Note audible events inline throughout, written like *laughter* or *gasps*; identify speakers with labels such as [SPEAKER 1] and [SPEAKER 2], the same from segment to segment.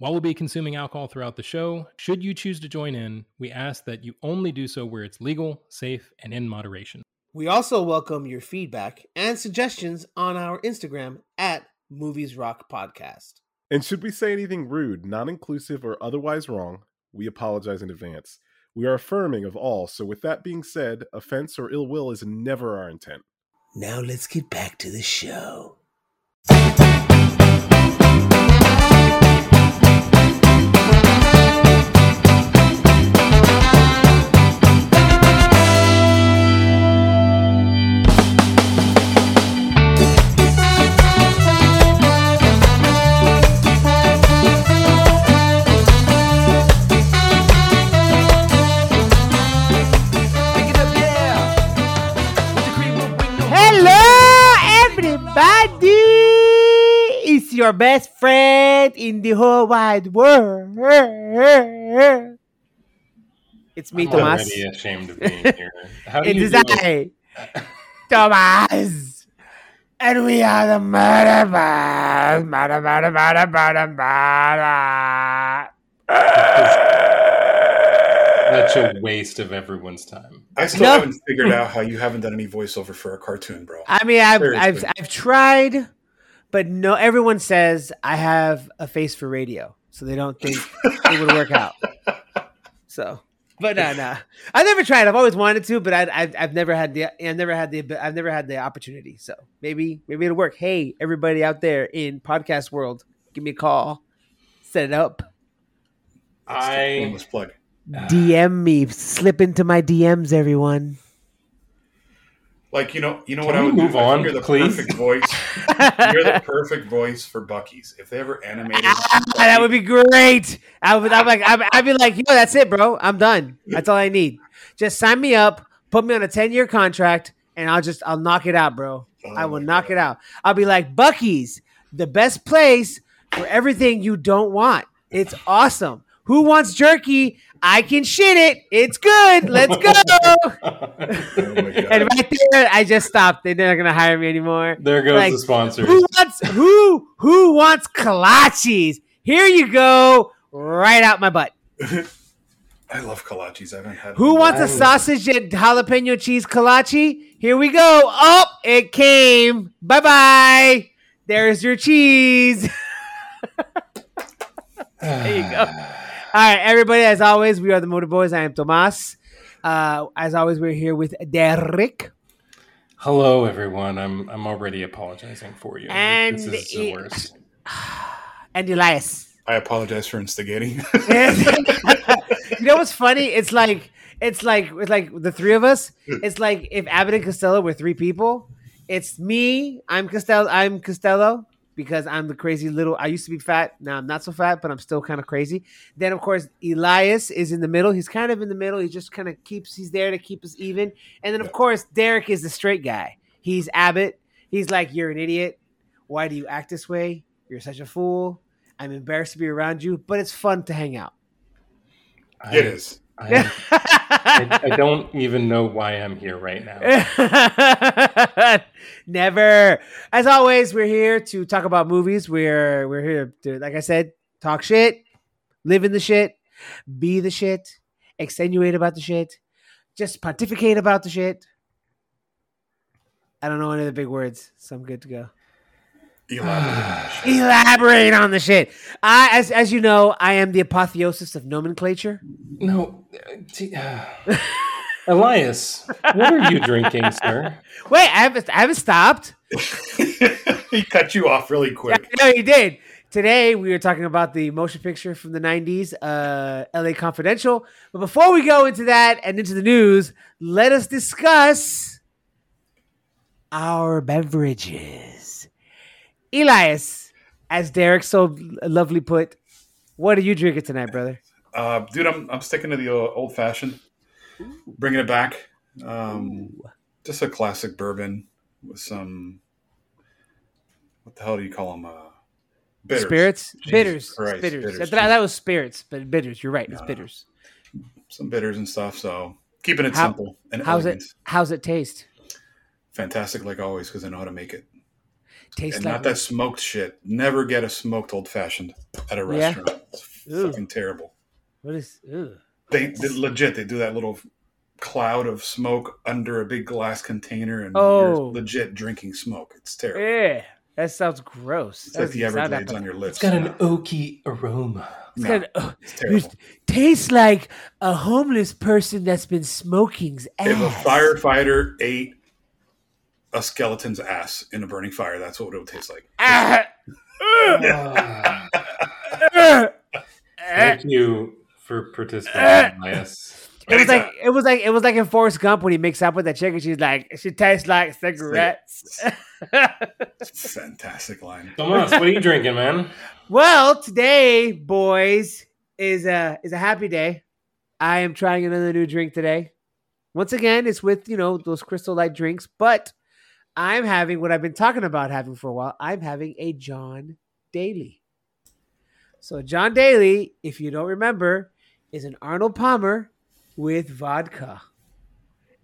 [SPEAKER 1] While we'll be consuming alcohol throughout the show, should you choose to join in, we ask that you only do so where it's legal, safe, and in moderation.
[SPEAKER 2] We also welcome your feedback and suggestions on our Instagram at Movies Rock Podcast.
[SPEAKER 3] And should we say anything rude, non inclusive, or otherwise wrong, we apologize in advance. We are affirming of all, so with that being said, offense or ill will is never our intent.
[SPEAKER 2] Now let's get back to the show. Your best friend in the whole wide world. It's me,
[SPEAKER 1] I'm
[SPEAKER 2] Tomas.
[SPEAKER 1] already ashamed of being here. How do
[SPEAKER 2] It
[SPEAKER 1] you
[SPEAKER 2] is
[SPEAKER 1] do it? *laughs*
[SPEAKER 2] I, Tomas. And we are the murder bars. Murder, murder, murder, murder, murder.
[SPEAKER 1] Such a waste of everyone's time.
[SPEAKER 4] I still
[SPEAKER 2] No.
[SPEAKER 4] haven't figured out how you haven't done any voiceover for a cartoon, bro.
[SPEAKER 2] I mean, I've, I've, I've tried, but no, everyone says I have a face for radio, so they don't think it would work out. *laughs* So, but no, no, I've never tried. I've always wanted to, but I, I've, I've never had the, I've never had the, I've never had the opportunity. So maybe, maybe it'll work. Hey, everybody out there in podcast world, give me a call, set it up,
[SPEAKER 4] That's the
[SPEAKER 1] I
[SPEAKER 4] shameless plug.
[SPEAKER 2] DM me, slip into my DMs, everyone.
[SPEAKER 4] Like you know, you know
[SPEAKER 1] Can
[SPEAKER 4] what I would
[SPEAKER 1] move
[SPEAKER 4] do?
[SPEAKER 1] On,
[SPEAKER 4] You're the
[SPEAKER 1] please?
[SPEAKER 4] perfect voice. *laughs* You're the perfect voice for Buc-ee's. If they ever animated,
[SPEAKER 2] Ah, that would be great. I would. I'm like. I'd, I'd be like, yo, that's it, bro. I'm done. That's all I need. Just sign me up. Put me on a 10 year contract, and I'll just I'll knock it out, bro.
[SPEAKER 4] Oh
[SPEAKER 2] I will knock
[SPEAKER 4] God.
[SPEAKER 2] it out. I'll be like Buc-ee's, the best place for everything you don't want. It's awesome. Who wants jerky? I can shit it. It's good. Let's go. *laughs*
[SPEAKER 4] Oh my God.
[SPEAKER 2] and right there, I just stopped. They're not gonna hire me anymore.
[SPEAKER 1] there goes
[SPEAKER 2] Like,
[SPEAKER 1] the sponsors.
[SPEAKER 2] Who wants who who wants kolaches? Here you go, right out my butt. *laughs*
[SPEAKER 4] I love kolaches. I haven't had.
[SPEAKER 2] Who
[SPEAKER 4] them.
[SPEAKER 2] wants a sausage and jalapeno cheese kolache? Here we go. Oh, it came. Bye bye. There's your cheese. *laughs* there you go. *sighs* *sighs* All right, everybody. As always, we are the MOTR Boys. I am Tomas. Uh, as always, we're here with Derek.
[SPEAKER 1] Hello, everyone. I'm I'm already apologizing for you.
[SPEAKER 2] And
[SPEAKER 1] this is the
[SPEAKER 2] it-
[SPEAKER 1] worst. *sighs*
[SPEAKER 2] and Elias.
[SPEAKER 4] I apologize for instigating. *laughs* *laughs*
[SPEAKER 2] you know what's funny? It's like it's like it's like the three of us. It's like if Abbott and Costello were three people. It's me. I'm Costello. I'm Costello because I'm the crazy little. I used to be fat. Now I'm not so fat, but I'm still kind of crazy. Then of course Elias is in the middle. He's kind of in the middle. He just kind of keeps. He's there to keep us even. And then of course Derek is the straight guy. He's Abbott. He's like you're an idiot. Why do you act this way? You're such a fool. I'm embarrassed to be around you, but it's fun to hang out.
[SPEAKER 1] I,
[SPEAKER 4] it is.
[SPEAKER 1] I, I, I *laughs* don't even know why I'm here right now. *laughs*
[SPEAKER 2] Never. As always, we're here to talk about movies. We're we're here to, like I said, talk shit, live in the shit, be the shit, extenuate about the shit, just pontificate about the shit. I don't know any of the big words, so I'm good to go.
[SPEAKER 4] Elaborate.
[SPEAKER 2] Elaborate on the shit. I, as as you know, I am the apotheosis of nomenclature.
[SPEAKER 1] No, uh, *sighs* Elias, what are you drinking, *laughs* sir?
[SPEAKER 2] Wait, I haven't, I haven't stopped. *laughs*
[SPEAKER 4] he cut you off really quick.
[SPEAKER 2] No, he did. Today we were talking about the motion picture from the '90s, uh, "L.A. Confidential." But before we go into that and into the news, let us discuss our beverages. Elias, as Derek so lovely put, what are you drinking tonight, brother?
[SPEAKER 4] Uh, dude, I'm I'm sticking to the old fashioned, bringing it back. Um, just a classic bourbon with some. What the hell do you call them? Uh, bitters.
[SPEAKER 2] Spirits,
[SPEAKER 4] Jesus
[SPEAKER 2] bitters,
[SPEAKER 4] Christ,
[SPEAKER 2] bitters.
[SPEAKER 4] bitters,
[SPEAKER 2] That, that was spirits, but bitters. You're right. It's
[SPEAKER 4] No.
[SPEAKER 2] bitters.
[SPEAKER 4] Some bitters and stuff. So keeping it
[SPEAKER 2] How-
[SPEAKER 4] simple and
[SPEAKER 2] How's
[SPEAKER 4] elegant.
[SPEAKER 2] it? How's it taste?
[SPEAKER 4] Fantastic, like always, because I know how to make it.
[SPEAKER 2] Tastes
[SPEAKER 4] and
[SPEAKER 2] like
[SPEAKER 4] not that smoked shit. Never get a smoked old fashioned at a
[SPEAKER 2] Yeah?
[SPEAKER 4] restaurant.
[SPEAKER 2] Ooh.
[SPEAKER 4] fucking terrible.
[SPEAKER 2] What is? Ugh.
[SPEAKER 4] They, they legit they do that little cloud of smoke under a big glass container, and
[SPEAKER 2] Oh.
[SPEAKER 4] you're legit drinking smoke. It's terrible.
[SPEAKER 2] Yeah, that sounds gross.
[SPEAKER 4] It's
[SPEAKER 2] That
[SPEAKER 4] like the
[SPEAKER 2] doesn't
[SPEAKER 4] Everglades on your lips.
[SPEAKER 1] It's got an oaky aroma.
[SPEAKER 2] It's
[SPEAKER 4] No,
[SPEAKER 2] got a-
[SPEAKER 4] it's terrible.
[SPEAKER 2] it tastes like a homeless person that's been smoking's ass.
[SPEAKER 4] If a firefighter ate a skeleton's ass in a burning fire, that's what it would taste like. *laughs*
[SPEAKER 1] Thank you for participating, Elias.
[SPEAKER 2] It was like it was like it was like in Forrest Gump when he makes up with that chick and she's like she tastes like cigarettes.
[SPEAKER 4] Fantastic line.
[SPEAKER 1] Tomas, what are you drinking, man?
[SPEAKER 2] well, today, boys, is a is a happy day. I am trying another new drink today. Once again, it's with you know those crystal light drinks, but I'm having what I've been talking about having for a while. I'm having a John Daly. So John Daly, if you don't remember, is an Arnold Palmer with vodka.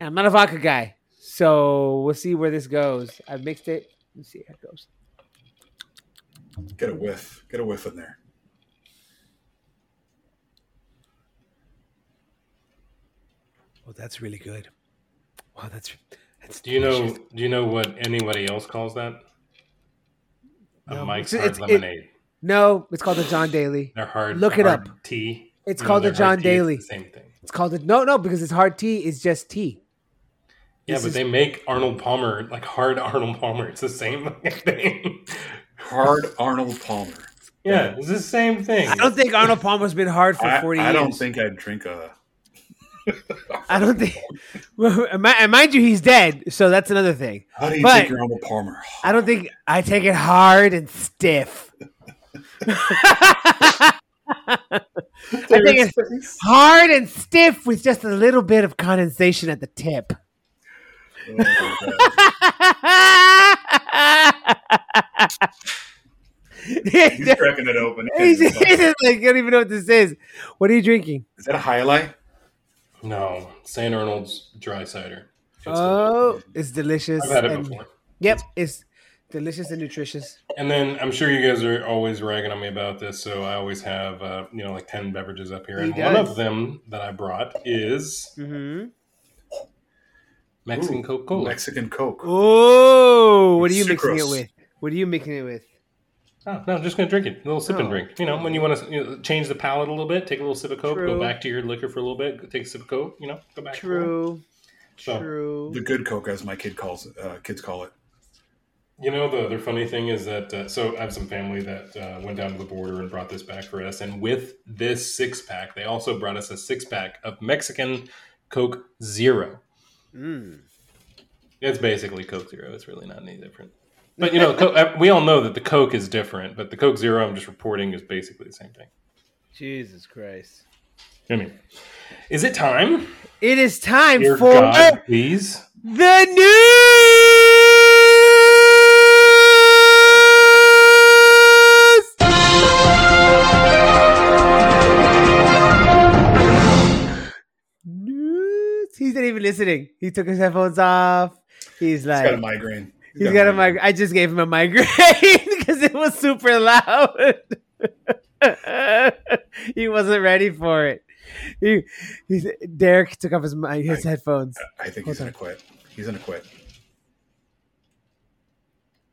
[SPEAKER 2] And I'm not a vodka guy, so we'll see where this goes. I've mixed it. Let's see how it goes.
[SPEAKER 4] Get a whiff. Get a whiff in there.
[SPEAKER 2] Oh, that's really good. Wow, that's that's.
[SPEAKER 1] Do you know? Do you know what anybody else calls that? A
[SPEAKER 2] No,
[SPEAKER 1] Mike's
[SPEAKER 2] it's-
[SPEAKER 1] Hard
[SPEAKER 2] it's- it-
[SPEAKER 1] Lemonade.
[SPEAKER 2] No, it's called the John Daly.
[SPEAKER 1] They're hard.
[SPEAKER 2] Look it
[SPEAKER 1] hard
[SPEAKER 2] up.
[SPEAKER 1] Tea.
[SPEAKER 2] It's
[SPEAKER 1] You
[SPEAKER 2] called the John Daly.
[SPEAKER 1] the Same thing.
[SPEAKER 2] It's called the no, no, because it's hard tea. It's just tea.
[SPEAKER 1] Yeah,
[SPEAKER 2] This
[SPEAKER 1] but
[SPEAKER 2] is-
[SPEAKER 1] they make Arnold Palmer like hard Arnold Palmer. It's the same *laughs* thing.
[SPEAKER 4] Hard Arnold Palmer.
[SPEAKER 1] yeah, it's the same thing.
[SPEAKER 2] I don't think Arnold Palmer's been hard for
[SPEAKER 4] I,
[SPEAKER 2] forty
[SPEAKER 4] I
[SPEAKER 2] years.
[SPEAKER 4] don't think I'd drink a.
[SPEAKER 2] I don't think. Well, and mind you, he's dead, so that's another thing.
[SPEAKER 4] How do you
[SPEAKER 2] But-
[SPEAKER 4] take your Arnold Palmer?
[SPEAKER 2] I don't think I take it hard and stiff. *laughs* I think it's hard and stiff with just a little bit of condensation at the tip.
[SPEAKER 4] Oh. *laughs* He's cracking it open.
[SPEAKER 2] He's he's just like, I don't even know what this is. What are you drinking?
[SPEAKER 4] Is that a highlight?
[SPEAKER 1] No, St. Arnold's dry cider. It's
[SPEAKER 2] Oh, it's delicious.
[SPEAKER 1] I've had it
[SPEAKER 2] and-
[SPEAKER 1] before.
[SPEAKER 2] Yep, it's delicious and nutritious.
[SPEAKER 1] And then I'm sure you guys are always ragging on me about this, so I always have uh, you know like ten beverages up here,
[SPEAKER 2] He
[SPEAKER 1] and one of them that I brought is
[SPEAKER 2] Mm-hmm.
[SPEAKER 1] Mexican
[SPEAKER 4] Ooh,
[SPEAKER 1] Coca Cola.
[SPEAKER 4] Mexican Coke.
[SPEAKER 2] Oh, what are you mixing it with? What are you mixing it with?
[SPEAKER 1] Oh, no, I'm just gonna drink it, a little sip and
[SPEAKER 2] Oh.
[SPEAKER 1] drink. You know, when you want to you know, change the palate a little bit, take a little sip of Coke,
[SPEAKER 2] True.
[SPEAKER 1] go back to your liquor for a little bit, take a sip of Coke. You know, go back.
[SPEAKER 2] True.
[SPEAKER 1] So,
[SPEAKER 2] True.
[SPEAKER 4] The good Coke, as my kid calls it, uh, kids call it.
[SPEAKER 1] You know, the other funny thing is that uh, so I have some family that uh, went down to the border and brought this back for us, and with this six pack, they also brought us a six pack of Mexican Coke Zero.
[SPEAKER 2] Mm.
[SPEAKER 1] It's basically Coke Zero. It's really not any different. But you know, *laughs* uh, we all know that the Coke is different, but the Coke Zero I'm just reporting is basically the same thing.
[SPEAKER 2] Jesus Christ.
[SPEAKER 1] I mean, is it time?
[SPEAKER 2] It is time
[SPEAKER 1] Dear
[SPEAKER 2] for
[SPEAKER 1] God, please.
[SPEAKER 2] the news. News. He's not even listening. He took his headphones off. He's
[SPEAKER 4] He's
[SPEAKER 2] like,
[SPEAKER 4] got a migraine.
[SPEAKER 2] He's got a migraine. I just gave him a migraine *laughs* because it was super loud. *laughs* he wasn't ready for it. He, he's, Derek took off his mi- his headphones.
[SPEAKER 4] I think
[SPEAKER 2] Hold
[SPEAKER 4] he's
[SPEAKER 2] on.
[SPEAKER 4] gonna quit. He's gonna quit.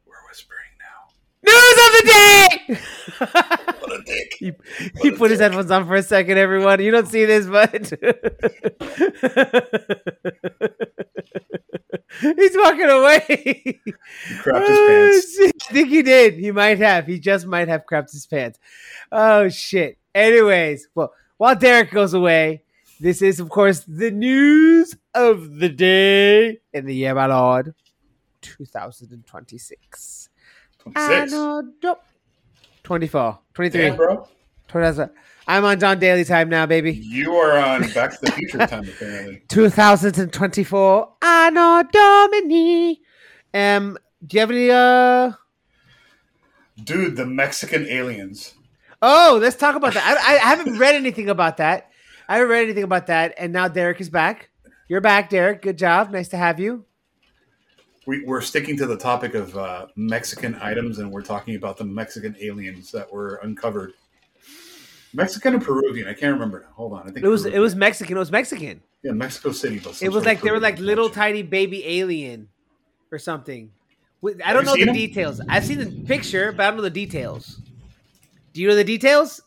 [SPEAKER 4] We're whispering now.
[SPEAKER 2] News of the day.
[SPEAKER 4] What a dick.
[SPEAKER 2] he he put his headphones on for a second. Everyone, you don't see this, but *laughs* *laughs* he's walking away.
[SPEAKER 4] He crapped his oh, pants.
[SPEAKER 2] Oh. I think he did. He might have. He just might have crapped his pants. Oh shit. Anyways, well, while Derek goes away, this is of course the news of the day in the year my lord, 2026.
[SPEAKER 4] 26.
[SPEAKER 2] Anno 24, 23.
[SPEAKER 4] Damn, bro.
[SPEAKER 2] 2000. I'm on John Daly time now, baby.
[SPEAKER 4] You are on Back to the Future time, apparently. *laughs*
[SPEAKER 2] 2024. Anno Domini. Um, do you have any uh
[SPEAKER 4] Dude, the Mexican aliens.
[SPEAKER 2] Oh, let's talk about that. I, I haven't read anything about that. I haven't read anything about that. And now Derek is back. You're back, Derek. Good job. Nice to have you.
[SPEAKER 4] We, we're sticking to the topic of uh, Mexican items, and we're talking about the Mexican aliens that were uncovered Mexican or Peruvian? I can't remember now. Hold on. I think
[SPEAKER 2] It was
[SPEAKER 4] Peruvian.
[SPEAKER 2] it was Mexican. It was Mexican.
[SPEAKER 4] yeah Mexico City. But
[SPEAKER 2] It was like they were like little tiny baby alien or something. With- I don't know the details. I've seen the picture, but I don't know the details. Do you know the details?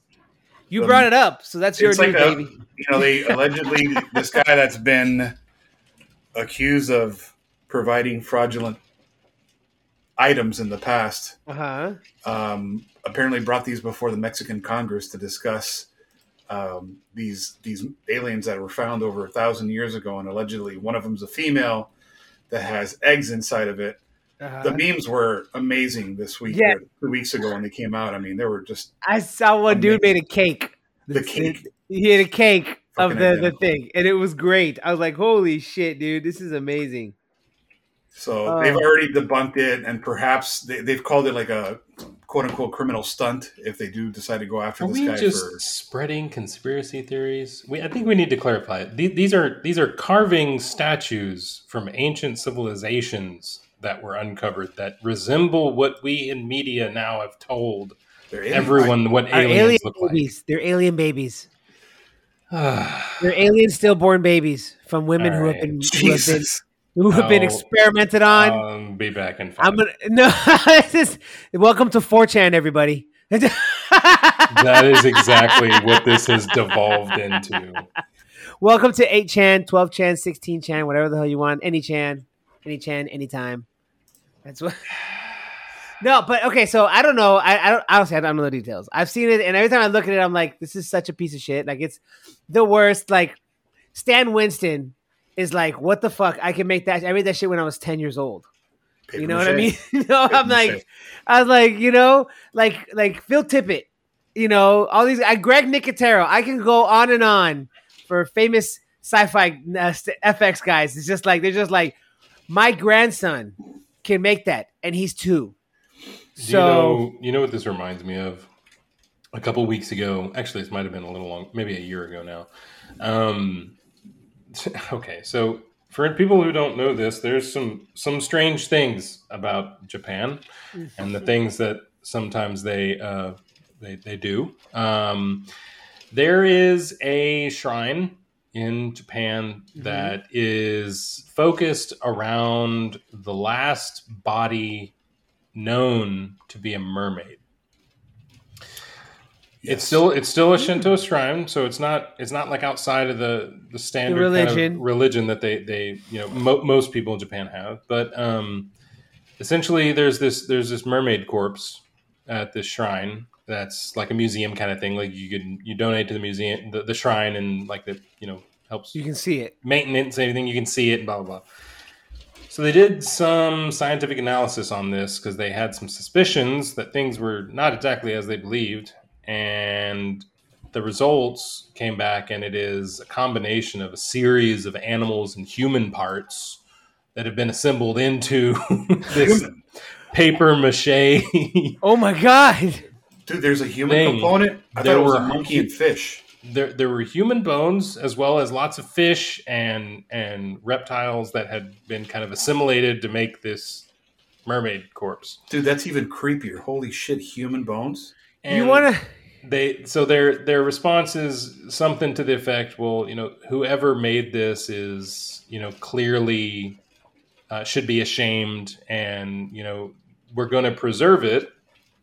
[SPEAKER 2] You
[SPEAKER 4] Um,
[SPEAKER 2] brought it up, so that's your new
[SPEAKER 4] like a-
[SPEAKER 2] baby.
[SPEAKER 4] You know, they *laughs* allegedly this guy that's been accused of providing fraudulent items in the past
[SPEAKER 2] Uh huh.
[SPEAKER 4] um, apparently brought these before the Mexican Congress to discuss um, these these aliens that were found over a thousand years ago, and allegedly one of them's a female that has eggs inside of it.
[SPEAKER 2] Uh-huh.
[SPEAKER 4] The memes were amazing this week,
[SPEAKER 2] Yeah.
[SPEAKER 4] two weeks ago when they came out. I mean, they were just
[SPEAKER 2] I saw one dude made a cake.
[SPEAKER 4] the cake.
[SPEAKER 2] He had a cake of
[SPEAKER 4] Fucking
[SPEAKER 2] the, the
[SPEAKER 4] identical.
[SPEAKER 2] thing, and it was great. I was like, "Holy shit, dude! This is amazing."
[SPEAKER 4] So
[SPEAKER 2] Oh.
[SPEAKER 4] they've already debunked it, and perhaps they, they've called it like a quote unquote criminal stunt if they do decide to go after
[SPEAKER 1] Are
[SPEAKER 4] this
[SPEAKER 1] we
[SPEAKER 4] guy
[SPEAKER 1] just
[SPEAKER 4] for.
[SPEAKER 1] spreading conspiracy theories? We, I think we need to clarify. These, these are these are carving statues from ancient civilizations that were uncovered that resemble what we in media now have told everyone what aliens
[SPEAKER 2] alien
[SPEAKER 1] look
[SPEAKER 2] babies? They're alien babies. *sighs* They're alien stillborn babies from women who have been
[SPEAKER 1] right.
[SPEAKER 2] who have been
[SPEAKER 4] Jesus.
[SPEAKER 2] Who have been experimented on.
[SPEAKER 1] um, be back in five.
[SPEAKER 2] I'm gonna *laughs* no. this is, welcome to 4chan, everybody. *laughs*
[SPEAKER 1] that is exactly what this has devolved into.
[SPEAKER 2] welcome to 8chan, 12chan, 16chan, whatever the hell you want. Any chan, any chan, anytime. That's what. *sighs* No, but okay. So I don't know. I, I don't honestly. I don't know the details. I've seen it, and every time I look at it, I'm like, this is such a piece of shit. Like it's the worst. Like Stan Winston is like, what the fuck? I can make that. I made that shit when I was 10 years old.
[SPEAKER 4] Paper
[SPEAKER 2] you know what I mean? *laughs* you know, I'm like, I was like, you know, like like Phil Tippett, you know, all these. I Greg Nicotero. I can go on and on for famous sci-fi uh, FX guys. It's just like they're just like, my grandson can make that, and he's two.
[SPEAKER 1] Do
[SPEAKER 2] So
[SPEAKER 1] you know, you know what this reminds me of? A couple weeks ago, actually, this might have been a little long, maybe a year ago now. Um, *laughs* okay, so for people who don't know this, there's some some strange things about Japan and the things that sometimes they uh, they they do. Um, there is a shrine in Japan that is focused around the last body known to be a mermaid. It's still it's still a Shinto shrine, so it's not it's not like outside of the the standard
[SPEAKER 2] The
[SPEAKER 1] kind of
[SPEAKER 2] religion.
[SPEAKER 1] religion that they they you know mo- most people in Japan have. But um, essentially, there's this there's this mermaid corpse at this shrine that's like a museum kind of thing. Like you can you donate to the museum the, the shrine and like the you know helps
[SPEAKER 2] you can see it.
[SPEAKER 1] maintenance, anything you can see it, blah blah blah. So they did some scientific analysis on this because they had some suspicions that things were not exactly as they believed, and the results came back, and it is a combination of a series of animals and human parts that have been assembled into *laughs* this
[SPEAKER 4] Human.
[SPEAKER 1] paper mache. *laughs*
[SPEAKER 2] Oh my god!
[SPEAKER 4] Dude, there's a human
[SPEAKER 1] Thing.
[SPEAKER 4] component. I
[SPEAKER 1] There
[SPEAKER 4] thought it was
[SPEAKER 1] were-
[SPEAKER 4] a monkey and fish.
[SPEAKER 1] there there were human bones as well as lots of fish and and reptiles that had been kind of assimilated to make this mermaid corpse.
[SPEAKER 4] Dude, that's even creepier. Holy shit, human bones.
[SPEAKER 1] And
[SPEAKER 2] you want to?
[SPEAKER 1] they so their their response is something to the effect, well, you know, whoever made this is you know clearly uh, should be ashamed, and you know we're going to preserve it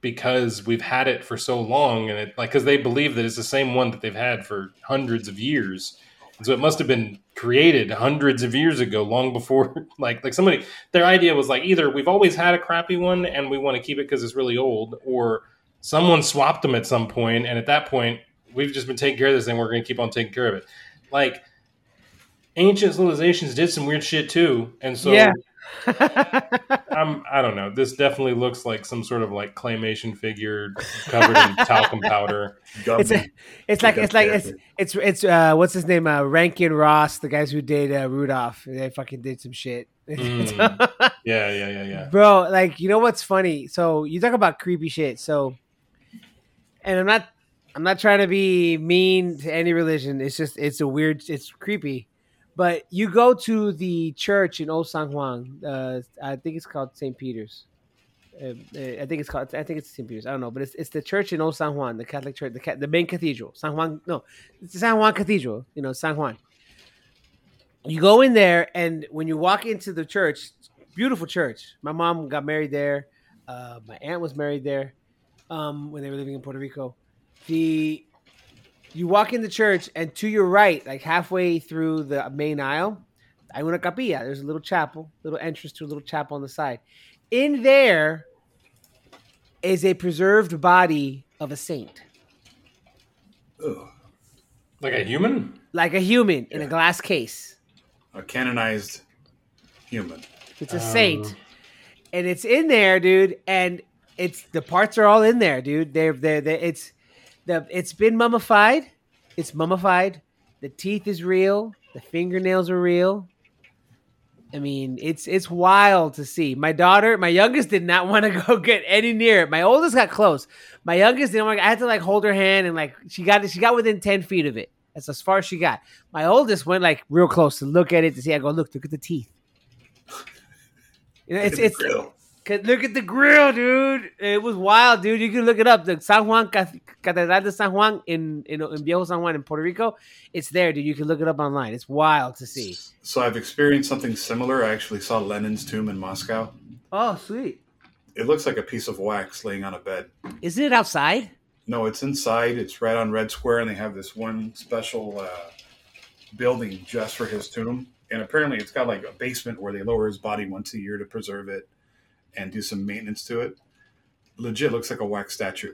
[SPEAKER 1] because we've had it for so long and it like because they believe that it's the same one that they've had for hundreds of years and so it must have been created hundreds of years ago long before *laughs* like like somebody their idea was like either we've always had a crappy one and we want to keep it because it's really old or someone swapped them at some point and at that point we've just been taking care of this and we're going to keep on taking care of it like ancient civilizations did some weird shit too and so
[SPEAKER 2] Yeah. *laughs*
[SPEAKER 1] I'm I don't know. This definitely looks like some sort of like claymation figure covered in *laughs* talcum powder.
[SPEAKER 2] it's a, it's like it's like it's it's it's uh what's his name uh Rankin Bass the guys who did uh, Rudolph they fucking did some shit
[SPEAKER 1] Mm. *laughs* Yeah, yeah, yeah, yeah.
[SPEAKER 2] bro like you know what's funny so you talk about creepy shit so and I'm not I'm not trying to be mean to any religion it's just it's a weird it's creepy but you go to the church in Old San Juan uh I think it's called St. Peter's Uh, uh, I think it's called. I think it's St. Peter's. I don't know, but it's it's the church in Old San Juan, the Catholic church, the the main cathedral, San Juan. No, it's San Juan Cathedral. You know, San Juan. You go in there, and when you walk into the church, beautiful church. My mom got married there. Uh, my aunt was married there um, when they were living in Puerto Rico. The you walk in the church, and to your right, like halfway through the main aisle, hay una capilla. There's a little chapel, little entrance to a little chapel on the side. In there is a preserved body of a saint,
[SPEAKER 4] Ugh.
[SPEAKER 1] Like a human?
[SPEAKER 2] like a human in a glass case.
[SPEAKER 4] A canonized human.
[SPEAKER 2] It's a
[SPEAKER 1] Um,
[SPEAKER 2] saint, and it's in there, dude. And it's the parts are all in there, dude. They're they're, they it's the it's been mummified. It's mummified. The teeth is real. The fingernails are real. I mean, it's it's wild to see. My daughter, my youngest, did not *laughs* want to go get any near it. My oldest got close. My youngest didn't want. I had to like hold her hand and like she got she got within ten feet of it. That's as far as she got. My oldest went like real close to look at it to see. I go, look, look at the teeth. You know, it's it's
[SPEAKER 4] grill.
[SPEAKER 2] Cause look at the grill, dude. It was wild, dude. You can look it up. The San Juan Catedral de San Juan in, in in Viejo San Juan in Puerto Rico. It's there, dude. You can look it up online. It's wild to see.
[SPEAKER 4] So I've experienced something similar. I actually saw Lenin's tomb in Moscow.
[SPEAKER 2] Oh, sweet.
[SPEAKER 4] It looks like a piece of wax laying on a bed.
[SPEAKER 2] Isn't it outside?
[SPEAKER 4] No, it's inside. It's right on Red Square, and they have this one special uh, building just for his tomb. And apparently, it's got like a basement where they lower his body once a year to preserve it and do some maintenance to it. Legit looks like a wax statue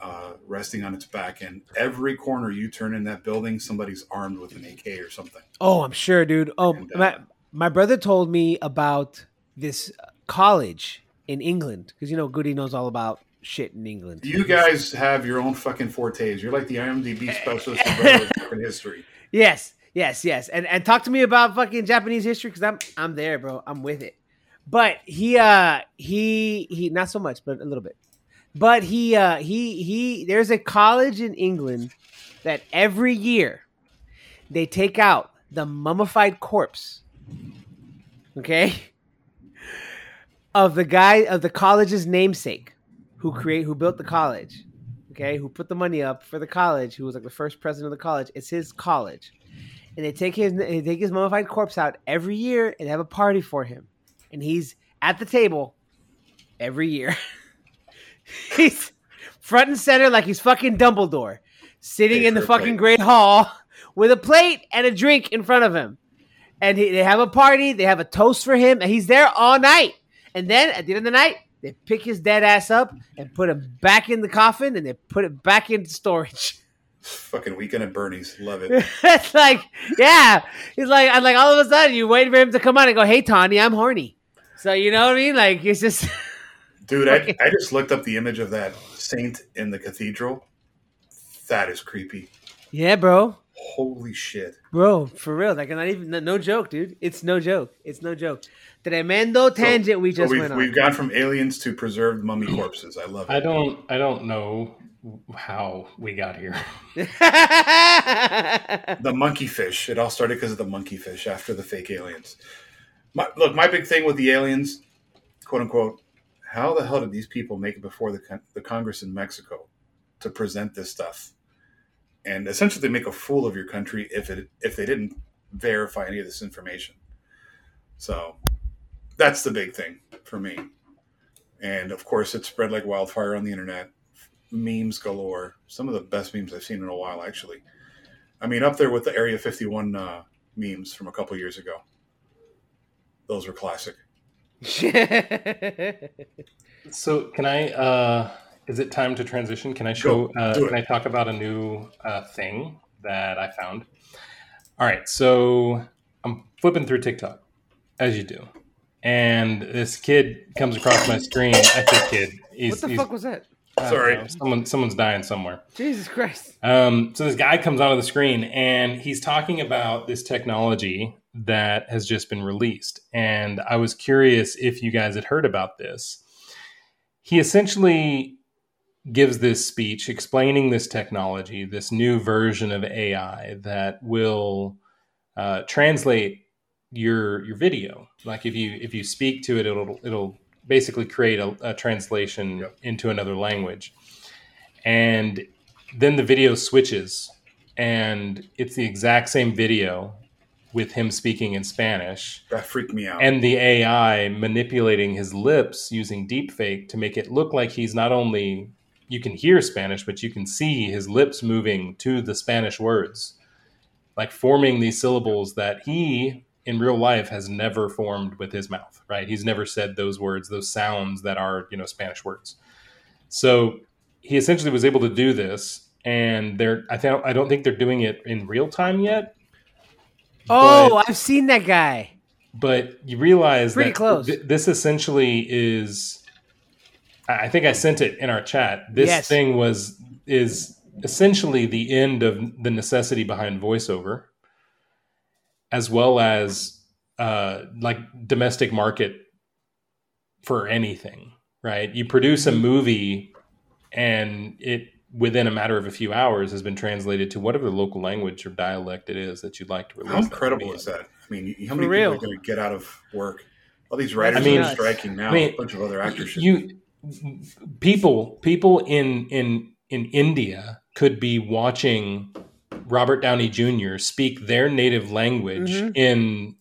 [SPEAKER 4] uh, resting on its back. And every corner you turn in that building, somebody's armed with an AK or something.
[SPEAKER 2] Oh, I'm sure, dude. Oh,
[SPEAKER 4] And, uh,
[SPEAKER 2] my my brother told me about this college in England because you know Goody knows all about shit in England.
[SPEAKER 4] You guys have your own fucking fortes. You're like the IMDb *laughs* specialist in history.
[SPEAKER 2] Yes, yes, yes. And and talk to me about fucking Japanese history because I'm I'm there, bro. I'm with it. But he uh he he not so much, but a little bit. But he uh he he there's a college in England that every year they take out the mummified corpse. Okay? Of the guy of the college's namesake who create who built the college okay, who put the money up for the college, who was like the first president of the college. It's his college, and they take his they take his mummified corpse out every year and have a party for him, and he's at the table every year. *laughs* he's front and center like he's fucking Dumbledore, sitting
[SPEAKER 4] Hey,
[SPEAKER 2] in the fucking
[SPEAKER 4] play.
[SPEAKER 2] Great Hall with a plate and a drink in front of him. And he, they have a party, they have a toast for him, and he's there all night. And then at the end of the night, they pick his dead ass up and put him back in the coffin and they put it back into storage.
[SPEAKER 4] Fucking weekend at Bernie's. Love it. *laughs*
[SPEAKER 2] it's like, yeah. He's like, I'm like, all of a sudden, you waiting for him to come on and go, hey, Tawny, I'm horny. So, you know what I mean? Like, it's just, *laughs*
[SPEAKER 4] Dude, I, I just looked up the image of that saint in the cathedral. That is creepy.
[SPEAKER 2] yeah, bro.
[SPEAKER 4] Holy shit.
[SPEAKER 2] Bro, for real. Like, not even, no, no joke, dude. It's no joke. It's no joke. Tremendo tangent we
[SPEAKER 4] So
[SPEAKER 2] just
[SPEAKER 4] we've,
[SPEAKER 2] went on.
[SPEAKER 4] we've gone from aliens to preserved mummy corpses. I love it.
[SPEAKER 1] I don't I don't know how we got here. *laughs*
[SPEAKER 4] the monkey fish. It all started because of the monkey fish after the fake aliens. My, look, my big thing with the aliens, quote unquote, how the hell did these people make it before the con- the Congress in Mexico to present this stuff and essentially make a fool of your country if it if they didn't verify any of this information? So that's the big thing for me. And of course, it spread like wildfire on the internet. Memes galore. Some of the best memes I've seen in a while, actually. I mean, up there with the Area 51 uh, memes from a couple years ago. Those were classic. *laughs*
[SPEAKER 1] So can I? Uh, is it time to transition? Can I show?
[SPEAKER 4] Go,
[SPEAKER 1] Uh, can I talk about a new uh, thing that I found? All right, so I'm flipping through TikTok, as you do, and this kid comes across my screen. I say kid. He's,
[SPEAKER 2] what the
[SPEAKER 1] he's-
[SPEAKER 2] fuck was that?
[SPEAKER 1] I
[SPEAKER 4] Sorry.
[SPEAKER 1] know, someone, someone's dying somewhere.
[SPEAKER 2] Jesus Christ.
[SPEAKER 1] Um, so this guy comes onto the screen and he's talking about this technology that has just been released. And I was curious if you guys had heard about this. He essentially gives this speech explaining this technology, this new version of AI that will uh, translate your your video. Like if you if you speak to it, it'll it'll basically create a, a translation
[SPEAKER 4] Yep.
[SPEAKER 1] into another language. And then the video switches, and it's the exact same video with him speaking in Spanish
[SPEAKER 4] That freaked me out.
[SPEAKER 1] and the AI manipulating his lips using deepfake to make it look like he's not only you can hear Spanish, but you can see his lips moving to the Spanish words, like forming these syllables that he in real life has never formed with his mouth. Right? He's never said those words, those sounds that are you know Spanish words. So he essentially was able to do this, and they're I think I don't think they're doing it in real time yet.
[SPEAKER 2] Oh,
[SPEAKER 1] but-
[SPEAKER 2] I've seen that guy.
[SPEAKER 1] but you realize
[SPEAKER 2] Pretty
[SPEAKER 1] that
[SPEAKER 2] close.
[SPEAKER 1] th- this essentially is I think I sent it in our chat. This
[SPEAKER 2] Yes.
[SPEAKER 1] thing was is essentially the end of the necessity behind voiceover as well as uh like domestic market for anything, right? You produce a movie and it within a matter of a few hours has been translated to whatever the local language or dialect it is that you'd like to release.
[SPEAKER 4] How incredible
[SPEAKER 1] movie
[SPEAKER 4] is that? I mean, how many
[SPEAKER 2] real.
[SPEAKER 4] people are going to get out of work? All these writers
[SPEAKER 1] I mean-
[SPEAKER 4] are striking now.
[SPEAKER 1] I mean,
[SPEAKER 4] a bunch of other actors.
[SPEAKER 1] you people people in in in India could be watching Robert Downey Jr. speak their native language
[SPEAKER 2] Mhm.
[SPEAKER 1] in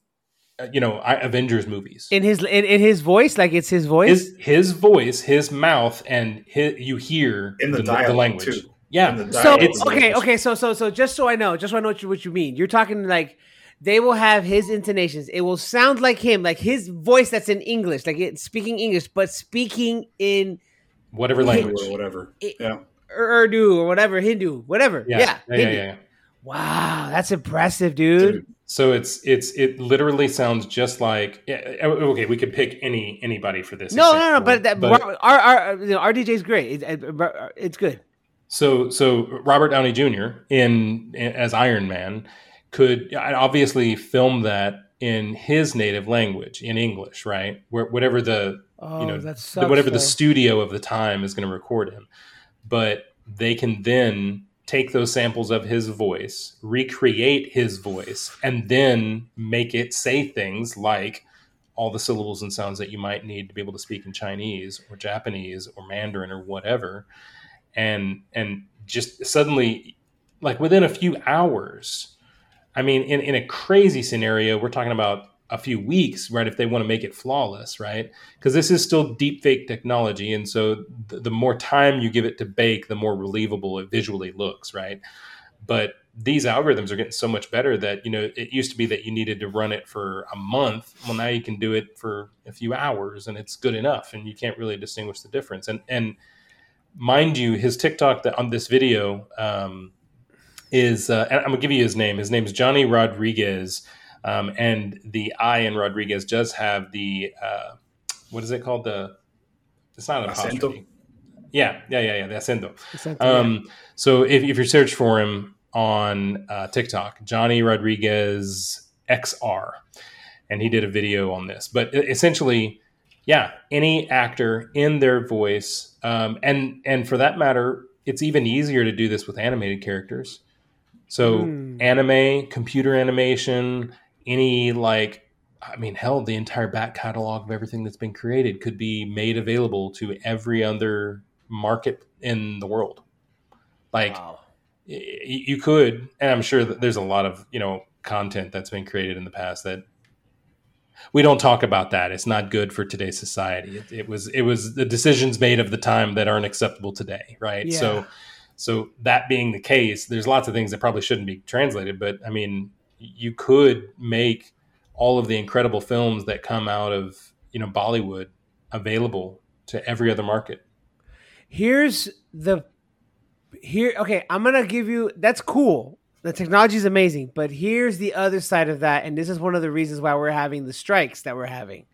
[SPEAKER 1] Uh, you know I- Avengers movies.
[SPEAKER 2] In his in, in his voice, like it's his voice.
[SPEAKER 1] his his voice, his mouth, and his, you hear
[SPEAKER 4] In the dialect,
[SPEAKER 1] language.
[SPEAKER 4] too.
[SPEAKER 1] Yeah,
[SPEAKER 4] the
[SPEAKER 2] so
[SPEAKER 1] it's-
[SPEAKER 2] okay, okay, so so so just so I know, just so I know what you, what you mean. You're talking like they will have his intonations. It will sound like him, like his voice that's in English, like it speaking English, but speaking in
[SPEAKER 1] whatever language.
[SPEAKER 4] or whatever.
[SPEAKER 2] It-
[SPEAKER 4] Yeah.
[SPEAKER 2] Urdu or whatever, Hindu, whatever.
[SPEAKER 1] Yeah,
[SPEAKER 2] Yeah,
[SPEAKER 1] yeah, yeah,
[SPEAKER 2] Hindi.
[SPEAKER 1] yeah.
[SPEAKER 2] Wow, that's impressive, dude.
[SPEAKER 4] Dude,
[SPEAKER 1] So it's it's it literally sounds just like yeah, oh, okay. We could pick any anybody for this.
[SPEAKER 2] No, no, no, but that our our, our you know, RDJ's great. It, it- it's good.
[SPEAKER 1] So, so Robert Downey Jr. in, as Iron Man could obviously film that in his native language, in English, right? Where whatever the
[SPEAKER 2] Oh,
[SPEAKER 1] you know
[SPEAKER 2] sucks,
[SPEAKER 1] whatever the studio of the time is going to record him, but they can then take those samples of his voice, recreate his voice, and then make it say things like all the syllables and sounds that you might need to be able to speak in Chinese or Japanese or Mandarin or whatever. And and just suddenly like within a few hours i mean in, in a crazy scenario we're talking about a few weeks right if they want to make it flawless right? Because this is still deep fake technology and so the, the more time you give it to bake the more relievable it visually looks right? But these algorithms are getting so much better that you know it used to be that you needed to run it for a month. Well now you can do it for a few hours and it's good enough and you can't really distinguish the difference. And and mind you, his TikTok that on this video um, is, uh, I'm gonna give you his name. His name is Johnny Rodriguez, um, and the I in Rodriguez does have the uh, what is it called? The it's not an apostrophe. Yeah, yeah, yeah, yeah. The acento.
[SPEAKER 2] Exactly.
[SPEAKER 1] Um, so if, if you search for him on uh, TikTok, Johnny Rodriguez XR, and he did a video on this. But essentially, yeah, any actor in their voice, um, and and for that matter, it's even easier to do this with animated characters. So
[SPEAKER 2] Hmm.
[SPEAKER 1] anime, computer animation, any like. I mean, hell, the entire back catalog of everything that's been created could be made available to every other market in the world. Like
[SPEAKER 2] Wow.
[SPEAKER 1] y- you could, and I'm sure that there's a lot of you know content that's been created in the past that we don't talk about. That it's not good for today's society. It, it was it was the decisions made of the time that aren't acceptable today, right?
[SPEAKER 2] Yeah.
[SPEAKER 1] So, so that being the case, there's lots of things that probably shouldn't be translated. But I mean, you could make all of the incredible films that come out of you know Bollywood available to every other market.
[SPEAKER 2] Here's the here. Okay, I'm gonna give you. That's cool. The technology is amazing, but here's the other side of that, and this is one of the reasons why we're having the strikes that we're having,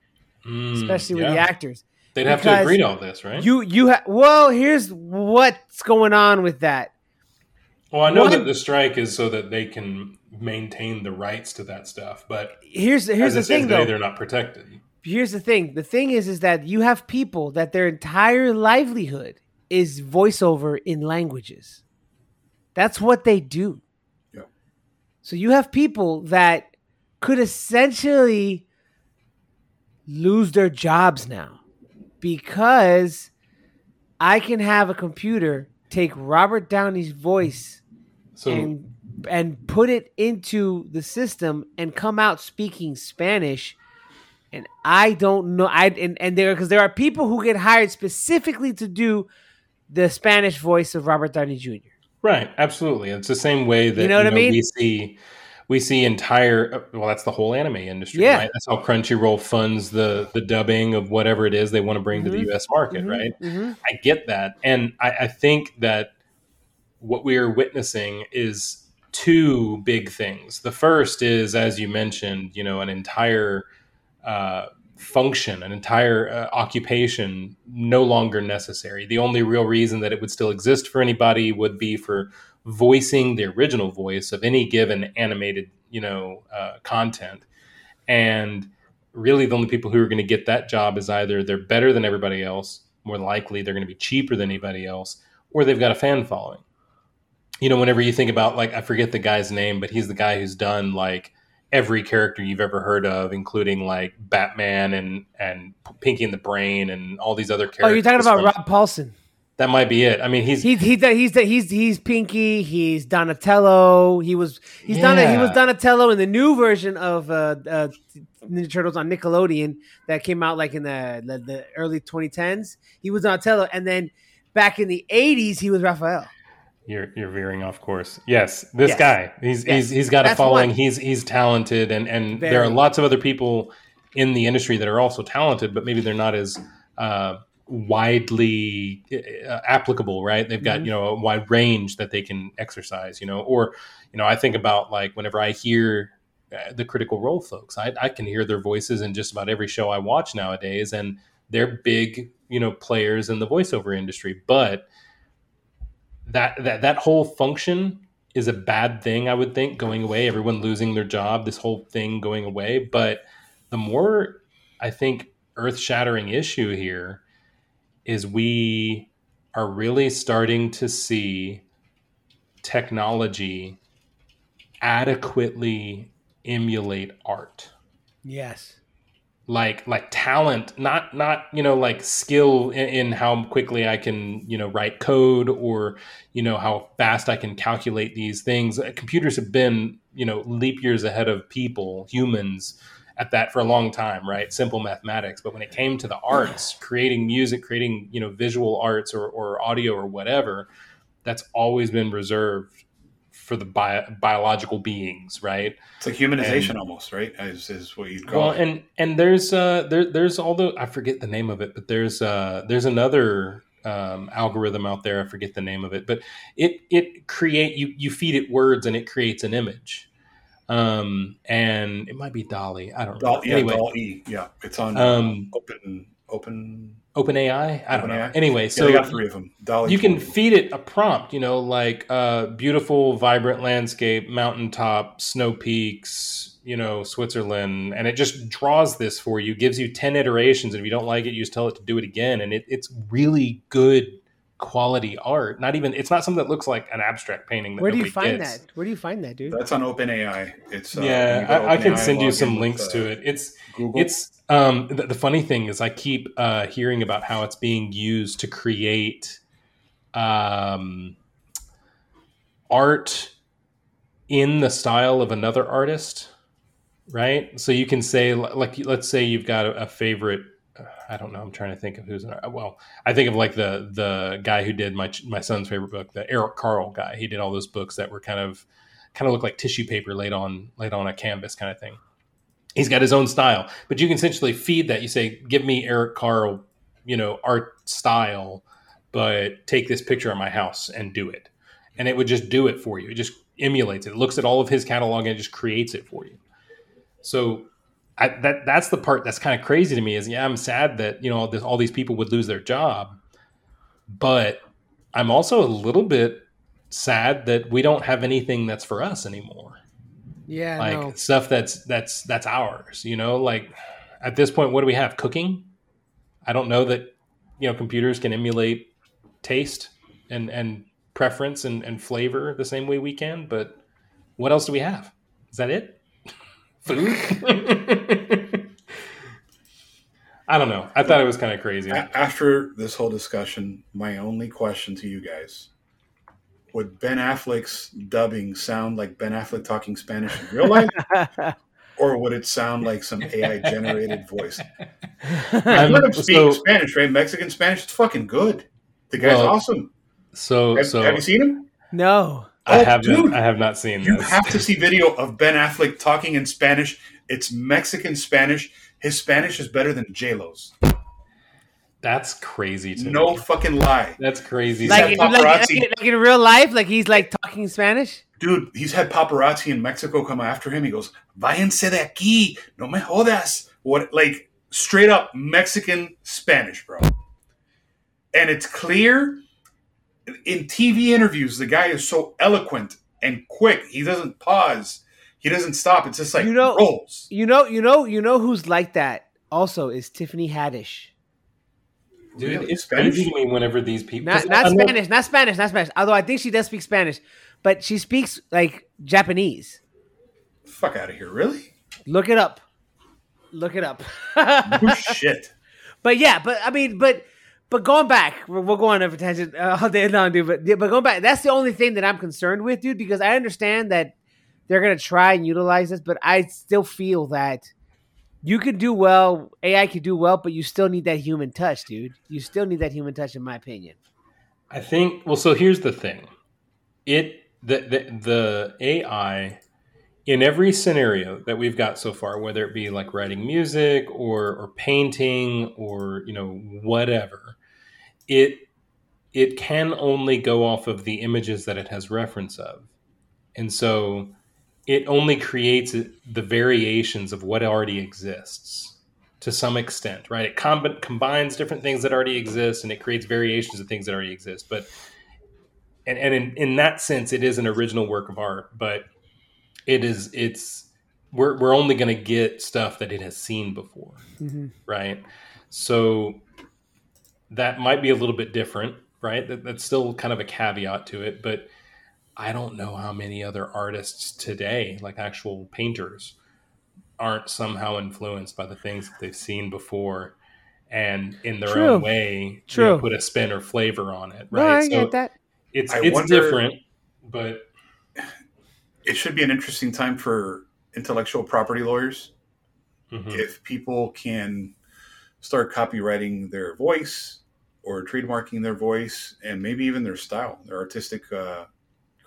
[SPEAKER 1] Mm,
[SPEAKER 2] especially with
[SPEAKER 1] yeah.
[SPEAKER 2] the actors.
[SPEAKER 1] They'd have to agree to all this, right?
[SPEAKER 2] You you ha- well, here's what's going on with that.
[SPEAKER 1] well, I know that the strike is so that they can maintain the rights to that stuff, but
[SPEAKER 2] Here's here's the thing
[SPEAKER 1] today,
[SPEAKER 2] though.
[SPEAKER 1] they're not protected.
[SPEAKER 2] Here's the thing. The thing is, is that you have people that their entire livelihood is voiceover in languages. That's what they do.
[SPEAKER 4] Yeah.
[SPEAKER 2] So you have people that could essentially lose their jobs now because I can have a computer take Robert Downey's voice
[SPEAKER 1] So
[SPEAKER 2] and and put it into the system and come out speaking Spanish. And I don't know. I and, and there because there are people who get hired specifically to do the Spanish voice of Robert Downey Jr.
[SPEAKER 1] Right, absolutely. It's the same way that
[SPEAKER 2] You know what I mean?
[SPEAKER 1] we see we see entire well that's the whole anime industry,
[SPEAKER 2] Yeah.
[SPEAKER 1] right? That's how Crunchyroll funds the the dubbing of whatever it is they want to bring to
[SPEAKER 2] Mhm.
[SPEAKER 1] the US market,
[SPEAKER 2] Mhm,
[SPEAKER 1] right?
[SPEAKER 2] mhm.
[SPEAKER 1] I get that. And I, I think that what we are witnessing is two big things. The first is, as you mentioned, you know, an entire uh, function, an entire uh, occupation no longer necessary. The only real reason that it would still exist for anybody would be for voicing the original voice of any given animated, you know, uh, content. And really, the only people who are going to get that job is either they're better than everybody else, more likely they're going to be cheaper than anybody else, or they've got a fan following. You know, whenever you think about like I forget the guy's name, but he's the guy who's done like every character you've ever heard of, including like Batman and and Pinky and the Brain and all these other characters.
[SPEAKER 2] Oh, you're talking about
[SPEAKER 1] from-
[SPEAKER 2] Rob Paulsen.
[SPEAKER 1] That might be it. I mean, he's
[SPEAKER 2] He he he's he's he's Pinky. He's Donatello. He was he's done he was Donatello in the new version of uh, uh, Ninja Turtles on Nickelodeon that came out like in the, the the early 2010s. He was Donatello, and then back in the 80s he was Raphael.
[SPEAKER 1] You're you're veering off course. Yes, this
[SPEAKER 2] Yes.
[SPEAKER 1] guy. He's
[SPEAKER 2] Yes.
[SPEAKER 1] he's he's got a following.
[SPEAKER 2] one.
[SPEAKER 1] He's he's talented, and and there are lots of other people in the industry that are also talented, but maybe they're not as uh, widely uh, applicable. Right? They've got
[SPEAKER 2] Mhm.
[SPEAKER 1] you know a wide range that they can exercise. You know, or you know, I think about like whenever I hear. Uh, the critical role folks I, I can hear their voices in just about every show i watch nowadays and they're big you know players in the voiceover industry but that that that whole function is a bad thing i would think going away everyone losing their job this whole thing going away but the more i think earth-shattering issue here is we are really starting to see technology adequately emulate art
[SPEAKER 2] Yes.
[SPEAKER 1] Like like talent not not you know like skill in, in how quickly i can you know write code or you know how fast i can calculate these things. Uh, computers have been you know leap years ahead of people humans at that for a long time right? Simple mathematics. But when it came to the arts creating music creating you know visual arts or, or audio or whatever that's always been reserved for the bio, biological beings right
[SPEAKER 4] It's like humanization
[SPEAKER 1] And-
[SPEAKER 4] almost, right? Is, is what you'd call
[SPEAKER 1] well,
[SPEAKER 4] it.
[SPEAKER 1] and and there's uh there there's although I forget the name of it, but there's uh there's another um, algorithm out there. I forget the name of it, but it it create you you feed it words and it creates an image. Um, and it might be DALL-E. I don't know.
[SPEAKER 4] Doll, yeah,
[SPEAKER 1] anyway,
[SPEAKER 4] Doll E. Yeah, it's on
[SPEAKER 1] Um,
[SPEAKER 4] open open.
[SPEAKER 1] OpenAI. I don't know.
[SPEAKER 4] OpenAI?
[SPEAKER 1] Anyway,
[SPEAKER 4] So
[SPEAKER 1] so
[SPEAKER 4] they got three of them. DALL-E.
[SPEAKER 1] you can feed it a prompt, you know, like uh, beautiful, vibrant landscape, mountaintop, snow peaks, you know, Switzerland, and it just draws this for you, gives you 10 iterations. And if you don't like it, you just tell it to do it again. And it, it's really good quality art. Not even, it's not something that looks like an abstract painting. That
[SPEAKER 2] Where do you find
[SPEAKER 1] gets.
[SPEAKER 2] that? Where do you find that, dude?
[SPEAKER 4] That's on OpenAI. It's uh,
[SPEAKER 1] Yeah,
[SPEAKER 4] go to
[SPEAKER 1] I, I can
[SPEAKER 4] OpenAI,
[SPEAKER 1] send you some
[SPEAKER 4] in with,
[SPEAKER 1] links
[SPEAKER 4] uh,
[SPEAKER 1] to it. It's,
[SPEAKER 4] Google.
[SPEAKER 1] it's um, the, the funny thing is, I keep uh, hearing about how it's being used to create um, art in the style of another artist, right? So you can say, like, let's say you've got a, a favorite. uh, I don't know. I'm trying to think of who's. Well, I think of like the the guy who did my my son's favorite book, the Eric Carle guy. He did all those books that were kind of kind of look like tissue paper laid on laid on a canvas kind of thing he's got his own style. But you can essentially feed that. You say give me eric carle you know art style but take this picture of my house and do it. And it would just do it for you. It just emulates it, it looks at all of his catalog and just creates it for you. So I, that that's the part that's kind of crazy to me is yeah i'm sad that you know this, all these people would lose their job but i'm also a little bit sad that we don't have anything that's for us anymore
[SPEAKER 2] yeah,
[SPEAKER 1] like
[SPEAKER 2] no.
[SPEAKER 1] stuff that's that's that's ours you know like at this point what do we have cooking i don't know that you know computers can emulate taste and and preference and, and flavor the same way we can but what else do we have is that it *laughs* food *laughs* I don't know. I thought it was kind of crazy.
[SPEAKER 4] After this whole discussion, my only question to you guys: Would Ben Affleck's dubbing sound like Ben Affleck talking Spanish in real life, *laughs* or would it sound like some AI generated voice? *laughs* I let him speak
[SPEAKER 1] so-
[SPEAKER 4] Spanish, right? Mexican Spanish. It's fucking good. The guy's
[SPEAKER 1] Well,
[SPEAKER 4] awesome.
[SPEAKER 1] So
[SPEAKER 4] Have,
[SPEAKER 1] so
[SPEAKER 4] have you seen him?
[SPEAKER 2] no.
[SPEAKER 1] I
[SPEAKER 4] Oh,
[SPEAKER 1] haven't
[SPEAKER 4] dude.
[SPEAKER 1] I have not seen
[SPEAKER 4] You
[SPEAKER 1] this.
[SPEAKER 4] have to see video of Ben Affleck talking in Spanish. It's Mexican Spanish. His Spanish is better than J Lo's.
[SPEAKER 1] That's crazy to
[SPEAKER 4] No
[SPEAKER 1] me.
[SPEAKER 4] fucking lie,
[SPEAKER 1] That's crazy.
[SPEAKER 2] Like,
[SPEAKER 1] to
[SPEAKER 2] like, like,
[SPEAKER 4] paparazzi.
[SPEAKER 2] like in real life, like he's like talking Spanish.
[SPEAKER 4] dude. He's had paparazzi in Mexico come after him. He goes, "Váyanse de aquí, no me jodas." What, like straight up Mexican Spanish, bro. And it's clear in TV interviews. The guy is so eloquent and quick. He doesn't pause. He doesn't stop. It's just like
[SPEAKER 2] You know-
[SPEAKER 4] rolls.
[SPEAKER 2] You know, you know, you know who's like that. Also, is Tiffany Haddish.
[SPEAKER 1] Dude,
[SPEAKER 4] Really?
[SPEAKER 1] it's
[SPEAKER 4] Spanish?
[SPEAKER 1] crazy to me whenever these people.
[SPEAKER 2] Not
[SPEAKER 1] 'cause
[SPEAKER 2] not Spanish, not Spanish, not Spanish. Although I think she does speak Spanish, but she speaks like Japanese.
[SPEAKER 4] Fuck out of here, really?
[SPEAKER 2] Look it up. Look it up.
[SPEAKER 4] Oh *laughs* shit.
[SPEAKER 2] But yeah, but I mean, but but going back, we're, we're going over tangent uh, all day long, dude. But yeah, but going back, that's the only thing that I'm concerned with, dude, because I understand that they're gonna try and utilize this, but I still feel that you could do well, AI could do well, but you still need that human touch, dude. You still need that human touch, in my opinion.
[SPEAKER 1] I think. Well, so here's the thing. It the the, the AI in every scenario that we've got so far, whether it be like writing music or or painting or you know whatever, it it can only go off of the images that it has reference of, and so it only creates the variations of what already exists to some extent, right? It com- combines different things that already exist and it creates variations of things that already exist. But and, and in, in that sense, it is an original work of art, but it is it's we're we're only going to get stuff that it has seen before, mm-hmm. right? So that might be a little bit different, right? That, that's still kind of a caveat to it, but I don't know how many other artists today, like actual painters, aren't somehow influenced by the things that they've seen before and in their
[SPEAKER 2] True.
[SPEAKER 1] own way you know,
[SPEAKER 2] True.
[SPEAKER 1] put a spin or flavor on it,
[SPEAKER 2] No,
[SPEAKER 1] right?
[SPEAKER 2] I get that.
[SPEAKER 1] it's
[SPEAKER 4] I
[SPEAKER 1] it's
[SPEAKER 4] wonder-
[SPEAKER 1] different, but
[SPEAKER 4] It should be an interesting time for intellectual property lawyers
[SPEAKER 1] mhm.
[SPEAKER 4] if people can start copywriting their voice or trademarking their voice and maybe even their style, their artistic, uh,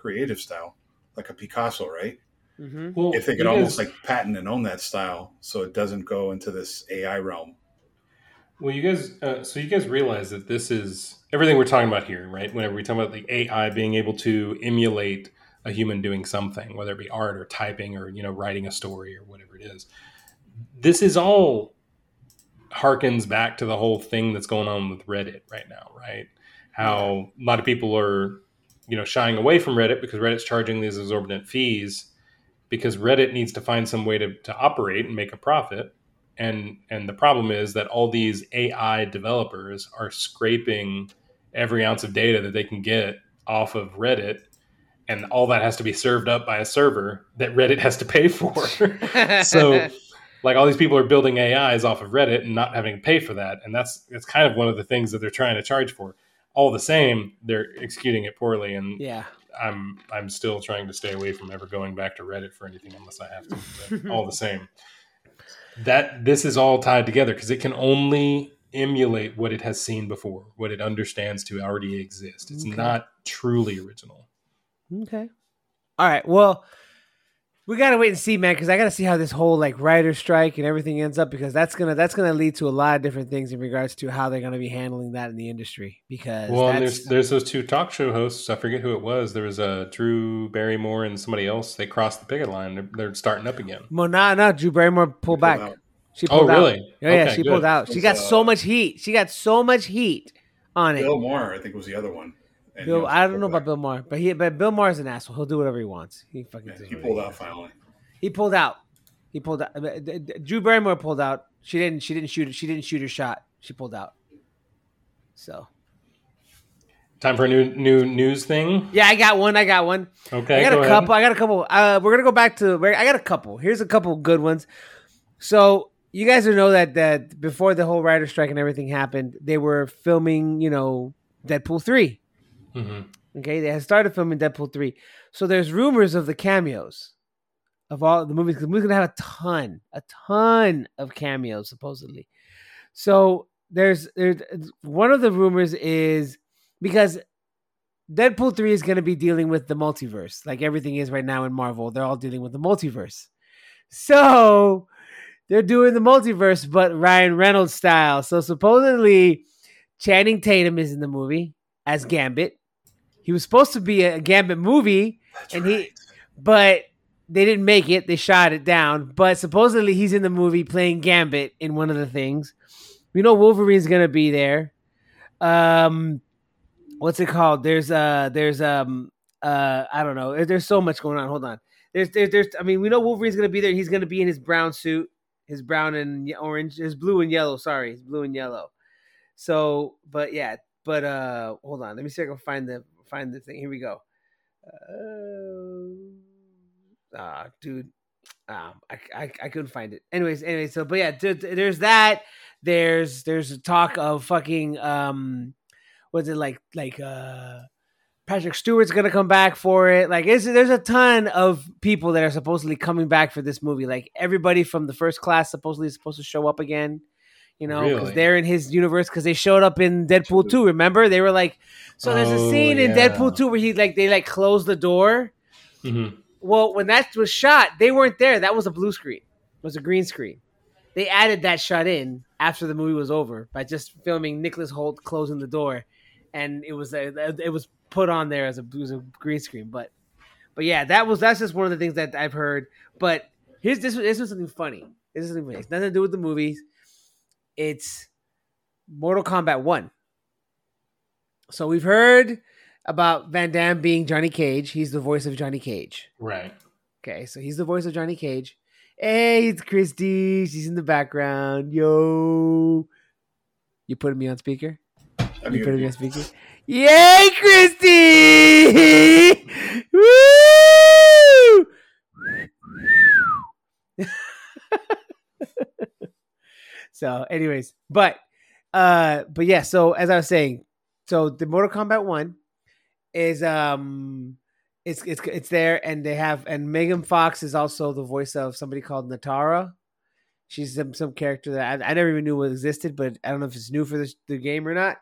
[SPEAKER 4] creative style, like a Picasso, right?
[SPEAKER 2] hmm
[SPEAKER 1] well,
[SPEAKER 4] If they could almost
[SPEAKER 1] guys-
[SPEAKER 4] like patent and own that style, so it doesn't go into this AI realm.
[SPEAKER 1] Well, you guys, uh, so you guys realize that this is everything we're talking about here, right? Whenever we talk about the AI being able to emulate a human doing something, whether it be art or typing or you know writing a story or whatever it is, this is all harkens back to the whole thing that's going on with Reddit right now, right? How a lot of people are, you know, shying away from Reddit because Reddit's charging these exorbitant fees because Reddit needs to find some way to, to operate and make a profit and and the problem is that all these AI developers are scraping every ounce of data that they can get off of Reddit, and all that has to be served up by a server that Reddit has to pay for. *laughs* so, like all these people are building AIs off of Reddit and not having to pay for that, and that's that's kind of one of the things that they're trying to charge for. All the same, they're executing it poorly, and
[SPEAKER 2] yeah.
[SPEAKER 1] I'm I'm still trying to stay away from ever going back to Reddit for anything unless I have to. But *laughs* all the same, that this is all tied together because it can only emulate what it has seen before, what it understands to already exist. It's
[SPEAKER 2] Okay.
[SPEAKER 1] not truly original.
[SPEAKER 2] Okay. All right. Well, we gotta wait and see, man, because I gotta see how this whole like writer strike and everything ends up because that's gonna that's gonna lead to a lot of different things in regards to how they're gonna be handling that in the industry. Because
[SPEAKER 1] Well, and there's there's those two talk show hosts. I forget who it was. There was uh, Drew Barrymore and somebody else. They crossed the picket line. They're, they're starting up again.
[SPEAKER 2] well, no, no, Drew Barrymore pulled
[SPEAKER 4] Pulled
[SPEAKER 2] back.
[SPEAKER 4] out.
[SPEAKER 2] She
[SPEAKER 1] Oh,
[SPEAKER 2] pulled out.
[SPEAKER 1] really?
[SPEAKER 2] Yeah, yeah,
[SPEAKER 1] Okay,
[SPEAKER 2] she
[SPEAKER 1] good.
[SPEAKER 2] pulled out. She got so
[SPEAKER 4] uh,
[SPEAKER 2] much heat. She got so much heat on it.
[SPEAKER 4] Bill
[SPEAKER 2] Bill,
[SPEAKER 4] Moore, I think, was the other one. And
[SPEAKER 2] Bill I don't
[SPEAKER 4] pulled
[SPEAKER 2] know about. Bill Maher, but he but Bill Maher is an asshole. He'll do whatever he wants. He fucking
[SPEAKER 4] Yeah,
[SPEAKER 2] does
[SPEAKER 4] he pulled
[SPEAKER 2] he
[SPEAKER 4] out
[SPEAKER 2] wants.
[SPEAKER 4] finally.
[SPEAKER 2] He pulled out. He pulled out. D- d- Drew Barrymore pulled out. She didn't. She didn't shoot. She didn't shoot her shot. She pulled out. So
[SPEAKER 1] Time for a new new news thing.
[SPEAKER 2] yeah, I got one. I got one.
[SPEAKER 1] Okay,
[SPEAKER 2] I got
[SPEAKER 1] go
[SPEAKER 2] a
[SPEAKER 1] ahead.
[SPEAKER 2] couple. I got a couple. Uh, we're gonna go back to. where I got a couple. Here's a couple good ones. So you guys know that that before the whole writer strike and everything happened, they were filming, you know, Deadpool three.
[SPEAKER 1] Hmm
[SPEAKER 2] Okay, they had started filming Deadpool three, so there's rumors of the cameos of all the movies. The movie's gonna have a ton, a ton of cameos supposedly. So there's there's one of the rumors is because Deadpool three is gonna be dealing with the multiverse, like everything is right now in Marvel. They're all dealing with the multiverse. So they're doing the multiverse, but Ryan Reynolds style. So supposedly Channing Tatum is in the movie as Gambit. He was supposed to be a Gambit movie,
[SPEAKER 4] That's
[SPEAKER 2] and he- but they didn't make it. They shot it down. But supposedly he's in the movie playing Gambit in one of the things. We know Wolverine's gonna be there. Um, what's it called? There's uh, there's um, uh, I don't know. There's so much going on. Hold on. There's there's, there's I mean, we know Wolverine's gonna be there. He's gonna be in his brown suit, his brown and orange, his blue and yellow. Sorry, his blue and yellow. So, but yeah, but uh, hold on. Let me see if I can find the find the thing. Here we go. Uh, ah, dude. Um, I, I I couldn't find it. Anyways, anyway, so but yeah, th- th- there's that. There's there's a talk of fucking um, what's it like like uh, Patrick Stewart's gonna come back for it. Like, there's a ton of people that are supposedly coming back for this movie. Like everybody from the first class supposedly is supposed to show up again. You know, because
[SPEAKER 1] Really?
[SPEAKER 2] they're in his universe because they showed up in Deadpool 2. Remember, they were like, so there's a
[SPEAKER 1] Oh,
[SPEAKER 2] scene in. Deadpool 2 where he like they like close the door.
[SPEAKER 1] hmm
[SPEAKER 2] Well, when that was shot, they weren't there. That was a blue screen. It was a green screen. They added that shot in after the movie was over by just filming Nicholas Hoult closing the door, and it was a, it was put on there as a, was a green screen. But but yeah, that was that's just one of the things that I've heard. But here's this this was something funny. This is something funny. It's nothing to do with the movies. It's Mortal Kombat One. So we've heard about Van Damme being Johnny Cage. He's the voice of Johnny Cage.
[SPEAKER 1] Right.
[SPEAKER 2] Okay, so he's the voice of Johnny Cage. Hey, it's Christy. She's in the background. Yo. You putting me on speaker? You putting me on speaker? Yay, Christy! *laughs* Woo! So, anyways, but uh but yeah, so as I was saying, so the Mortal Kombat 1 is um it's it's it's there and they have and Megan Fox is also the voice of somebody called Nitara. She's some some character that I, I never even knew existed, but I don't know if it's new for this the game or not.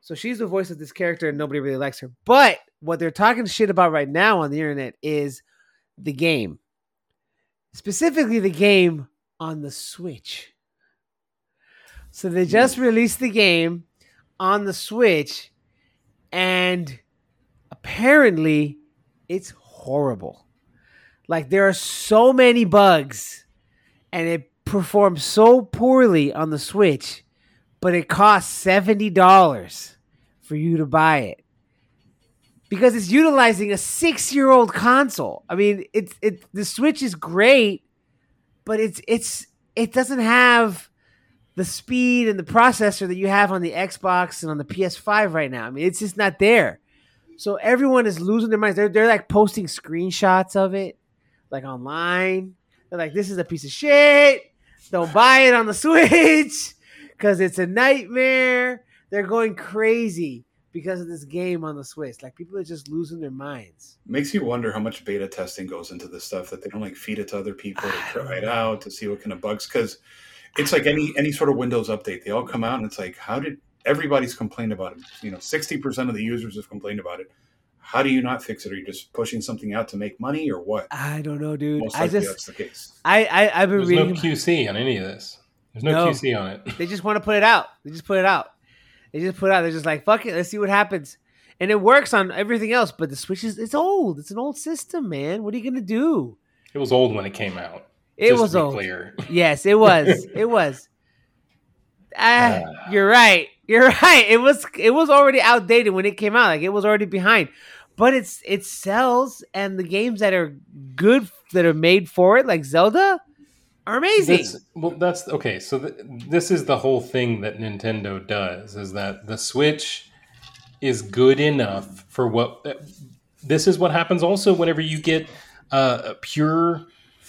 [SPEAKER 2] So she's the voice of this character and nobody really likes her. But what they're talking shit about right now on the internet is the game. Specifically the game on the Switch. So they just released the game on the Switch and apparently it's horrible. Like there are so many bugs and it performs so poorly on the Switch, but it costs $70 for you to buy it. Because it's utilizing a 6-year-old console. I mean, it's it the Switch is great, but it's it's it doesn't have the speed and the processor that you have on the Xbox and on the PS5 right now. I mean, it's just not there. So everyone is losing their minds. They're they're like posting screenshots of it, like online. They're like, "This is a piece of shit. Don't buy it on the *laughs* Switch because it's a nightmare." They're going crazy because of this game on the Switch. Like people are just losing their minds.
[SPEAKER 4] makes you wonder how much beta testing goes into this stuff that they don't like feed it to other people to *sighs* try it out to see what kind of bugs because it's like any any sort of windows update they all come out and it's like how did everybody's complained about it you know 60% of the users have complained about it how do you not fix it are you just pushing something out to make money or what
[SPEAKER 2] I don't know, dude.
[SPEAKER 4] most
[SPEAKER 2] I
[SPEAKER 4] likely
[SPEAKER 2] just
[SPEAKER 4] that's the case
[SPEAKER 2] I, I I've been
[SPEAKER 1] There's
[SPEAKER 2] reading.
[SPEAKER 1] no QC on any of this. There's no,
[SPEAKER 2] No.
[SPEAKER 1] QC on it.
[SPEAKER 2] They just want to put it out. They just put it out. They just put it out. They're just like, fuck it, let's see what happens. And it works on everything else, but the Switch is it's old. It's an old system, man. What are you gonna do?
[SPEAKER 1] It was old when it came out.
[SPEAKER 2] It
[SPEAKER 1] just
[SPEAKER 2] was old.
[SPEAKER 1] Clear.
[SPEAKER 2] Yes, it was. *laughs* it was. Ah,
[SPEAKER 1] Ah.
[SPEAKER 2] you're right. You're *laughs* right. It was it was already outdated when it came out. Like it was already behind. But it's it sells and the games that are good that are made for it, like Zelda, are amazing.
[SPEAKER 1] That's, well, that's okay. So th- this is the whole thing that Nintendo does: is that the Switch is good enough for what. This is what happens also whenever you get uh, a pure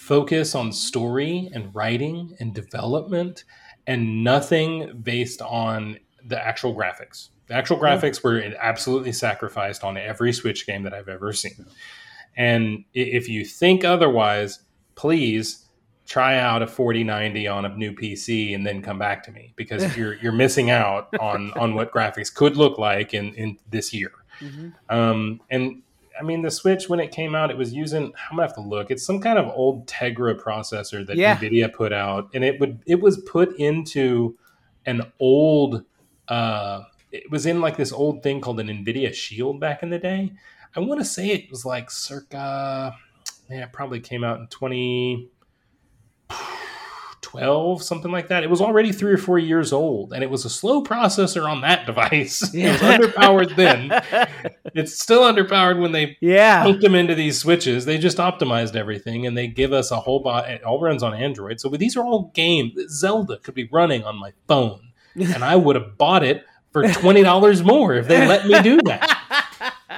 [SPEAKER 1] focus on story and writing and development and nothing based on the actual graphics. The actual graphics were absolutely sacrificed on every Switch game that I've ever seen. And if you think otherwise, please try out a 4090 on a new PC and then come back to me because *laughs* you're you're missing out on on what graphics could look like in in this year. Mm-hmm. Um, and I mean, the Switch when it came out, it was using. I'm gonna have to look. It's some kind of old Tegra processor that yeah. Nvidia put out, and it would it was put into an old. Uh, it was in like this old thing called an Nvidia Shield back in the day. I want to say it was like circa. Man, it probably came out in 20 12, something like that. It was already three or four years old, and it was a slow processor on that device. *laughs* it was underpowered then. *laughs* It's still underpowered when they
[SPEAKER 2] yeah.
[SPEAKER 1] hooked them into these switches. They just optimized everything, and they give us a whole bot. It all runs on Android. So these are all games. Zelda could be running on my phone, and I would have bought it for twenty dollars more if they let me do that *laughs*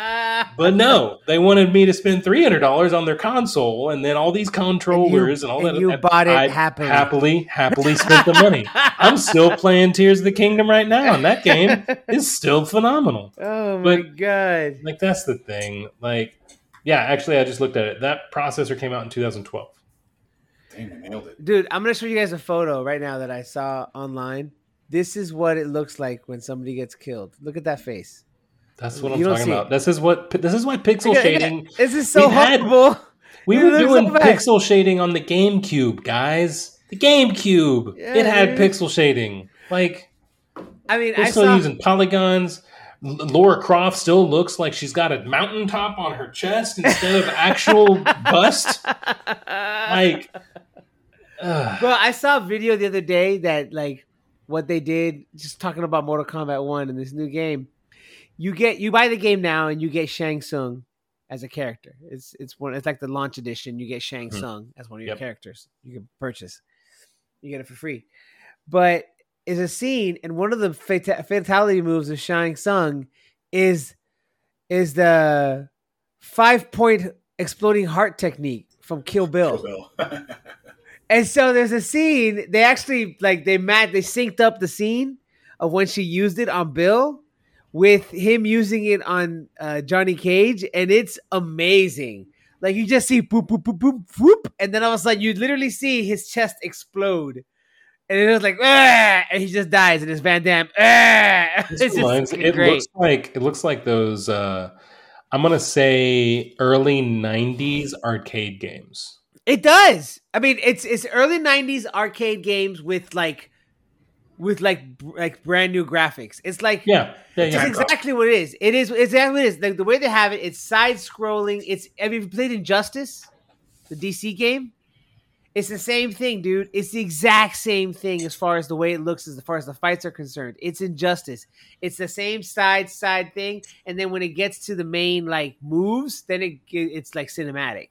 [SPEAKER 1] but no, they wanted me to spend three hundred dollars on their console, and then all these controllers and, you, and all
[SPEAKER 2] and
[SPEAKER 1] that.
[SPEAKER 2] You bought it
[SPEAKER 1] I
[SPEAKER 2] happily,
[SPEAKER 1] happily, happily spent the money. I'm still *laughs* playing Tears of the Kingdom right now, and that game *laughs* is still phenomenal.
[SPEAKER 2] Oh my but, god!
[SPEAKER 1] Like that's the thing. Like, yeah, actually, I just looked at it. That processor came out in 2012.
[SPEAKER 4] Damn, nailed it,
[SPEAKER 2] dude. I'm gonna show you guys a photo right now that I saw online. This is what it looks like when somebody gets killed. Look at that face.
[SPEAKER 1] That's what I'm talking about. This is what this is why pixel shading.
[SPEAKER 2] This is so horrible.
[SPEAKER 1] Had, we were doing so pixel shading on the GameCube, guys. The GameCube. Yeah, it had pixel shading. Like,
[SPEAKER 2] I mean,
[SPEAKER 1] we're
[SPEAKER 2] I
[SPEAKER 1] still
[SPEAKER 2] saw...
[SPEAKER 1] using polygons. Laura Croft still looks like she's got a mountaintop on her chest instead of actual *laughs* bust. Like,
[SPEAKER 2] uh. bro, I saw a video the other day that like what they did, just talking about Mortal Kombat One in this new game you get you buy the game now and you get Shang Tsung as a character. It's it's one it's like the launch edition. You get Shang mm-hmm. Tsung as one of your yep. characters. You can purchase. You get it for free. But is a scene and one of the fata- fatality moves of Shang Tsung is is the five point exploding heart technique from Kill Bill. Kill Bill. *laughs* and so there's a scene they actually like they mat they synced up the scene of when she used it on Bill with him using it on uh, Johnny Cage, and it's amazing. Like you just see boop boop boop boop whoop, and then all of a sudden you literally see his chest explode, and it was like ah, and he just dies, and it's Van Damme. Ah! *laughs*
[SPEAKER 1] It's reminds, it great. looks like it looks like those. Uh, I'm gonna say early '90s arcade games.
[SPEAKER 2] It does. I mean, it's it's early '90s arcade games with like with like like brand new graphics. It's like
[SPEAKER 1] yeah, yeah,
[SPEAKER 2] yeah. Exactly what it is. It is exactly what it is. Like the way they have it, it's side scrolling. It's have you played Injustice, the DC game? It's the same thing, dude. It's the exact same thing as far as the way it looks, as far as the fights are concerned. It's Injustice. It's the same side side thing, and then when it gets to the main like moves, then it it's like cinematic.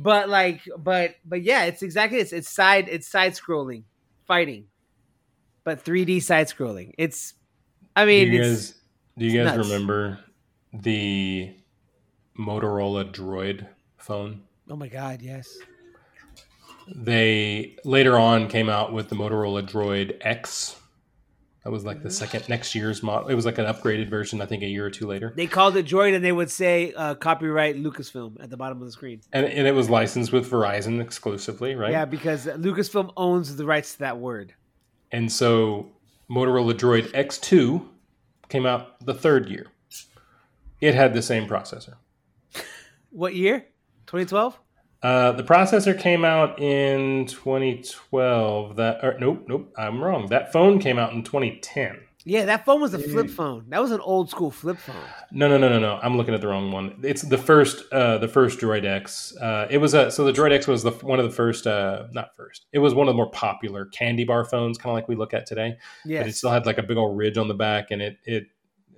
[SPEAKER 2] But like, but but yeah, it's exactly it's it's side it's side scrolling fighting but 3D side scrolling. It's, I mean,
[SPEAKER 1] do you guys, do you guys remember the Motorola Droid phone?
[SPEAKER 2] Oh my god, yes.
[SPEAKER 1] They later on came out with the Motorola Droid X. That was like the second next year's model. It was like an upgraded version, I think, a year or two later.
[SPEAKER 2] They called it Droid, and they would say uh, copyright Lucasfilm at the bottom of the screen.
[SPEAKER 1] And, and it was licensed with Verizon exclusively, right?
[SPEAKER 2] Yeah, because Lucasfilm owns the rights to that word.
[SPEAKER 1] And so Motorola Droid X2 came out the third year. It had the same processor. *laughs*
[SPEAKER 2] What year? 2012?
[SPEAKER 1] Uh, the processor came out in 2012. That or, nope, nope, I'm wrong. That phone came out in 2010.
[SPEAKER 2] Yeah, that phone was a flip phone. That was an old school flip phone.
[SPEAKER 1] No, no, no, no, no. I'm looking at the wrong one. It's the first, uh, the first Droid X. Uh, it was a so the Droid X was the one of the first, uh, not first. It was one of the more popular candy bar phones, kind of like we look at today. Yeah, it still had like a big old ridge on the back, and it it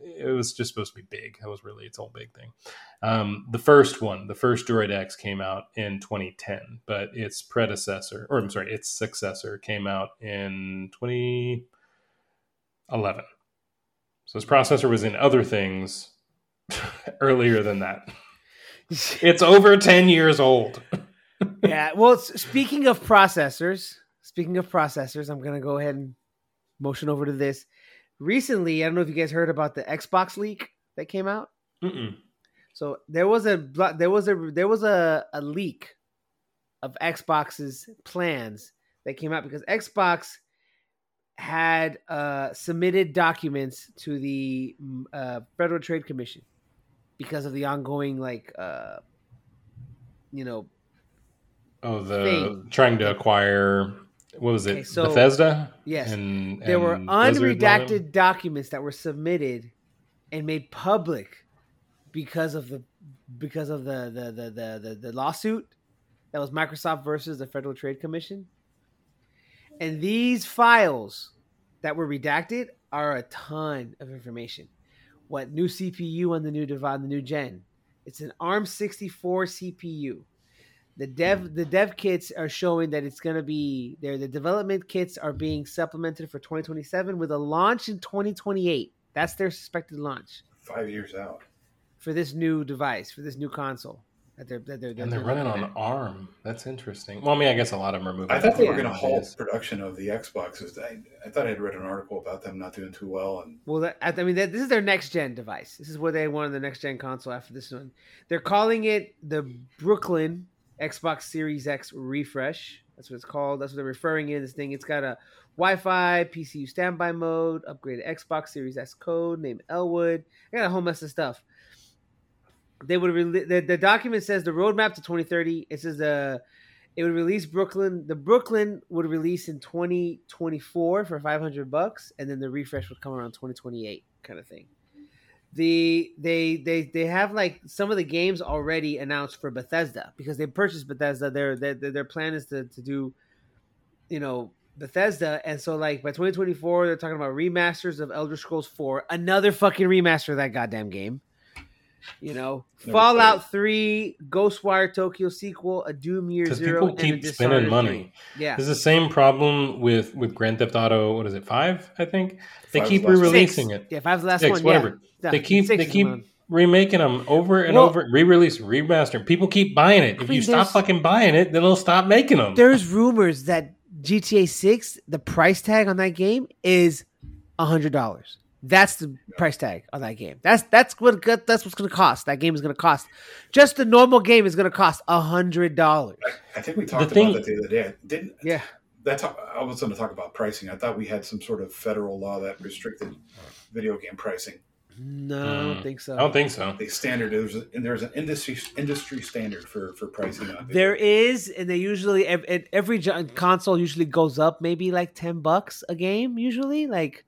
[SPEAKER 1] it was just supposed to be big. That was really its whole big thing. Um, the first one, the first Droid X, came out in 2010, but its predecessor, or I'm sorry, its successor, came out in 20. 11. So this processor was in other things *laughs* earlier than that. *laughs* it's over 10 years old. *laughs*
[SPEAKER 2] yeah. Well, speaking of processors, speaking of processors, I'm gonna go ahead and motion over to this. Recently, I don't know if you guys heard about the Xbox leak that came out.
[SPEAKER 1] Mm-mm.
[SPEAKER 2] So there was a there was a there was a, a leak of Xbox's plans that came out because Xbox had uh, submitted documents to the mm, uh, Federal Trade Commission because of the ongoing like uh, you know
[SPEAKER 1] Oh, the
[SPEAKER 2] Thing.
[SPEAKER 1] trying to acquire what was it?
[SPEAKER 2] Okay, so-
[SPEAKER 1] Bethesda.
[SPEAKER 2] yes
[SPEAKER 1] and,
[SPEAKER 2] there were
[SPEAKER 1] and Blizzard and all them?
[SPEAKER 2] unredacted documents that were submitted and made public because of the because of the the the the, the, the lawsuit that was Microsoft versus the Federal Trade Commission. And these files that were redacted are a ton of information. What new CPU on the new device, the new gen? It's an ARM64 CPU. The dev hmm. the dev kits are showing that it's going to be there. The development kits are being supplemented for 2027 with a launch in 2028. That's their suspected launch
[SPEAKER 4] Five years out.
[SPEAKER 2] for this new device for this new console that they're that they're,
[SPEAKER 1] And they're running on ARM. That's interesting. Well, I mean, I guess a lot of them are moving.
[SPEAKER 4] I thought they were going to halt production of the Xboxes. I, I thought I had read an article about them not doing too well, and
[SPEAKER 2] Well, that, I mean, that, this is their next gen device. This is where they wanted the next gen console after this one. They're calling it the Brooklin Xbox Series X refresh. That's what it's called. That's what they're referring to this thing. It's got a Wi-Fi, PCU standby mode, upgraded Xbox Series X code, named Ellewood. I got a whole mess of stuff. They would rele- the, the document says the roadmap to 2030. It says the it would release Brooklin. The Brooklin would release in 2024 for 500 bucks, and then the refresh would come around 2028, kind of thing. The they they they have like some of the games already announced for Bethesda because they purchased Bethesda. Their their their plan is to to do, you know, Bethesda, and so like by 2024 they're talking about remasters of Elder Scrolls 4, another fucking remaster of that goddamn game. You know,
[SPEAKER 4] Never
[SPEAKER 2] Fallout 3, Ghostwire Tokyo sequel, a Doom Year
[SPEAKER 1] Because
[SPEAKER 2] Zero,
[SPEAKER 1] people
[SPEAKER 2] and a
[SPEAKER 1] keep spending money.
[SPEAKER 2] 3. Yeah,
[SPEAKER 1] It's the same problem with with Grand Theft Auto. What is it? Five, I think. They
[SPEAKER 4] Five
[SPEAKER 1] keep
[SPEAKER 4] is
[SPEAKER 1] re-releasing
[SPEAKER 2] Six.
[SPEAKER 1] it.
[SPEAKER 2] Yeah, five's the last
[SPEAKER 1] Six,
[SPEAKER 2] one.
[SPEAKER 1] whatever.
[SPEAKER 2] Yeah.
[SPEAKER 1] They keep
[SPEAKER 2] Six
[SPEAKER 1] they keep
[SPEAKER 2] the one.
[SPEAKER 1] remaking them over and
[SPEAKER 2] Well-
[SPEAKER 1] over, re-release, remaster. People keep buying it. If
[SPEAKER 2] mean,
[SPEAKER 1] you stop fucking buying it, then they'll stop making them.
[SPEAKER 2] There's rumors that GTA 6, the price tag on that game is a hundred dollars. That's the price tag on that game. That's that's what that's what's going to cost. That game is going to cost. Just the normal game is going to cost a hundred dollars.
[SPEAKER 4] I, I think we talked
[SPEAKER 1] thing-
[SPEAKER 4] about that the other day. Didn't
[SPEAKER 2] Yeah.
[SPEAKER 4] That's how, I was going to talk about pricing. I thought we had some sort of federal law that restricted video game pricing.
[SPEAKER 2] No, I don't
[SPEAKER 1] Mm.
[SPEAKER 2] think so.
[SPEAKER 1] I don't think so.
[SPEAKER 4] The standard there's a, and there's an industry industry standard for for pricing on video
[SPEAKER 2] There
[SPEAKER 4] games.
[SPEAKER 2] is, and they usually ev- ev- every console usually goes up maybe like ten bucks a game. Usually, like,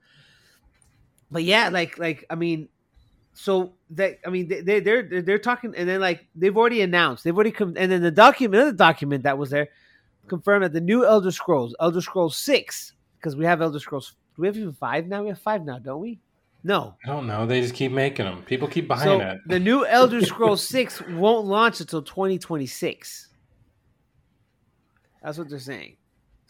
[SPEAKER 2] but yeah, like like I mean, so that I mean they they- they're they're, they're talking, and then like they've already announced, they've already come, and then the document, another document that was there, confirmed that the new Elder Scrolls, Elder Scrolls Six, because we have Elder Scrolls, do we have even five now? We have five now, don't we? No.
[SPEAKER 1] I don't know. They just keep making them. People keep buying
[SPEAKER 2] So
[SPEAKER 1] it.
[SPEAKER 2] the new Elder Scrolls Six won't launch until 2026. That's what they're saying.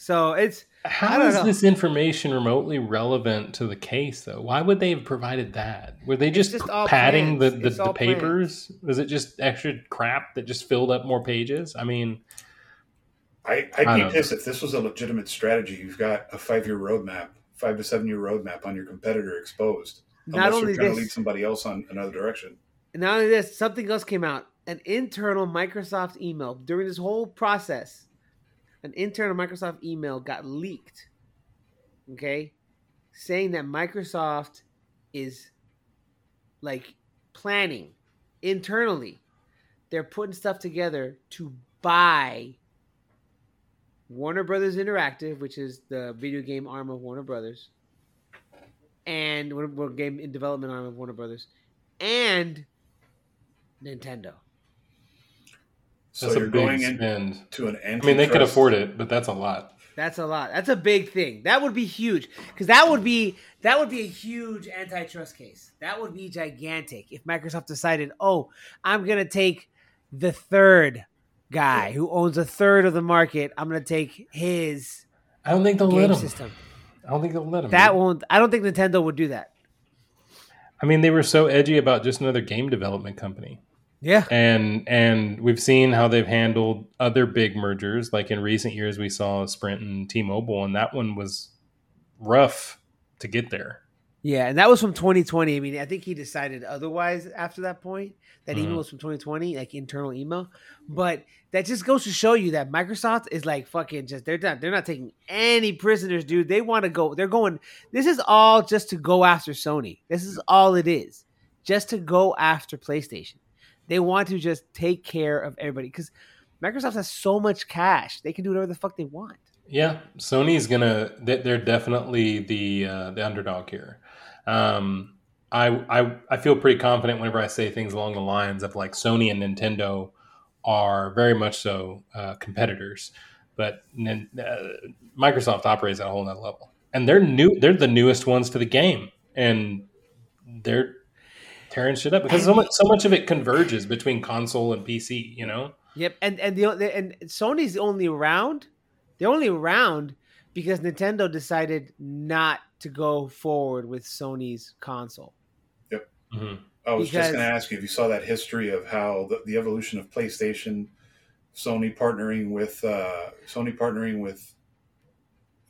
[SPEAKER 2] So it's I
[SPEAKER 1] How
[SPEAKER 2] don't know.
[SPEAKER 1] this information remotely relevant to the case, though? Why would they have provided that? Were they just,
[SPEAKER 2] just
[SPEAKER 1] padding
[SPEAKER 2] plans.
[SPEAKER 1] the, the, the
[SPEAKER 2] all plans.
[SPEAKER 1] papers? Was it just extra crap that just filled up more pages? I mean,
[SPEAKER 4] I,
[SPEAKER 1] I
[SPEAKER 4] I'd be pissed if this was a legitimate strategy. You've got a five year roadmap, five to seven year roadmap on your competitor exposed.
[SPEAKER 2] not
[SPEAKER 4] unless
[SPEAKER 2] only
[SPEAKER 4] you're trying to lead somebody else on another direction.
[SPEAKER 2] not only this, something else came out. An internal Microsoft email during this whole process. An internal Microsoft email got leaked. Okay, saying that Microsoft is like planning internally. They're putting stuff together to buy Warner Brothers Interactive, which is the video game arm of Warner Brothers, and game in development arm of Warner Brothers, and Nintendo.
[SPEAKER 4] So
[SPEAKER 1] that's a
[SPEAKER 4] you're
[SPEAKER 1] big
[SPEAKER 4] going into an antitrust.
[SPEAKER 1] I mean, they could afford it, but that's a lot.
[SPEAKER 2] That's a lot. That's a big thing. That would be huge because that would be that would be a huge antitrust case. That would be gigantic if Microsoft decided, "Oh, I'm going to take the third guy who owns a third of the market. I'm going to take his
[SPEAKER 1] I don't think they'll let
[SPEAKER 2] game system."
[SPEAKER 1] I don't think they'll let them.
[SPEAKER 2] That won't. I don't think Nintendo would do that.
[SPEAKER 1] I mean, they were so edgy about just another game development company.
[SPEAKER 2] Yeah.
[SPEAKER 1] and and we've seen how they've handled other big mergers. Like in recent years, we saw Sprint and T-Mobile, and that one was rough to get there.
[SPEAKER 2] Yeah, and that was from 2020. I mean, I think he decided otherwise after that point. That email
[SPEAKER 1] Mhm.
[SPEAKER 2] was from 2020, like internal email. But that just goes to show you that Microsoft is like fucking just they're not they're not taking any prisoners, dude. They want to go. They're going. This is all just to go after Sony. This is all it is, just to go after PlayStation. They want to just take care of everybody because Microsoft has so much cash. They can do whatever the fuck they want.
[SPEAKER 1] Yeah, Sony's gonna. they- They're definitely the uh, the underdog here. Um, I, I I feel pretty confident whenever I say things along the lines of like Sony and Nintendo are very much so uh, competitors, but uh, Microsoft operates at a whole nother level, and they're new. They're the newest ones to the game, and they're tearing shit up because so much so much of it converges between console and PC. You know.
[SPEAKER 2] Yep, and and the the- and Sony's only around. They're only around because Nintendo decided not to go forward with Sony's console.
[SPEAKER 1] Mhm.
[SPEAKER 4] I was
[SPEAKER 2] Because-
[SPEAKER 4] just going to ask you if you saw that history of how the, the evolution of PlayStation, Sony partnering with uh, Sony partnering with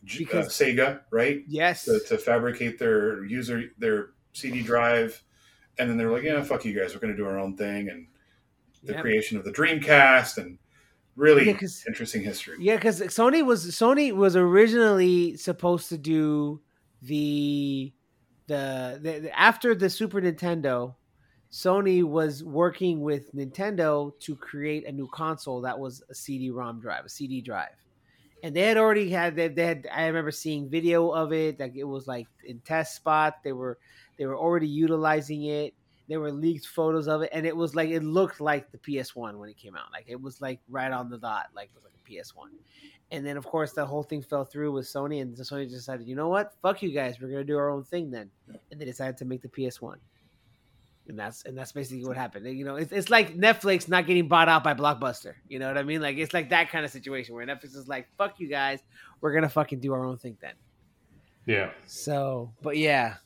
[SPEAKER 4] G- uh, Sega, right,
[SPEAKER 2] Yes,
[SPEAKER 4] to, to fabricate their user their CD drive, and then they're like, yeah, fuck you guys, we're going to do our own thing, and the
[SPEAKER 2] Yep.
[SPEAKER 4] creation of the Dreamcast, and really
[SPEAKER 2] Yeah, 'cause-
[SPEAKER 4] interesting history.
[SPEAKER 2] yeah, because Sony was Sony was originally supposed to do the the, the, the after the Super Nintendo. Sony was working with Nintendo to create a new console that was a CD-ROM drive, a CD drive. and they had already had they, they had i remember seeing video of it like it was like in test spot they were they were already utilizing it there were leaked photos of it and it was like it looked like the ps1 when it came out like it was like right on the dot like it was like a ps1 and then of course the whole thing fell through with sony and sony decided you know what fuck you guys we're gonna do our own thing then and they decided to make the ps1 and that's and that's basically what happened. You know, it's, it's like Netflix not getting bought out by Blockbuster. You know what I mean? Like it's like that kind of situation where Netflix is like, "Fuck you guys, we're gonna fucking do our own thing then."
[SPEAKER 1] Yeah.
[SPEAKER 2] So, but yeah,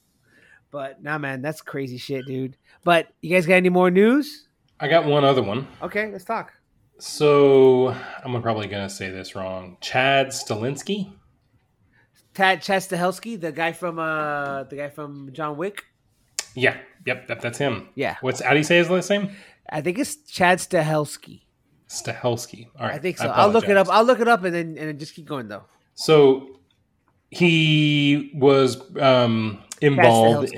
[SPEAKER 2] but nah, man, that's crazy shit, dude. But you guys got any more news?
[SPEAKER 1] I got one other one.
[SPEAKER 2] Okay, let's talk.
[SPEAKER 1] So I'm probably gonna say this wrong. Chad Stalinsky.
[SPEAKER 2] Tad Chastahelsky, the guy from uh, the guy from John Wick.
[SPEAKER 1] Yeah. Yep. That, that's him.
[SPEAKER 2] Yeah,
[SPEAKER 1] What's how do you say his last name?
[SPEAKER 2] I think it's Chad Stahelski.
[SPEAKER 1] Stahelsky. All right.
[SPEAKER 2] I think so. I'll look it up. I'll look it up and then and then just keep going though.
[SPEAKER 1] So he was um, involved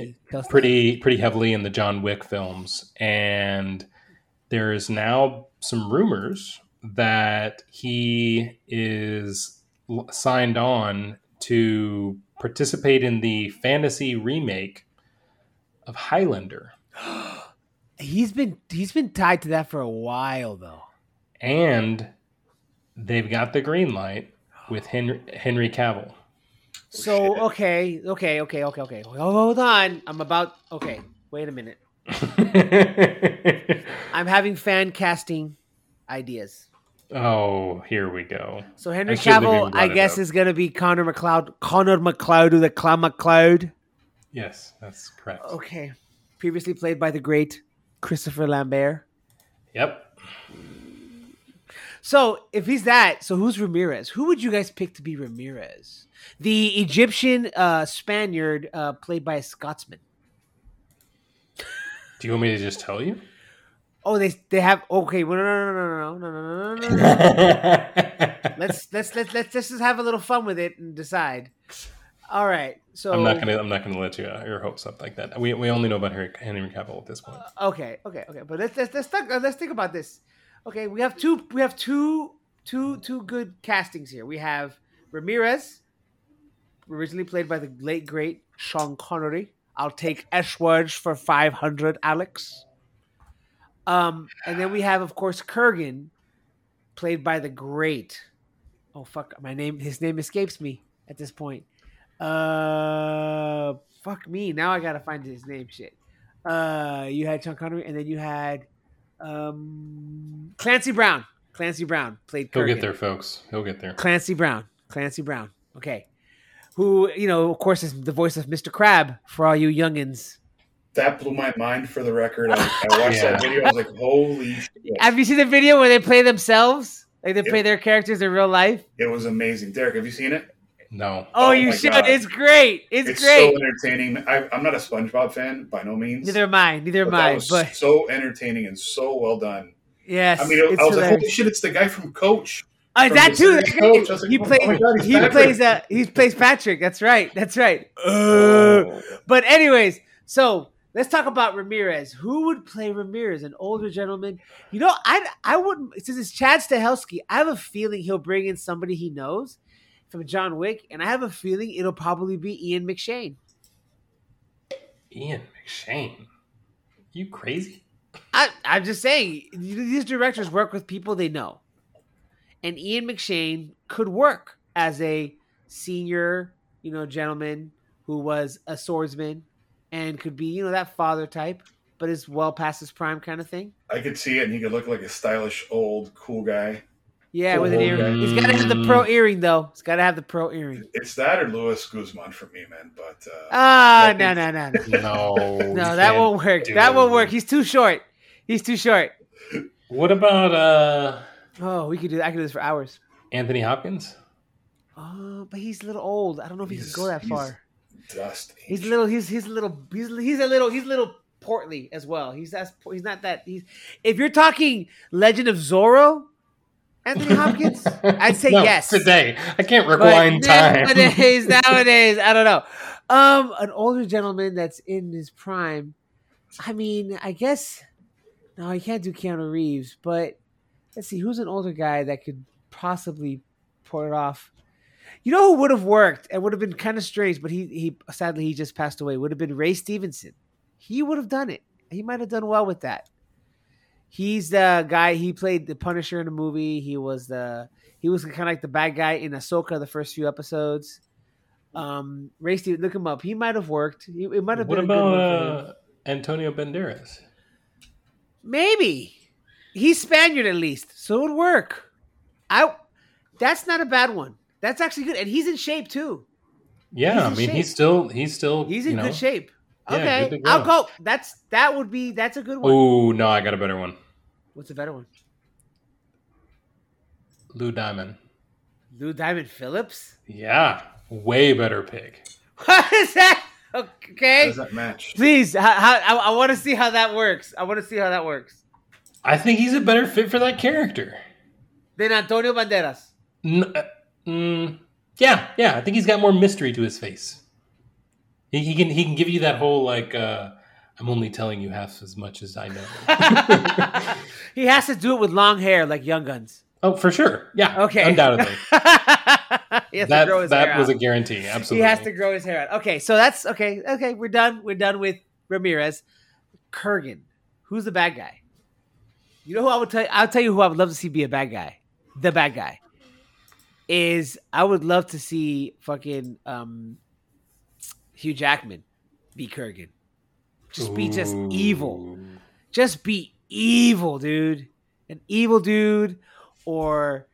[SPEAKER 1] pretty pretty heavily in the John Wick films, and there is now some rumors that he is signed on to participate in the fantasy remake of Highlander, *gasps*
[SPEAKER 2] He's been he's been tied to that for a while though.
[SPEAKER 1] and they've got the green light with Henry, Henry Cavill.
[SPEAKER 2] So okay, okay, okay, okay, okay. Hold on. I'm about okay. Wait a minute. *laughs* I'm having fan casting ideas.
[SPEAKER 1] oh, here we go.
[SPEAKER 2] So Henry
[SPEAKER 1] I shouldn't have even
[SPEAKER 2] Cavill, I guess,
[SPEAKER 1] up.
[SPEAKER 2] is gonna be Connor MacLeod. Connor MacLeod or the Clown MacLeod.
[SPEAKER 1] Yes, that's correct.
[SPEAKER 2] Okay. Previously played by the great Christopher Lambert.
[SPEAKER 1] Yep.
[SPEAKER 2] So if he's that, so who's Ramirez? Who would you guys pick to be Ramirez? The Egyptian uh, Spaniard uh, played by a Scotsman.
[SPEAKER 1] Do you want me to just tell you?
[SPEAKER 2] Oh, they they have okay. No, no, no, no, no, no, no, no, no, no. let's let's let's let's just have a little fun with it and decide. All right. So
[SPEAKER 1] I'm not gonna. I'm not gonna let you uh, your hopes up like that. We, we only know about Henry, Henry Cavill at this point.
[SPEAKER 2] Okay, okay, okay. But let's let's let's think, uh, let's think about this. Okay, we have two we have two two two good castings here. We have Ramirez, originally played by the late great Sean Connery. I'll take S words for five hundred, Alex. Um, and then we have, of course, Kurgan, played by the great. Oh fuck, my name his name escapes me at this point. Uh, fuck me. Now I gotta find his name. Shit. Uh, you had Sean Connery, and then you had um Clancy Brown. Clancy Brown played.
[SPEAKER 1] He'll
[SPEAKER 2] Kurgan.
[SPEAKER 1] get there, folks. He'll get there.
[SPEAKER 2] Clancy Brown. Clancy Brown. Okay. Who, you know, of course, is the voice of Mr. Crab for all you youngins.
[SPEAKER 4] that blew my mind. For the record, I, I *laughs* watched
[SPEAKER 1] Yeah.
[SPEAKER 4] that video. I was like, "Holy shit!"
[SPEAKER 2] Have you seen the video where they play themselves? Like they
[SPEAKER 4] Yeah.
[SPEAKER 2] play their characters in real life?
[SPEAKER 4] It was amazing. Derek, have you seen it?
[SPEAKER 1] No.
[SPEAKER 2] Oh,
[SPEAKER 4] Oh
[SPEAKER 2] you should.
[SPEAKER 4] God.
[SPEAKER 2] It's great. It's, great.
[SPEAKER 4] It's
[SPEAKER 2] great.
[SPEAKER 4] so entertaining. I, I'm not a SpongeBob fan by no means.
[SPEAKER 2] Neither am I. Neither
[SPEAKER 4] but
[SPEAKER 2] am
[SPEAKER 4] that
[SPEAKER 2] I.
[SPEAKER 4] was
[SPEAKER 2] But
[SPEAKER 4] so entertaining and so well done.
[SPEAKER 2] yes,
[SPEAKER 4] I mean, it, I was like, "Holy shit!" It's the guy from Coach.
[SPEAKER 2] Oh,
[SPEAKER 4] from
[SPEAKER 2] that too.
[SPEAKER 4] Coach. I like,
[SPEAKER 2] he
[SPEAKER 4] "Oh
[SPEAKER 2] plays.
[SPEAKER 4] my God,
[SPEAKER 2] he
[SPEAKER 4] Patrick."
[SPEAKER 2] plays. Uh, he plays Patrick. That's right. That's right. Uh,
[SPEAKER 1] Oh.
[SPEAKER 2] But anyways, so let's talk about Ramirez. Who would play Ramirez? An older gentleman. You know, I I wouldn't. Since it's Chad Stahelski, I have a feeling he'll bring in somebody he knows from John Wick, and I have a feeling it'll probably be Ian McShane.
[SPEAKER 1] Ian McShane. You crazy?
[SPEAKER 2] I, I'm just saying these directors work with people they know, and Ian McShane could work as a senior, you know, gentleman who was a swordsman and could be, you know, that father type, but is well past his prime kind of thing.
[SPEAKER 4] I could see it, and he could look like a stylish, old, cool guy.
[SPEAKER 2] Yeah, with an earring. He's got to have the pro earring though. He's got to have the pro earring.
[SPEAKER 4] It's that or Luis Guzman for me, man. But uh,
[SPEAKER 2] Ah, no, no, no, *laughs* no.
[SPEAKER 1] No.
[SPEAKER 2] No, that won't work.
[SPEAKER 1] do
[SPEAKER 2] That won't work. He's too short. He's too short. *laughs*
[SPEAKER 1] What about uh
[SPEAKER 2] Oh, we could do. that. I could do this for hours.
[SPEAKER 1] Anthony Hopkins?
[SPEAKER 2] Oh, but he's a little old. I don't know if he can go that
[SPEAKER 4] he's-
[SPEAKER 2] far.
[SPEAKER 4] dust.
[SPEAKER 2] He's a little. He's he's a little. He's he's a little. He's a little portly as well. He's that's. He's not that. He's. If you're talking Legend of Zorro, Anthony Hopkins, *laughs* I'd say
[SPEAKER 1] No,
[SPEAKER 2] yes.
[SPEAKER 1] Today. I can't rewind time.
[SPEAKER 2] nowadays, *laughs* *laughs* nowadays, I don't know. Um, an older gentleman that's in his prime. I mean, I guess. No, you can't do Keanu Reeves, but let's see who's an older guy that could possibly pull it off. You know who would have worked and would have been kind of strange, but he he sadly he just passed away. Would have been Ray Stevenson. He would have done it. He might have done well with that. He's the guy. He played the Punisher in the movie. He was the he was kind of like the bad guy in Ahsoka the first few episodes. Um, Ray Stevenson, look him up. He might have worked. He, it might have
[SPEAKER 1] what
[SPEAKER 2] been good
[SPEAKER 1] about uh, Antonio Banderas?
[SPEAKER 2] Maybe he's Spaniard at least, so it would work. I that's not a bad one. That's actually good, and he's in shape too.
[SPEAKER 1] Yeah,
[SPEAKER 2] He's
[SPEAKER 1] I mean
[SPEAKER 2] shape.
[SPEAKER 1] he's still he's still
[SPEAKER 2] He's
[SPEAKER 1] you
[SPEAKER 2] in
[SPEAKER 1] know,
[SPEAKER 2] good shape.
[SPEAKER 1] Yeah,
[SPEAKER 2] Okay,
[SPEAKER 1] good to
[SPEAKER 2] I'll
[SPEAKER 1] go.
[SPEAKER 2] go. That's that would be that's a good one.
[SPEAKER 1] Oh no, I got a better one.
[SPEAKER 2] What's a better one?
[SPEAKER 1] Lou Diamond.
[SPEAKER 2] Lou Diamond Phillips.
[SPEAKER 1] Yeah, way better pick. *laughs*
[SPEAKER 2] What is that?
[SPEAKER 4] How
[SPEAKER 2] Okay,
[SPEAKER 4] does that match?
[SPEAKER 2] please. How, how, I, I want to see how that works. I want to see how that works.
[SPEAKER 1] I think he's a better fit for that character.
[SPEAKER 2] than Antonio Banderas.
[SPEAKER 1] N- uh, mm, yeah, yeah. I think he's got more mystery to his face. He, he can he can give you that whole like uh, I'm only telling you half as much as I know. *laughs*
[SPEAKER 2] he has to do it with long hair like Young Guns.
[SPEAKER 1] oh, for sure. Yeah.
[SPEAKER 2] Okay,
[SPEAKER 1] Undoubtedly. *laughs*
[SPEAKER 2] he has to
[SPEAKER 1] that
[SPEAKER 2] grow his
[SPEAKER 1] that was
[SPEAKER 2] out.
[SPEAKER 1] a guarantee. Absolutely.
[SPEAKER 2] He has to grow his hair out. Okay, so that's okay. Okay, we're done. We're done with Ramirez. Kurgan, who's the bad guy? You know who I would tell? I'll tell you who I would love to see be a bad guy. The bad guy is I would love to see fucking um, Hugh Jackman be Kurgan. Just be just evil. Just be evil, dude. An evil dude, or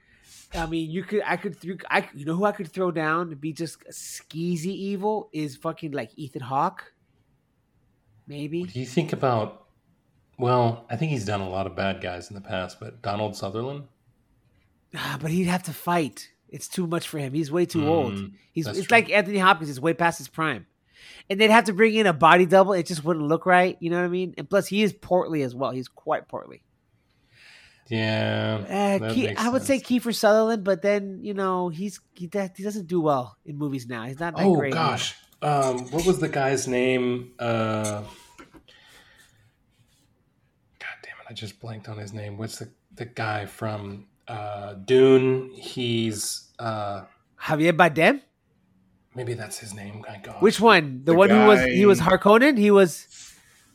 [SPEAKER 2] I mean, you could. I could. Throw, I. You know who I could throw down to be just skeezy evil is fucking like Ethan Hawke. Maybe.
[SPEAKER 1] What do you think about? Well, I think he's done a lot of bad guys in the past, but Donald Sutherland.
[SPEAKER 2] Ah, but he'd have to fight. It's too much for him. He's way too old.
[SPEAKER 1] Mm,
[SPEAKER 2] He's. It's
[SPEAKER 1] true.
[SPEAKER 2] like Anthony Hopkins is way past his prime, and they'd have to bring in a body double. It just wouldn't look right. You know what I mean? And plus, he is portly as well. He's quite portly.
[SPEAKER 1] Yeah,
[SPEAKER 2] Uh, Ke- I would say. Kiefer Sutherland, but then you know he's he, that, he doesn't do well in movies now. He's not that
[SPEAKER 1] Oh
[SPEAKER 2] great.
[SPEAKER 1] gosh, um, what was the guy's name? Uh, God damn it, I just blanked on his name. What's the the guy from uh, Dune? He's uh,
[SPEAKER 2] Javier Bardem.
[SPEAKER 1] maybe that's his name. My God,
[SPEAKER 2] Which one? The,
[SPEAKER 4] The
[SPEAKER 2] one who was he was Harkonnen. He was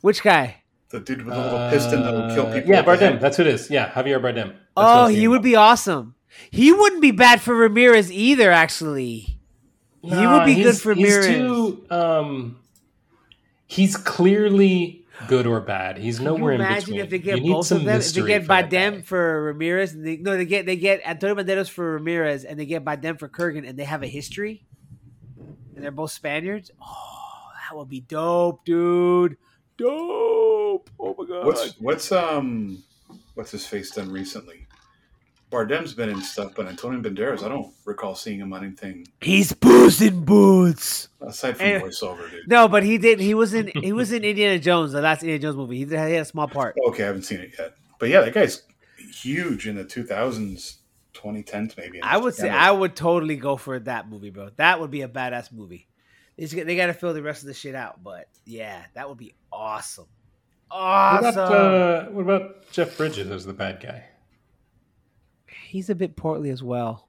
[SPEAKER 2] which guy?
[SPEAKER 4] The dude with the little piston that will kill
[SPEAKER 1] Uh,
[SPEAKER 4] people.
[SPEAKER 1] Yeah,
[SPEAKER 4] with the
[SPEAKER 1] Bardem. That's who it is. Yeah, Javier Bardem. That's what
[SPEAKER 2] Oh, he would
[SPEAKER 1] about.
[SPEAKER 2] be awesome. He wouldn't be bad for Ramirez either. Actually, he would be good
[SPEAKER 1] he's-
[SPEAKER 2] for
[SPEAKER 1] he's
[SPEAKER 2] Ramirez.
[SPEAKER 1] too, um, he's clearly good or bad. He's
[SPEAKER 2] Can
[SPEAKER 1] nowhere
[SPEAKER 2] you
[SPEAKER 1] in
[SPEAKER 2] imagine
[SPEAKER 1] between.
[SPEAKER 2] if they
[SPEAKER 1] You
[SPEAKER 2] get
[SPEAKER 1] need
[SPEAKER 2] both of them? If they
[SPEAKER 1] mystery
[SPEAKER 2] get
[SPEAKER 1] for that
[SPEAKER 2] Bardem
[SPEAKER 1] guy.
[SPEAKER 2] for Ramirez, and they, no, they get they get Antonio Banderas for Ramirez, and they get Bardem for Kurgan, and they have a history, and they're both Spaniards. Oh, that would be dope, dude. dope. Oh my god.
[SPEAKER 4] What's what's um what's his face done recently? Bardem's been in stuff, but Antonio Banderas, I don't recall seeing him on anything
[SPEAKER 2] He's boots in boots.
[SPEAKER 4] aside from
[SPEAKER 2] And-
[SPEAKER 4] voiceover, dude.
[SPEAKER 2] No, but he did. He was in. He was in Indiana Jones, the last Indiana Jones movie. He, did, he had a small part.
[SPEAKER 4] Okay, I haven't seen it yet. But yeah, that guy's huge in the 2000s, 2010s maybe.
[SPEAKER 2] I would say I would totally go for that movie, bro. That would be a badass movie. They, they got to fill the rest of the shit out, but yeah, that would be awesome.
[SPEAKER 1] What
[SPEAKER 2] Awesome.
[SPEAKER 1] about, uh, what about Jeff Bridges as the bad guy?
[SPEAKER 2] He's a bit portly as well.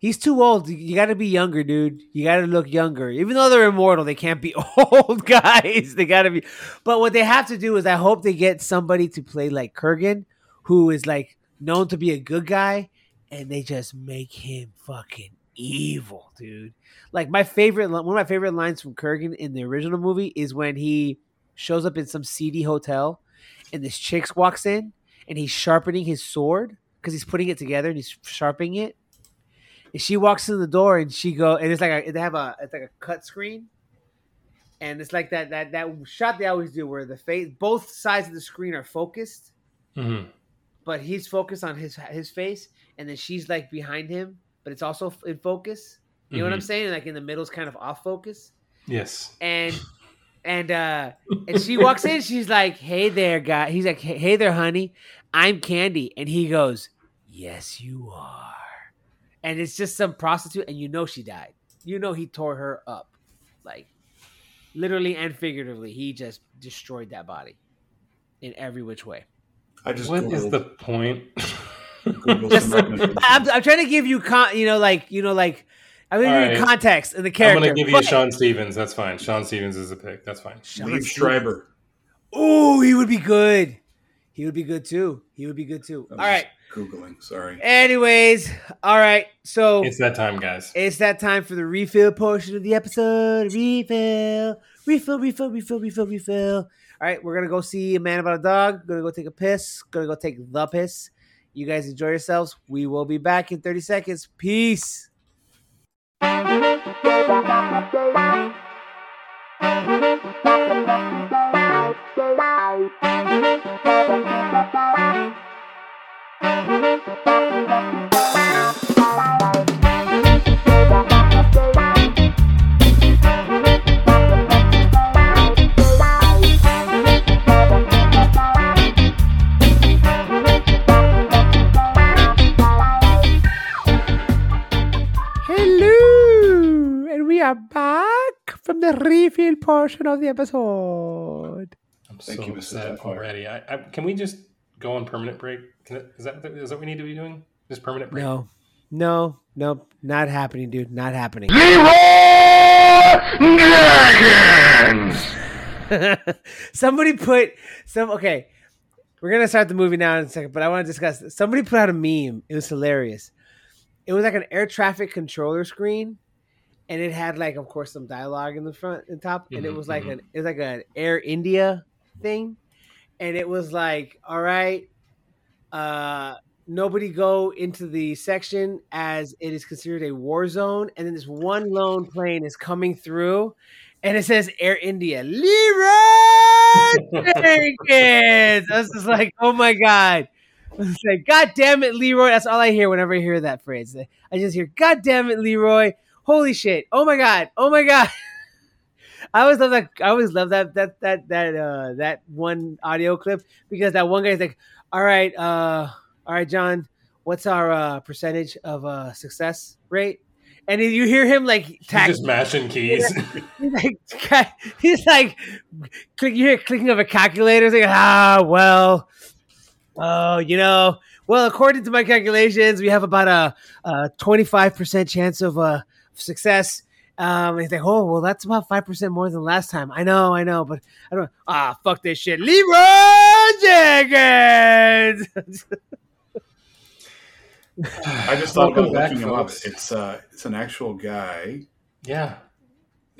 [SPEAKER 2] He's too old. You got to be younger, dude. You got to look younger. Even though they're immortal, they can't be *laughs* old guys. They got to be. But what they have to do is, I hope they get somebody to play like Kurgan, who is like known to be a good guy, and they just make him fucking evil, dude. Like my favorite, one of my favorite lines from Kurgan in the original movie is when he shows up in some seedy hotel, and this chick walks in, and he's sharpening his sword because he's putting it together and he's sharpening it. And she walks in the door and she go and it's like a, they have a it's like a cut screen, and it's like that that that shot they always do where the face both sides of the screen are focused,
[SPEAKER 1] Mm-hmm.
[SPEAKER 2] but he's focused on his his face, and then she's like behind him, but it's also in focus. You know what I'm
[SPEAKER 1] Mhm.
[SPEAKER 2] saying? Like in the middle's kind of off focus
[SPEAKER 1] Yes.
[SPEAKER 2] and *laughs* and uh and she walks in she's like hey there guy he's like hey there honey i'm candy and he goes yes you are and it's just some prostitute and you know she died you know he tore her up like literally and figuratively he just destroyed that body in every which way
[SPEAKER 4] I just
[SPEAKER 1] What is
[SPEAKER 4] Googled-
[SPEAKER 1] the point?
[SPEAKER 2] Just- *laughs* I'm, I'm trying to give you con you know like you know like i'm gonna give you context in the character.
[SPEAKER 1] I'm going to give you
[SPEAKER 2] but-
[SPEAKER 1] Sean Stevens. That's fine. Sean Stevens is a pick. That's fine.
[SPEAKER 2] Sean
[SPEAKER 4] Liev
[SPEAKER 2] Stevens.
[SPEAKER 4] Schreiber.
[SPEAKER 2] oh he would be good he would be good too he would be good too
[SPEAKER 4] I
[SPEAKER 2] all
[SPEAKER 4] was
[SPEAKER 2] right
[SPEAKER 4] just Googling. Sorry.
[SPEAKER 2] Anyways, all right. So
[SPEAKER 1] It's that time, guys.
[SPEAKER 2] it's that time for the refill portion of the episode. Refill, refill, refill, refill, refill, refill. All right, we're gonna go see a man about a dog. Gonna go take a piss. Gonna go take the piss. You guys enjoy yourselves. We will be back in 30 seconds. Peace. Portion of the episode.
[SPEAKER 1] I'm
[SPEAKER 4] Thank
[SPEAKER 1] so
[SPEAKER 4] you, Mr.
[SPEAKER 1] upset already. I, I, can we just go on permanent break? Can it, is that that what we need to be doing? Just permanent break?
[SPEAKER 2] No, no, nope, not happening, dude. Not happening. *laughs* *laughs* Somebody put some. Okay, we're gonna start the movie now in a second, but I want to discuss. This. Somebody put out a meme. It was hilarious. It was like an air traffic controller screen, and it had like, of course, some dialogue in the front and top, and it
[SPEAKER 1] Mhm,
[SPEAKER 2] was like
[SPEAKER 1] mhm.
[SPEAKER 2] an it was like an Air India thing, and it was like, all right, uh, nobody go into the section as it is considered a war zone, and then this one lone plane is coming through, and it says Air India, Leeroy Jenkins. I was just like, oh my god. I was like, God damn it, Leeroy. That's all I hear whenever I hear that phrase. I just hear, God damn it, Leeroy. Holy shit. Oh my god. Oh my god. I always love that. I always love that that that that uh that one audio clip because that one guy's like, all right, uh, all right, John, what's our uh percentage of uh success rate? And you hear him like
[SPEAKER 1] He's just mashing keys. *laughs*
[SPEAKER 2] he's like, he's like, click, you hear clicking of a calculator. It's like, ah, well, oh, you know, well, according to my calculations, we have about a, a 25% chance of uh, success. Um, and he's like, oh, well, that's about 5% more than last time. I know, I know, but I don't, ah, fuck this shit. Leeroy Jenkins! *sighs*
[SPEAKER 4] I just thought
[SPEAKER 1] Welcome
[SPEAKER 4] about
[SPEAKER 1] back,
[SPEAKER 4] looking him up. It's uh, it's an actual guy,
[SPEAKER 1] yeah.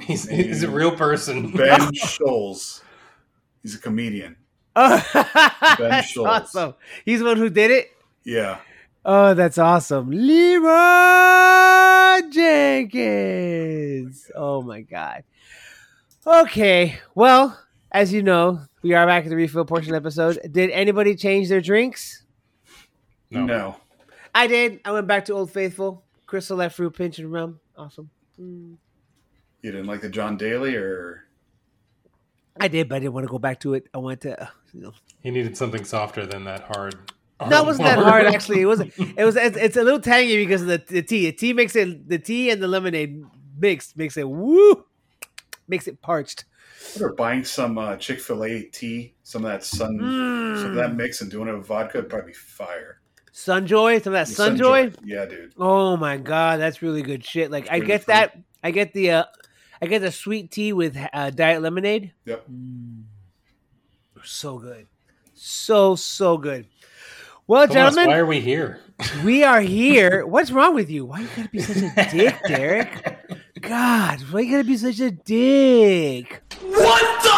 [SPEAKER 1] He's, he's a real person. *laughs*
[SPEAKER 4] Ben Scholes. He's a comedian.
[SPEAKER 2] oh, that's
[SPEAKER 4] Schultz.
[SPEAKER 2] awesome. He's the one who did it?
[SPEAKER 4] Yeah,
[SPEAKER 2] Oh, that's awesome. Leeroy Jenkins. Oh my god. Okay. Well, as you know, we are back at the refill portion episode. Did anybody change their drinks?
[SPEAKER 1] No.
[SPEAKER 4] No.
[SPEAKER 2] I did. I went back to Old Faithful, Crystal Light Fruit Pinch and Rum. Awesome. Mm.
[SPEAKER 4] You didn't like the John Daly or
[SPEAKER 2] I did, but I didn't want to go back to it. I went to, uh, you know.
[SPEAKER 1] He needed something softer than that hard.
[SPEAKER 2] No, it wasn't that hard actually. It wasn't. It was. It's, it's a little tangy because of the, the tea. The tea makes it. The tea and the lemonade mix makes it woo, makes it parched.
[SPEAKER 4] or buying some uh, Chick Fil A tea, some of that sun, some of that
[SPEAKER 2] Mm.
[SPEAKER 4] mix, and doing it with vodka would probably be fire.
[SPEAKER 2] Sunjoy, some of that
[SPEAKER 4] The
[SPEAKER 2] Sunjoy.
[SPEAKER 4] yeah, dude.
[SPEAKER 2] Oh my god, that's really good shit. Like I
[SPEAKER 4] really
[SPEAKER 2] get
[SPEAKER 4] fruit.
[SPEAKER 2] that. I get the. uh I get the sweet tea with uh, diet lemonade.
[SPEAKER 4] Yep.
[SPEAKER 2] Mm. So good, so so good. Well,
[SPEAKER 1] Thomas,
[SPEAKER 2] gentlemen,
[SPEAKER 1] why are we here?
[SPEAKER 2] we are here. What's wrong with you? Why you gotta be such a dick, Derek? *laughs* God, why you gotta be such a dick? What the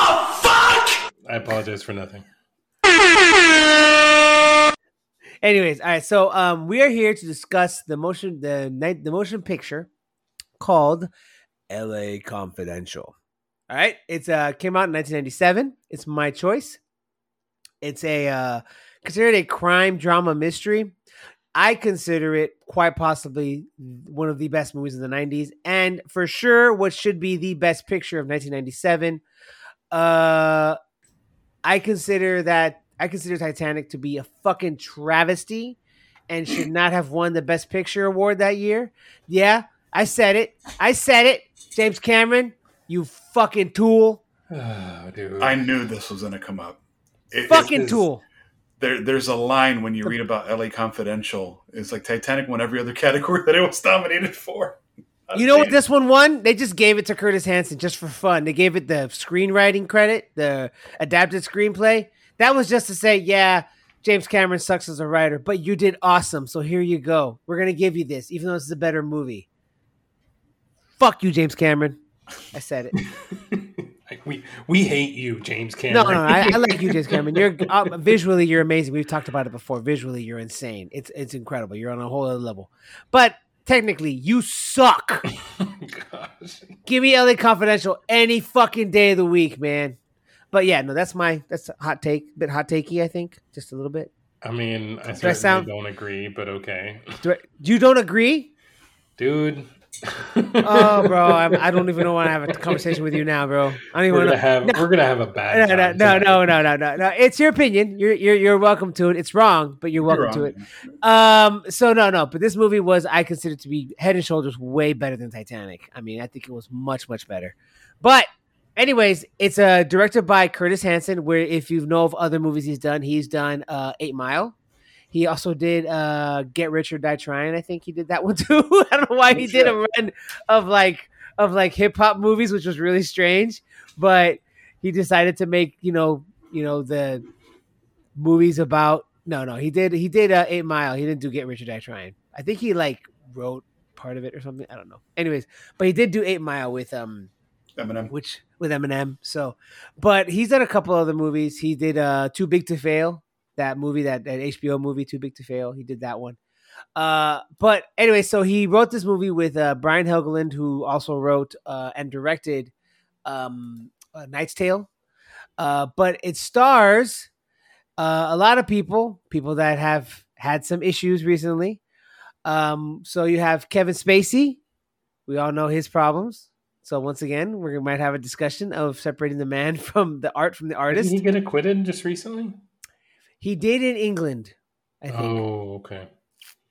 [SPEAKER 2] fuck?
[SPEAKER 1] I apologize for nothing.
[SPEAKER 2] Anyways, all right. So, um, we are here to discuss the motion, the night, the motion picture called L.A. Confidential. All right, it's uh came out in 1997. It's my choice. It's a uh, considered a crime drama mystery. I consider it quite possibly one of the best movies of the 90s, and for sure, what should be the best picture of 1997. Uh, I consider that I consider Titanic to be a fucking travesty and should not have won the Best Picture award that year. Yeah, I said it. I said it. James Cameron, you fucking tool. *sighs*
[SPEAKER 1] Oh, dude.
[SPEAKER 4] I knew this was going to come up. It- it-
[SPEAKER 2] Fucking
[SPEAKER 1] is-
[SPEAKER 2] tool.
[SPEAKER 4] There, there's a line when you read about LA Confidential. It's like Titanic won every other *laughs* category that it was nominated for.
[SPEAKER 2] You know what this one won? They just gave it to Curtis Hanson just for fun. They gave it the screenwriting credit, the adapted screenplay. That was just to say, yeah, James Cameron sucks as a writer, but you did awesome. So here you go. We're gonna give you this, even though this is a better movie. Fuck you, James Cameron. I said it. *laughs*
[SPEAKER 1] We we hate you, James Cameron.
[SPEAKER 2] No,
[SPEAKER 1] Cameron.
[SPEAKER 2] no, I, I like you, James Cameron. You're *laughs* uh, visually, you're amazing. We've talked about it before. Visually, you're insane. It's it's incredible. You're on a whole other level. But technically, you suck. *laughs*
[SPEAKER 1] Gosh.
[SPEAKER 2] Give me LA Confidential any fucking day of the week, man. But yeah, no, that's my that's a hot take, a bit hot takey, I think, just a little bit.
[SPEAKER 1] I mean, I
[SPEAKER 2] I
[SPEAKER 1] certainly
[SPEAKER 2] sound-
[SPEAKER 1] don't agree, but okay,
[SPEAKER 2] Do I, you don't agree?
[SPEAKER 1] dude.
[SPEAKER 2] Oh, bro, I'm, I don't even know want to have a conversation with you now, bro. I don't even
[SPEAKER 1] we're gonna
[SPEAKER 2] to.
[SPEAKER 1] have
[SPEAKER 2] no.
[SPEAKER 1] we're gonna have a bad
[SPEAKER 2] No, no,
[SPEAKER 1] time
[SPEAKER 2] no, no, no, no, no, no. It's your opinion. You're you're you're welcome to it. It's wrong, but you're welcome to it. Um, so no, no, but this movie was I consider to be head and shoulders way better than Titanic. I mean, I think it was much, much better. But anyways, it's uh directed by Curtis Hanson, where if you know of other movies he's done, he's done uh Eight Mile. He also did uh Get Rich or Die Trying. I think he did that one *laughs* too. I don't know why he did a run of like of like hip hop movies, which was really strange. But he decided to make, you know, you know, the movies about no, no, he did he did uh, Eight Mile. He didn't do Get Rich or Die Trying. I think he like wrote part of it or something. I don't know. Anyways, but he did do Eight Mile with um
[SPEAKER 4] Eminem.
[SPEAKER 2] which with Eminem. So, but he's done a couple other movies. He did uh Too Big to Fail, that movie that that HBO movie Too Big to Fail. He did that one. Uh, but anyway, so he wrote this movie with uh, Brian Helgeland, who also wrote uh, and directed um, uh, Knight's Tale. Uh, but it stars uh, a lot of people, people that have had some issues recently. Um, so you have Kevin Spacey. We all know his problems. So once again, we might have a discussion of separating the man *laughs* from the art from the artist.
[SPEAKER 1] Did he get acquitted just recently?
[SPEAKER 2] He did in England, I think.
[SPEAKER 1] Oh, okay.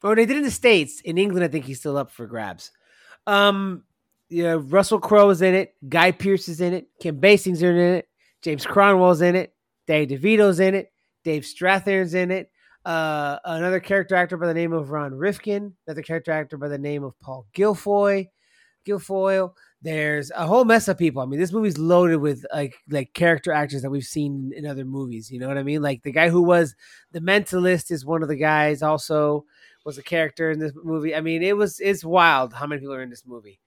[SPEAKER 2] Or they did in the States. In England, I think he's still up for grabs. Um, yeah, Russell Crowe is in it. Guy Pearce is in it. Kim Basinger in it. James Cromwell's in it. Dave DeVito's in it. Dave Strathairn's in it. Uh, another character actor by the name of Ron Rifkin. Another character actor by the name of Paul Guilfoyle. Guilfoyle. There's a whole mess of people. I mean, this movie's loaded with like like character actors that we've seen in other movies. You know what I mean? Like the guy who was the Mentalist is one of the guys. Also, was a character in this movie. I mean, it was it's wild how many people are in this movie.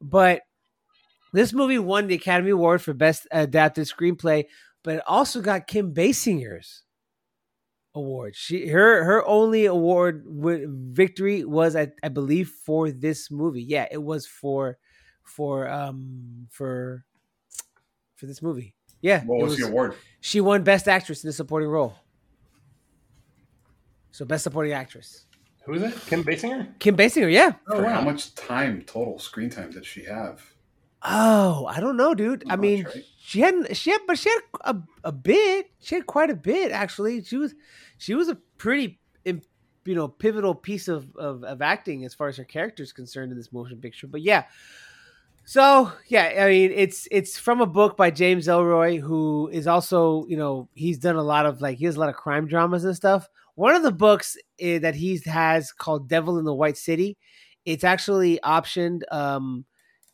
[SPEAKER 2] But this movie won the Academy Award for Best Adapted Screenplay, but it also got Kim Basinger's award. She her her only award wi- victory was I, I believe for this movie. Yeah, it was for for um for for this movie. Yeah,
[SPEAKER 4] What
[SPEAKER 2] it
[SPEAKER 4] was, the award?
[SPEAKER 2] She won Best Actress in a Supporting Role. So Best Supporting Actress.
[SPEAKER 1] Who is it? Kim Basinger?
[SPEAKER 2] Kim Basinger, yeah.
[SPEAKER 1] Oh,
[SPEAKER 4] For
[SPEAKER 1] wow.
[SPEAKER 4] how much time total screen time did she have?
[SPEAKER 2] Oh, I don't know, dude. I mean,
[SPEAKER 4] much, right?
[SPEAKER 2] she hadn't. She had, but she had a, a bit. She had quite a bit actually. She was, she was a pretty, you know, pivotal piece of, of of acting as far as her character is concerned in this motion picture. But yeah, so yeah, I mean, it's it's from a book by James Ellroy, who is also, you know, he's done a lot of like he has a lot of crime dramas and stuff. One of the books eh, that he has called Devil in the White City. It's actually optioned. Um,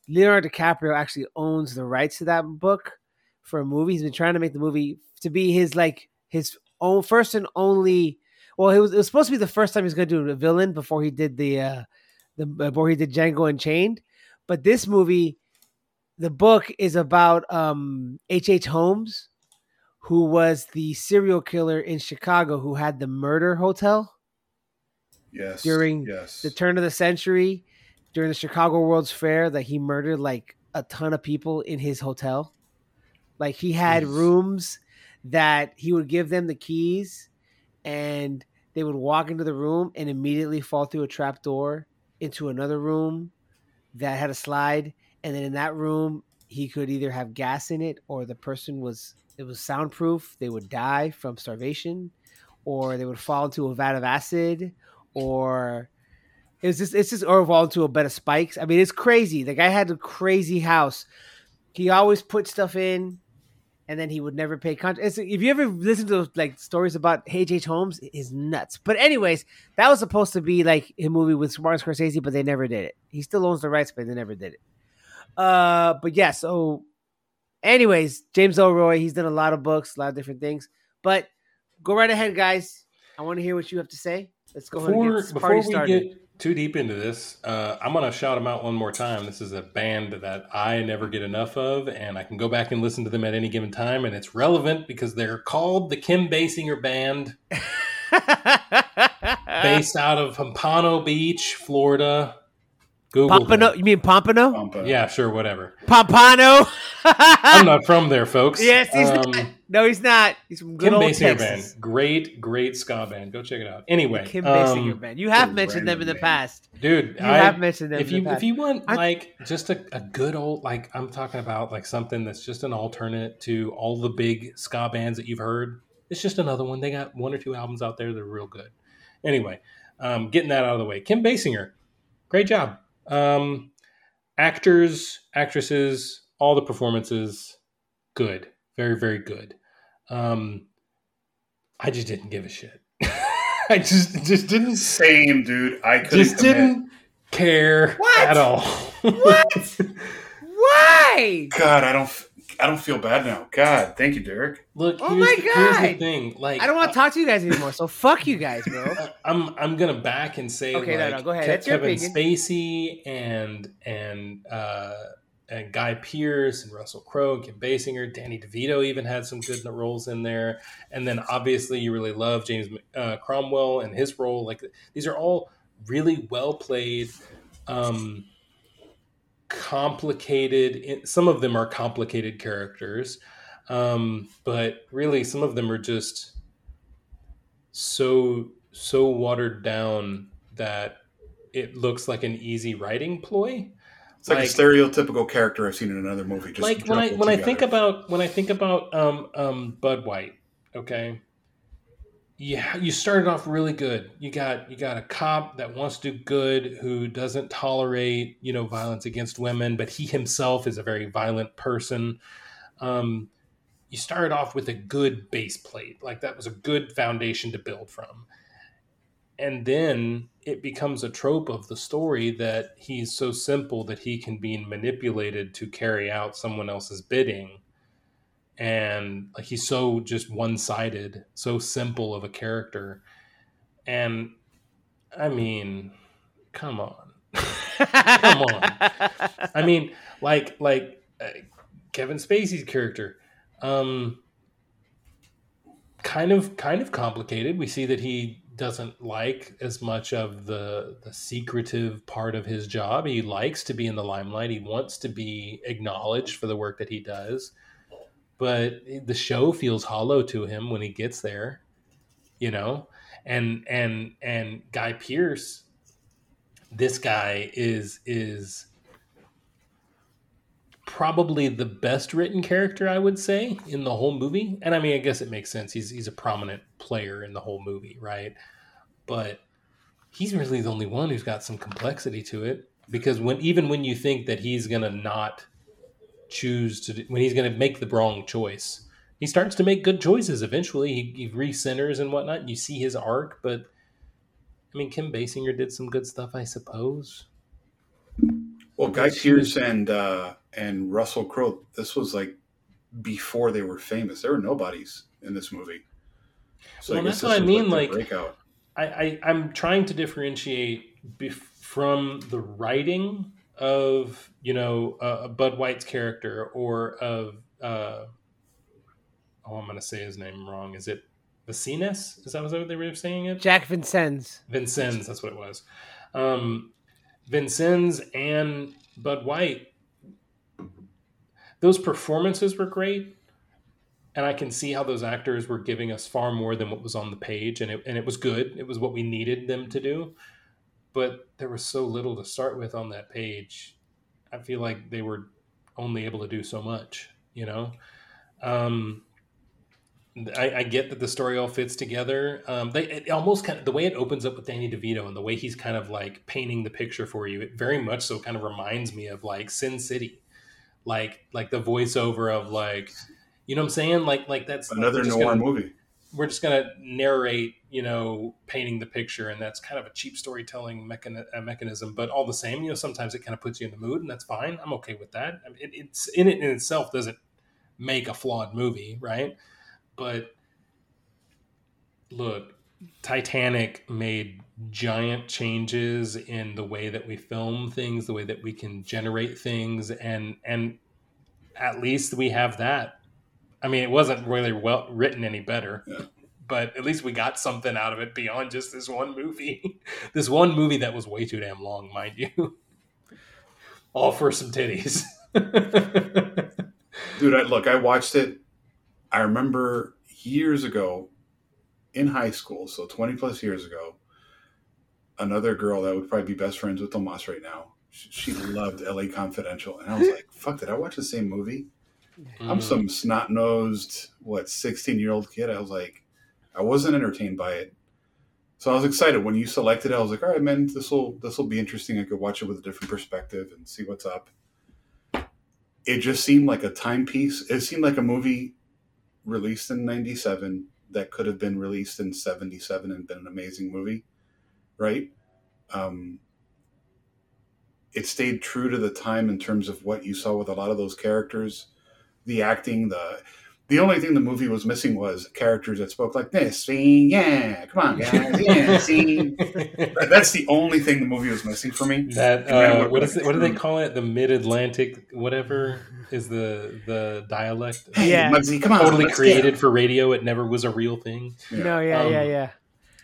[SPEAKER 2] Leonardo DiCaprio actually owns the rights to that book for a movie. He's been trying to make the movie to be his like his own first and only. Well, it was, it was supposed to be the first time he's going to do a villain before he did the uh, the before he did Django Unchained. But this movie, the book is about um H. H. Holmes, who was the serial killer in Chicago who had the murder hotel
[SPEAKER 4] Yes.
[SPEAKER 2] During
[SPEAKER 4] yes.
[SPEAKER 2] the turn of the century during the Chicago World's Fair that he murdered like a ton of people in his hotel. Like he had
[SPEAKER 4] Jeez.
[SPEAKER 2] rooms that he would give them the keys and they would walk into the room and immediately fall through a trap door into another room that had a slide and then in that room he could either have gas in it or the person was it was soundproof they would die from starvation or they would fall into a vat of acid or it's just it's just or fall into a bed of spikes. I mean, it's crazy. The guy had a crazy house. He always put stuff in, and then he would never pay contract. If you ever listen to like stories about H. H. Holmes, it is nuts. But anyways, that was supposed to be like a movie with Martin Scorsese, but they never did it. He still owns the rights, but they never did it. Uh, but yeah. So, anyways, James Ellroy, he's done a lot of books, a lot of different things. But go right ahead, guys. I want to hear what you have to say. Let's go ahead and
[SPEAKER 1] Before,
[SPEAKER 2] get this party started.
[SPEAKER 1] get too deep into this, uh, I'm going to shout them out one more time. This is a band that I never get enough of, and I can go back and listen to them at any given time, and it's relevant because they're called the Kim Basinger Band, *laughs* based out of Pompano Beach, Florida. Google.
[SPEAKER 2] Pompano,
[SPEAKER 1] them.
[SPEAKER 2] you mean Pompano?
[SPEAKER 4] Pampa.
[SPEAKER 1] Yeah, sure, whatever.
[SPEAKER 2] Pompano. *laughs*
[SPEAKER 1] I'm not from there, folks.
[SPEAKER 2] yes, he's
[SPEAKER 1] Um,
[SPEAKER 2] not. No, he's not. He's from good
[SPEAKER 1] Kim
[SPEAKER 2] old
[SPEAKER 1] Basinger
[SPEAKER 2] Texas.
[SPEAKER 1] Band, great, great ska band. Go check it out. Anyway,
[SPEAKER 2] Kim
[SPEAKER 1] um,
[SPEAKER 2] Basinger band. You have mentioned them in the
[SPEAKER 4] random
[SPEAKER 2] past.
[SPEAKER 1] dude,
[SPEAKER 2] You
[SPEAKER 1] I
[SPEAKER 2] have mentioned them
[SPEAKER 1] if
[SPEAKER 2] in
[SPEAKER 1] you
[SPEAKER 2] the past.
[SPEAKER 1] if you want
[SPEAKER 2] I-
[SPEAKER 1] like just a, a good old like I'm talking about like something that's just an alternate to all the big ska bands that you've heard. It's just another one. They got one or two albums out there that are real good. Anyway, um, getting that out of the way. Kim Basinger, great job. Um, actors, actresses, all the performances, good, very very good. Um, I just didn't give a shit. *laughs* I just just didn't
[SPEAKER 4] Same, dude. I
[SPEAKER 1] just
[SPEAKER 4] commit.
[SPEAKER 1] didn't care
[SPEAKER 2] What?
[SPEAKER 1] at all. *laughs*
[SPEAKER 2] What? *laughs* Why?
[SPEAKER 4] God, I don't. F- I don't feel bad now. God, thank you, Derek.
[SPEAKER 1] Look,
[SPEAKER 2] Oh
[SPEAKER 1] here's,
[SPEAKER 2] my
[SPEAKER 1] the, here's the
[SPEAKER 2] God.
[SPEAKER 1] thing. Like,
[SPEAKER 2] I don't want to talk to you guys anymore. So fuck you guys, bro. *laughs*
[SPEAKER 1] uh, I'm I'm gonna back and say
[SPEAKER 2] Okay,
[SPEAKER 1] like
[SPEAKER 2] no, go ahead.
[SPEAKER 1] Ke-
[SPEAKER 2] That's
[SPEAKER 1] Kevin
[SPEAKER 2] opinion.
[SPEAKER 1] Spacey and and uh, and Guy Pearce and Russell Crowe, and Kim Basinger, Danny DeVito even had some good roles in there, and then obviously you really love James uh, Cromwell and his role. Like these are all really well played. Um, complicated some of them are complicated characters um, but really some of them are just so so watered down that it looks like an easy writing ploy
[SPEAKER 4] It's like,
[SPEAKER 1] Like-
[SPEAKER 4] a stereotypical character I've seen in another movie. Just
[SPEAKER 1] like when I when I think about when I think about um, um, Bud White, okay, yeah, you started off really good. You got you got a cop that wants to do good, who doesn't tolerate you know violence against women, but he himself is a very violent person. Um, you started off with a good base plate, like that was a good foundation to build from, and then it becomes a trope of the story that he's so simple that he can be manipulated to carry out someone else's bidding and like he's so just one-sided so simple of a character. And i mean come on. *laughs* Come on. I mean like like uh, kevin spacey's character um kind of kind of complicated. We see that he doesn't like as much of the the secretive part of his job. He likes to be in the limelight. He wants to be acknowledged for the work that he does but the show feels hollow to him when he gets there, you know, and and and Guy Pearce, this guy is is probably the best written character I would say in the whole movie. And I mean, I guess it makes sense. He's he's a prominent player in the whole movie, right? But he's really the only one who's got some complexity to it because when even when you think that he's going to not choose to when he's going to make the wrong choice, he starts to make good choices eventually. He, he re-centers and whatnot. And you see his arc, but I mean, Kim Basinger did some good stuff, I suppose.
[SPEAKER 4] Well, Guy Pearce and uh, and Russell Crowe, this was like before they were famous. There were nobodies in this movie.
[SPEAKER 1] So well, that's what I mean. Like, breakout. I, I I'm trying to differentiate bef- from the writing of you know uh, Bud White's character or of uh, oh I'm going to say his name wrong. Is it Vicines? Is that what they were saying it?
[SPEAKER 2] Jack Vincennes.
[SPEAKER 1] Vincennes, that's what it was. Um, Vincennes and Bud White, those performances were great. And I can see how those actors were giving us far more than what was on the page. And it, and it was good. It was what we needed them to do. But there was so little to start with on that page. I feel like they were only able to do so much, you know? Um, I, I, get that the story all fits together. Um, they it almost kind of the way it opens up with Danny DeVito and the way he's kind of like painting the picture for you. It very much so kind of reminds me of like Sin City, like like the voiceover of like, you know what I'm saying? Like like that's
[SPEAKER 4] another
[SPEAKER 1] like,
[SPEAKER 4] noir
[SPEAKER 1] gonna,
[SPEAKER 4] movie.
[SPEAKER 1] We're just gonna narrate, you know, painting the picture, and that's kind of a cheap storytelling mechani- uh, mechanism. But all the same, you know, sometimes it kind of puts you in the mood, and that's fine. I'm okay with that. I mean, it, it's in it in itself doesn't make a flawed movie, right? But look, Titanic made giant changes in the way that we film things, the way that we can generate things, and and at least we have that. I mean, it wasn't really well written any better, yeah. but at least we got something out of it beyond just this one movie. *laughs* this one movie that was way too damn long, mind you. *laughs* All for some titties. *laughs*
[SPEAKER 4] Dude, I, look, I watched it I remember years ago in high school, so 20 plus years ago, another girl that would probably be best friends with Tomas right now. She, loved LA Confidential. And I was like, fuck, did I watch the same movie? Mm. I'm some snot nosed, what, 16 year old kid. I was like, I wasn't entertained by it. So I was excited when you selected it. I was like, all right, man, this will this will be interesting. I could watch it with a different perspective and see what's up. It just seemed like a timepiece. It seemed like a movie released in 97 that could have been released in 77 and been an amazing movie right um, it stayed true to the time in terms of what you saw with a lot of those characters the acting the the only thing the movie was missing was characters that spoke like this. See, yeah, come on, guys, *laughs* yeah, see. That's the only thing the movie was missing for me.
[SPEAKER 1] That uh, what is it, what do they call it? The Mid Atlantic, whatever is the the dialect.
[SPEAKER 2] Hey, yeah,
[SPEAKER 4] Muggsy, come on,
[SPEAKER 1] totally created for radio. It never was a real thing.
[SPEAKER 2] Yeah. No, yeah, um, yeah, yeah.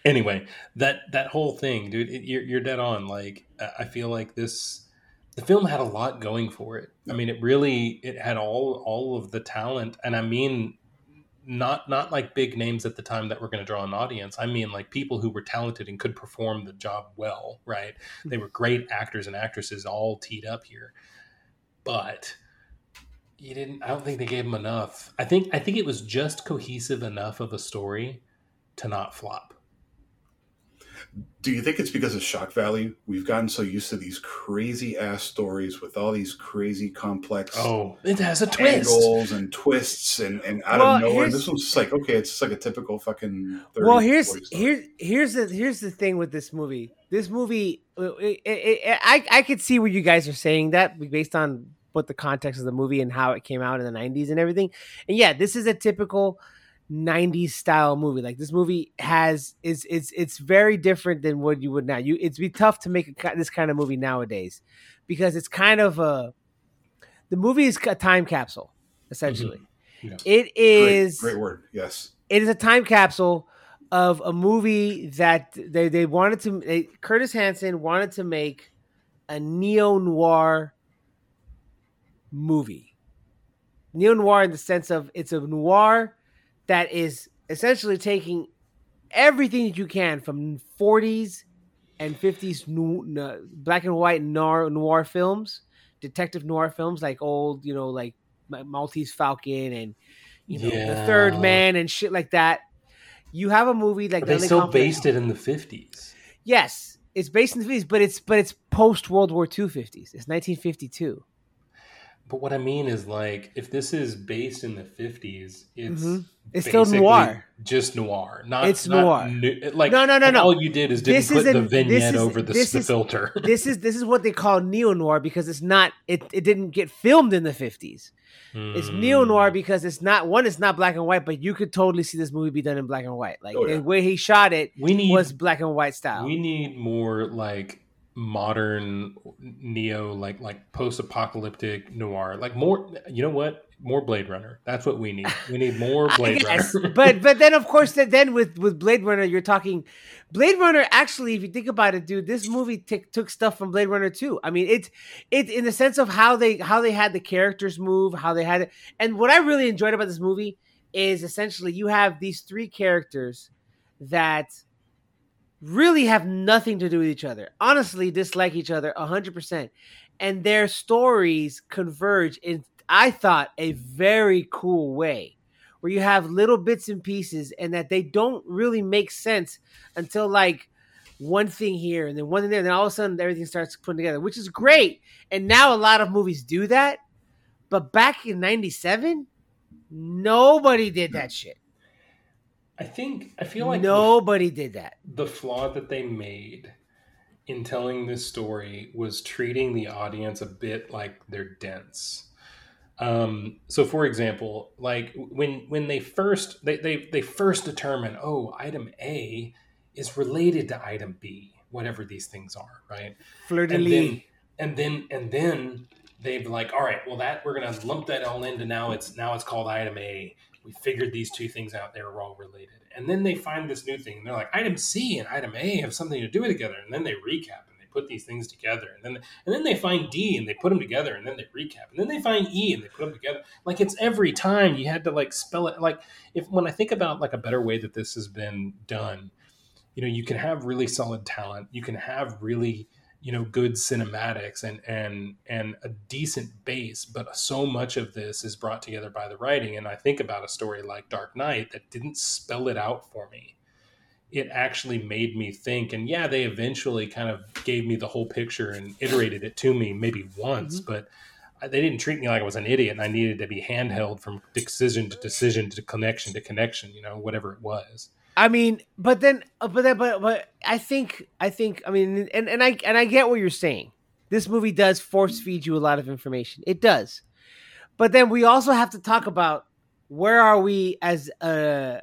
[SPEAKER 1] Anyway, that that whole thing, dude, it, you're you're dead on. Like, I feel like this the film had a lot going for it. I mean, it really it had all all of the talent, and I mean, not not like big names at the time that were going to draw an audience. I mean, like people who were talented and could perform the job well. Right? They were great actors and actresses, all teed up here, but you didn't. I don't think they gave them enough. I think I think it was just cohesive enough of a story to not flop
[SPEAKER 4] do you think it's because of shock value? We've gotten so used to these crazy ass stories with all these crazy complex
[SPEAKER 1] oh, it has a twist
[SPEAKER 4] angles and twists and, and out well, of nowhere. This one's just like okay, it's just like a typical fucking.
[SPEAKER 2] 30, well, here's here's here's the here's the thing with this movie. This movie, it, it, it, I I could see where you guys are saying that based on what the context of the movie and how it came out in the '90s and everything. And yeah, this is a typical 90s style movie. Like this movie has is it's it's very different than what you would now. You it'd be tough to make a, this kind of movie nowadays because it's kind of a the movie is a time capsule essentially. Mm-hmm. Yeah. It is
[SPEAKER 4] great, great word. Yes.
[SPEAKER 2] It is a time capsule of a movie that they they wanted to they, Curtis Hanson wanted to make a neo noir movie neo noir in the sense of it's a noir that is essentially taking everything that you can from 40s and 50s nu- n- black and white noir, noir films, detective noir films like old, you know, like Maltese Falcon and you know the Third Man and shit like that. You have a movie like
[SPEAKER 1] they still based it in the fifties.
[SPEAKER 2] Yes, it's based in the 50s, but it's but it's post World War II 50s. It's 1952.
[SPEAKER 1] But what I mean is, like, if this is based in the fifties, it's
[SPEAKER 2] Mhm. It's still noir.
[SPEAKER 1] just noir. Not
[SPEAKER 2] It's
[SPEAKER 1] not
[SPEAKER 2] noir.
[SPEAKER 1] nu- like
[SPEAKER 2] No, no, no, no.
[SPEAKER 1] All you did is didn't
[SPEAKER 2] This
[SPEAKER 1] put
[SPEAKER 2] is
[SPEAKER 1] the
[SPEAKER 2] an-
[SPEAKER 1] vignette
[SPEAKER 2] is-
[SPEAKER 1] over the,
[SPEAKER 2] this
[SPEAKER 1] the
[SPEAKER 2] is-
[SPEAKER 1] filter. *laughs*
[SPEAKER 2] this is this is what they call neo noir because it's not it it didn't get filmed in the 50s. It's neo noir
[SPEAKER 1] Mm.
[SPEAKER 2] because it's not one it's not black and white, but you could totally see this movie be done in black and white. Like
[SPEAKER 4] Oh, yeah.
[SPEAKER 2] the way he shot it
[SPEAKER 1] We need
[SPEAKER 2] was black and white style.
[SPEAKER 1] we need more like modern neo like like post-apocalyptic noir like more you know what more blade runner that's what we need we need more *laughs* blade
[SPEAKER 2] guess.
[SPEAKER 1] runner *laughs*
[SPEAKER 2] but but then of course then with with Blade Runner you're talking Blade Runner actually if you think about it dude this movie t- took stuff from Blade Runner too. I mean it's it in the sense of how they how they had the characters move, how they had it. And what I really enjoyed about this movie is essentially you have these three characters that really have nothing to do with each other. Honestly dislike each other 100% and their stories converge in I thought a very cool way where you have little bits and pieces and that they don't really make sense until like one thing here and then one thing there and then all of a sudden everything starts putting together which is great. And now a lot of movies do that. But back in 97 nobody did that shit
[SPEAKER 1] i think i feel like the-
[SPEAKER 2] nobody did that
[SPEAKER 1] the flaw that they made in telling this story was treating the audience a bit like they're dense. Um, so, for example, like when when they first they, they they first determine, oh, item A is related to item B, whatever these things are, right?
[SPEAKER 2] fleur de
[SPEAKER 1] and
[SPEAKER 2] lis
[SPEAKER 1] then and then and then they've like all right well that we're gonna lump that all into now it's now it's called item a we figured these two things out they were all related. And then they find this new thing and they're like item c and item a have something to do with together. And then they recap and they put these things together. And then and then they find d and they put them together and then they recap. And then they find e and they put them together. Like it's every time you had to like spell it like if when i think about like a better way that this has been done you know you can have really solid talent you can have really you know good cinematics and and and a decent base but so much of this is brought together by the writing. And i think about a story like dark knight that didn't spell it out for me. It actually made me think. And yeah they eventually kind of gave me the whole picture and iterated it to me maybe once mm-hmm. but they didn't treat me like i was an idiot and i needed to be handheld from decision to decision to connection to connection you know whatever it was
[SPEAKER 2] I mean, but then, uh, but then, but but I think, I think, I mean, and and I and I get what you're saying. This movie does force feed you a lot of information. It does, but then we also have to talk about where are we as a,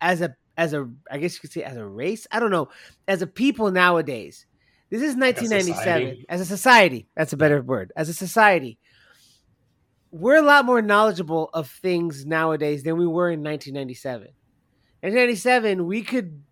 [SPEAKER 2] as a, as a, I guess you could say as a race. I don't know, as a people nowadays. This is 1997.
[SPEAKER 1] society.
[SPEAKER 2] As a society, that's a better word. As a society, we're a lot more knowledgeable of things nowadays than we were in 1997. In 1997, we could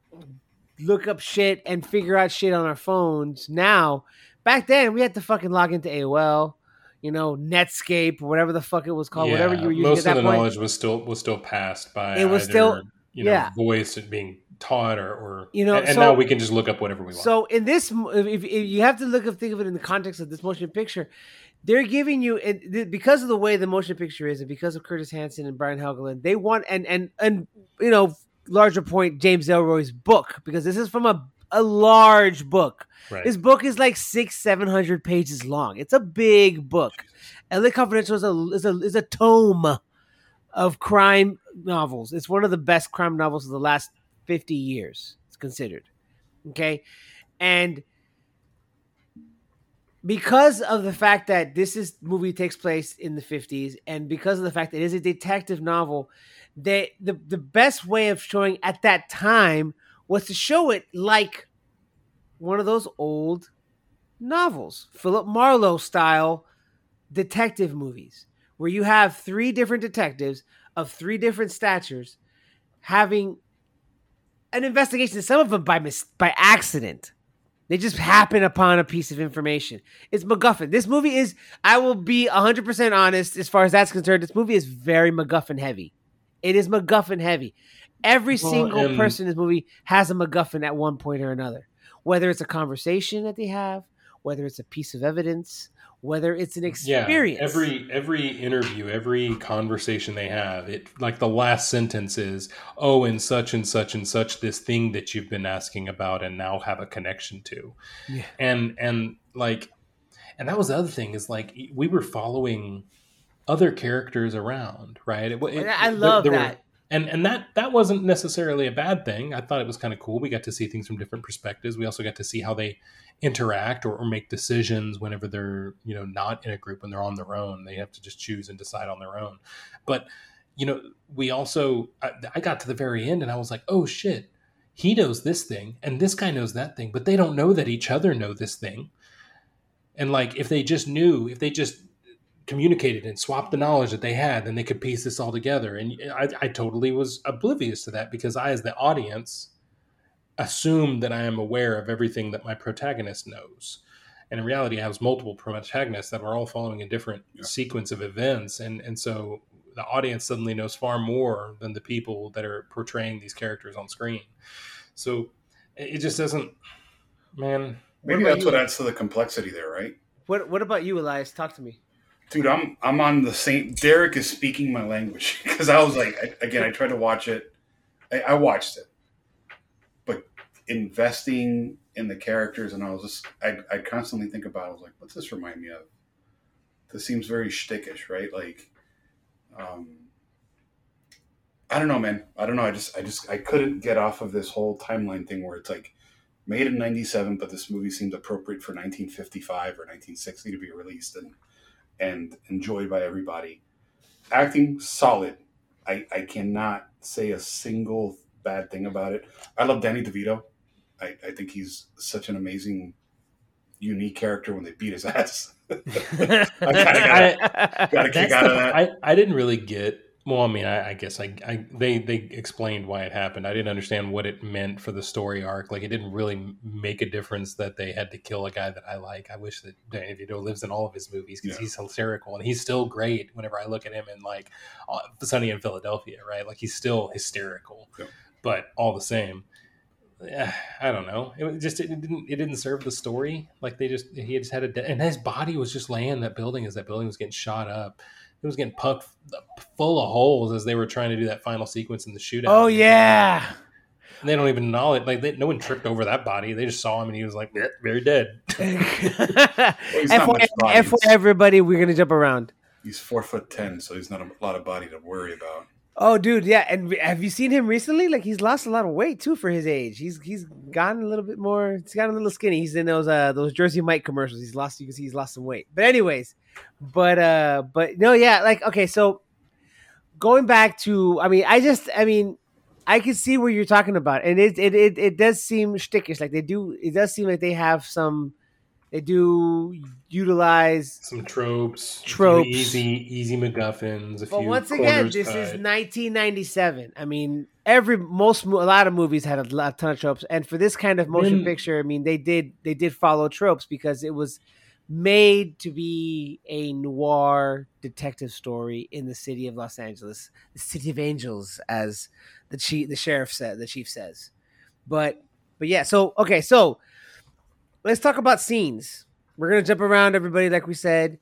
[SPEAKER 2] look up shit and figure out shit on our phones. Now, back then, we had to fucking log into AOL, you know, Netscape, or whatever the fuck it was called, whatever you were using
[SPEAKER 1] most
[SPEAKER 2] at that
[SPEAKER 1] of the
[SPEAKER 2] point.
[SPEAKER 1] knowledge was still was still passed by
[SPEAKER 2] It was
[SPEAKER 1] either,
[SPEAKER 2] still-
[SPEAKER 1] you know
[SPEAKER 2] yeah.
[SPEAKER 1] voice and being taught or, or
[SPEAKER 2] You know,
[SPEAKER 1] and,
[SPEAKER 2] so-
[SPEAKER 1] now we can just look up whatever we want
[SPEAKER 2] So in this, if, if, you have to look at think of it in the context of this motion picture, they're giving you because of the way the motion picture is, and because of Curtis Hanson and Brian Helgeland, they want and and and you know larger point James Ellroy's book because this is from a a large book.
[SPEAKER 1] right
[SPEAKER 2] This book is like six seven hundred pages long. It's a big book. LA Confidential is a is a is a tome of crime novels. It's one of the best crime novels of the last fifty years. It's considered. Okay, and because of the fact that this is movie takes place in the 50s and because of the fact that it is a detective novel they the, the best way of showing at that time was to show it like one of those old novels philip marlowe style detective movies where you have three different detectives of three different statures having an investigation some of them by mis- by accident They just happen upon a piece of information. It's MacGuffin. This movie is, I will be 100% honest as far as that's concerned. This movie is very MacGuffin heavy. It is MacGuffin heavy. Every
[SPEAKER 1] Well,
[SPEAKER 2] single
[SPEAKER 1] and-
[SPEAKER 2] person in this movie has a MacGuffin at one point or another. Whether it's a conversation that they have, whether it's a piece of evidence, whether it's an experience.
[SPEAKER 1] Yeah, every every interview, every conversation they have, it like the last sentence is, "Oh, and such and such and such this thing that you've been asking about and now have a connection to."
[SPEAKER 2] Yeah.
[SPEAKER 1] And and like and that was the other thing is like we were following other characters around, right? It, it-
[SPEAKER 2] I
[SPEAKER 1] there-
[SPEAKER 2] love
[SPEAKER 1] there were-
[SPEAKER 2] that.
[SPEAKER 1] and and that that wasn't necessarily a bad thing. I thought it was kind of cool. We got to see things from different perspectives. We also got to see how they interact or, or make decisions whenever they're you know not in a group when they're on their own. They have to just choose and decide on their own. But you know, we also I, I got to the very end and I was like, oh shit, he knows this thing and this guy knows that thing, but they don't know that each other know this thing. And like if they just knew, if they just communicated and swapped the knowledge that they had, then they could piece this all together. And I, I totally was oblivious to that because I, as the audience, assumed that I am aware of everything that my protagonist knows. And in reality, I was multiple protagonists that were all following a different
[SPEAKER 4] Yeah.
[SPEAKER 1] sequence of events. And, and so the audience suddenly knows far more than the people that are portraying these characters on screen. So it it just doesn't, man.
[SPEAKER 4] Maybe
[SPEAKER 2] about
[SPEAKER 4] that's
[SPEAKER 2] you?
[SPEAKER 4] what adds to the complexity there, right?
[SPEAKER 2] What What about you, Elias? Talk to me.
[SPEAKER 4] Dude, I'm I'm on the same. Derek is speaking my language *laughs* because I was like, I, again, I tried to watch it. I, I watched it, but investing in the characters, and I was just, I I constantly think about. I was like, what's this remind me of? This seems very shtickish, right? Like, um, I don't know, man. I don't know. I just, I just, I couldn't get off of this whole timeline thing where it's like made in '97, but this movie seemed appropriate for 1955 or 1960 to be released, and and enjoyed by everybody. Acting solid. I, I cannot say a single bad thing about it. I love Danny DeVito. I, I think he's such an amazing, unique character when they beat his ass. *laughs* I kinda *laughs* got, got a kick out of that.
[SPEAKER 1] I, I didn't really get. Well, I mean, I, I guess I, I they they explained why it happened. I didn't understand what it meant for the story arc. Like, it didn't really make a difference that they had to kill a guy that I like. I wish that Danny DeVito lives in all of his movies because
[SPEAKER 4] Yeah.
[SPEAKER 1] he's hysterical and he's still great. Whenever I look at him in like uh, Sunny in Philadelphia, right? Like he's still hysterical,
[SPEAKER 4] Yeah.
[SPEAKER 1] but all the same. eh, I don't know. It just it didn't it didn't serve the story. Like they just he just had a de- and his body was just laying in that building as that building was getting shot up. It was getting pucked full of holes as they were trying to do that final sequence in the shootout.
[SPEAKER 2] oh yeah.
[SPEAKER 1] And they don't even know it. Like they, no one tripped over that body. They just saw him and he was like, very dead. *laughs*
[SPEAKER 4] he's not
[SPEAKER 2] FYI,
[SPEAKER 4] much
[SPEAKER 2] everybody, we're gonna jump around.
[SPEAKER 4] He's four foot ten, so he's not a lot of body to worry about.
[SPEAKER 2] Oh, dude, yeah. And have you seen him recently? Like he's lost a lot of weight too for his age. He's he's gotten a little bit more. He's gotten a little skinny. He's in those uh those Jersey Mike commercials. He's lost. You can see he's lost some weight. But anyways, but uh, but no, yeah. Like okay, so going back to, I mean, I just, I mean, I can see where you're talking about, and it it it, it does seem stickish. Like they do. It does seem like they have some. They do utilize
[SPEAKER 1] Some tropes,
[SPEAKER 2] Tropes.
[SPEAKER 1] easy easy MacGuffins. A
[SPEAKER 2] But
[SPEAKER 1] few
[SPEAKER 2] once again, this
[SPEAKER 1] cut.
[SPEAKER 2] is 1997. I mean, every most a lot of movies had a, lot, ton of tropes, and for this kind of motion
[SPEAKER 1] Then-
[SPEAKER 2] picture, I mean, they did they did follow tropes because it was made to be a noir detective story in the city of Los Angeles, the city of angels, as the chief the sheriff said, the chief says. But but yeah, so okay, so let's talk about scenes. We're gonna jump around everybody, like we said.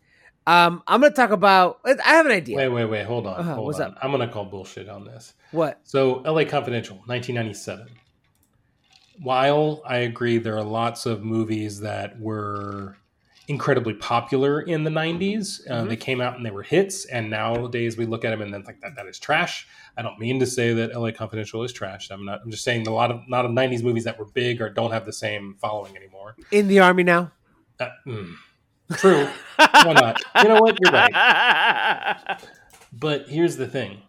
[SPEAKER 2] Um, I'm gonna talk about. I have an idea.
[SPEAKER 1] Wait, wait, wait. Hold on.
[SPEAKER 2] Uh-huh,
[SPEAKER 1] hold
[SPEAKER 2] what's
[SPEAKER 1] on.
[SPEAKER 2] up?
[SPEAKER 1] I'm gonna call bullshit on this.
[SPEAKER 2] What?
[SPEAKER 1] So, LA Confidential, 1997. While I agree there are lots of movies that were incredibly popular in the 90s, uh,
[SPEAKER 2] Mhm.
[SPEAKER 1] they came out and they were hits, and nowadays we look at them and then think that that is trash. I don't mean to say that LA Confidential is trash. I'm not. I'm just saying a lot of not of 90s movies that were big or don't have the same following anymore.
[SPEAKER 2] In the army now.
[SPEAKER 1] Uh, mm. True. Why not? You know what? You're
[SPEAKER 2] right. *laughs*
[SPEAKER 1] But here's the thing.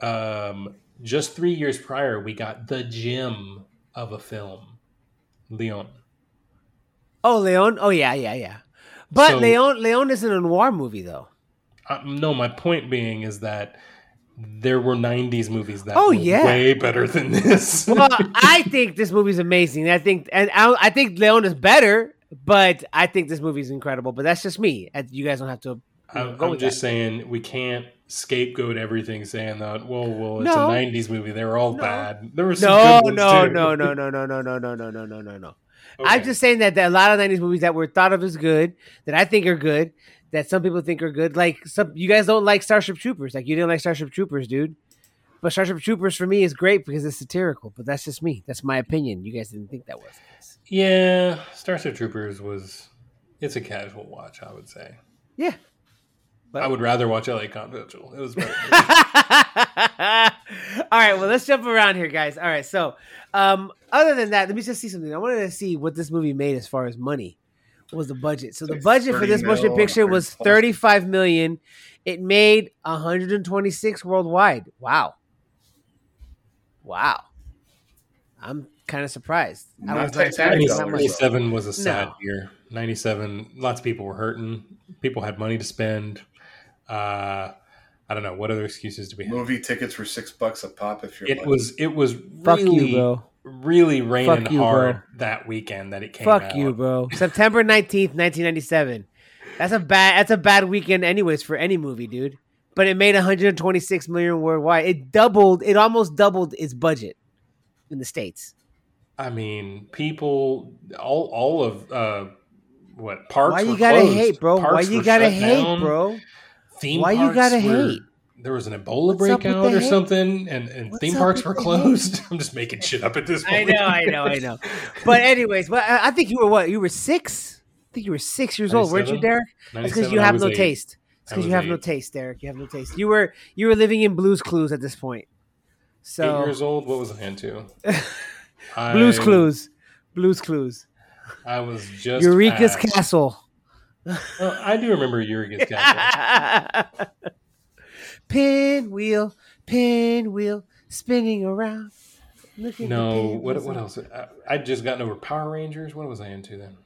[SPEAKER 1] Um, just three years prior, we got the gem of a film, Leon.
[SPEAKER 2] Oh, Leon. Oh, yeah, yeah, yeah. But
[SPEAKER 1] So-
[SPEAKER 2] Leon, Leon isn't a noir movie though.
[SPEAKER 1] Uh, no, my point being is that there were '90s movies that
[SPEAKER 2] Oh,
[SPEAKER 1] were
[SPEAKER 2] yeah.
[SPEAKER 1] way better than this.
[SPEAKER 2] well, I think this movie's amazing. I think, and I, I think Leon is better, but I think this movie's incredible. But that's just me. Uh, You guys don't have to. you know,
[SPEAKER 1] I'm,
[SPEAKER 2] go
[SPEAKER 1] I'm
[SPEAKER 2] with
[SPEAKER 1] just
[SPEAKER 2] that.
[SPEAKER 1] saying we can't scapegoat everything, saying that well, well, it's
[SPEAKER 2] No.
[SPEAKER 1] a '90s movie. They were all
[SPEAKER 2] No.
[SPEAKER 1] bad. There were some
[SPEAKER 2] No,
[SPEAKER 1] good ones,
[SPEAKER 2] no,
[SPEAKER 1] too.
[SPEAKER 2] no, no, no, no, no, no, no, no, no, no, no, no.
[SPEAKER 1] Okay.
[SPEAKER 2] I'm just saying that, that a lot of '90s movies that were thought of as good, that I think are good, that some people think are good, like some you guys don't like Starship Troopers, like you didn't like Starship Troopers, dude. But Starship Troopers for me is great because it's satirical. But that's just me. That's my opinion. You guys didn't think that was.
[SPEAKER 1] Yeah, Starship Troopers was. It's a casual watch, I would say.
[SPEAKER 2] Yeah. But-
[SPEAKER 1] I would rather watch LA Confidential. It was better. *laughs*
[SPEAKER 2] All right, well, let's jump around here, guys. All right, so um, other than that, let me just see something. I wanted to see what this movie made as far as money. What was the budget? So the
[SPEAKER 4] Like
[SPEAKER 2] budget for this motion picture was 35 million. It made 126 worldwide. Wow. Wow. I'm kind of surprised. I was not
[SPEAKER 4] Titanic
[SPEAKER 2] expecting that
[SPEAKER 4] dollars,
[SPEAKER 2] much.
[SPEAKER 4] though.
[SPEAKER 1] 97 was a sad
[SPEAKER 2] No.
[SPEAKER 1] year. 97, lots of people were hurting. People had money to spend. Uh, I don't know. What other excuses do we have?
[SPEAKER 4] Movie tickets were six bucks a pop if you're
[SPEAKER 1] It
[SPEAKER 4] lucky.
[SPEAKER 1] was, it was
[SPEAKER 2] Fuck
[SPEAKER 1] really,
[SPEAKER 2] you, bro.
[SPEAKER 1] really raining
[SPEAKER 2] Fuck you,
[SPEAKER 1] hard
[SPEAKER 2] bro.
[SPEAKER 1] that weekend that it came out.
[SPEAKER 2] Fuck
[SPEAKER 1] out.
[SPEAKER 2] you, bro. September 19th, 1997. That's a bad that's a bad weekend anyways for any movie, dude. But it made 126 million worldwide. It doubled, it almost doubled its budget in the states.
[SPEAKER 1] I mean, people, all, all of, uh, what, parks
[SPEAKER 2] Why you gotta
[SPEAKER 1] closed.
[SPEAKER 2] hate, bro? Why
[SPEAKER 1] Parks
[SPEAKER 2] you gotta hate,
[SPEAKER 1] down.
[SPEAKER 2] bro?
[SPEAKER 1] Theme
[SPEAKER 2] Why you gotta
[SPEAKER 1] were-
[SPEAKER 2] hate?
[SPEAKER 1] There was an Ebola
[SPEAKER 2] What's
[SPEAKER 1] breakout or
[SPEAKER 2] hate?
[SPEAKER 1] something, and, and
[SPEAKER 2] What's
[SPEAKER 1] theme parks were closed. *laughs* I'm just making shit up at this point.
[SPEAKER 2] I know, I know, I know. But anyways, but I I think you were what? You were six? I think you were six years old, weren't you, Derek? That's because you have no
[SPEAKER 1] eight.
[SPEAKER 2] taste. It's because you have no taste, Derek. You have no taste. You were you were living in Blue's Clues at this point. So
[SPEAKER 1] Eight years old. What was I into? *laughs* I,
[SPEAKER 2] Blue's Clues, Blues Clues,
[SPEAKER 1] I was just
[SPEAKER 2] Eureka's Castle.
[SPEAKER 1] Well, I do remember Eureka's Castle. *laughs*
[SPEAKER 2] pinwheel, pinwheel, spinning around. Look
[SPEAKER 1] No, what what else? I, I'd just gotten over Power Rangers. What was I into then?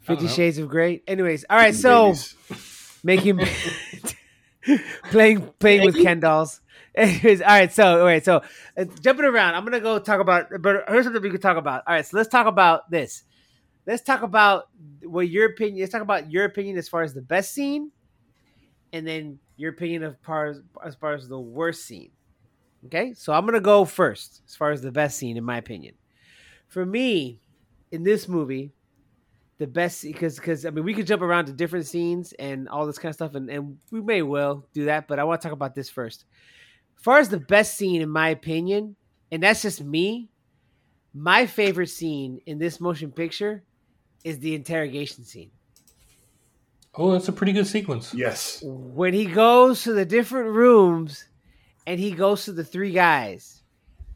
[SPEAKER 2] Fifty. Shades of Grey. Anyways, all right. So *laughs* making *laughs* playing playing with Ken dolls. Anyways, all right. So all right. So uh, jumping around, I'm gonna go talk about. But here's something we could talk about. All right. So let's talk about this. Let's talk about what your opinion. Let's talk about your opinion as far as the best scene, and then your opinion of as, as far as the worst scene. Okay. So I'm gonna go first as far as the best scene, in my opinion. For me, in this movie, the best because because I mean we could jump around to different scenes and all this kind of stuff and, and we may well do that, but I want to talk about this first. As far as the best scene, in my opinion, and that's just me, my favorite scene in this motion picture is the interrogation scene.
[SPEAKER 1] Oh, that's a pretty good sequence.
[SPEAKER 4] yes.
[SPEAKER 2] When he goes to the different rooms and he goes to the three guys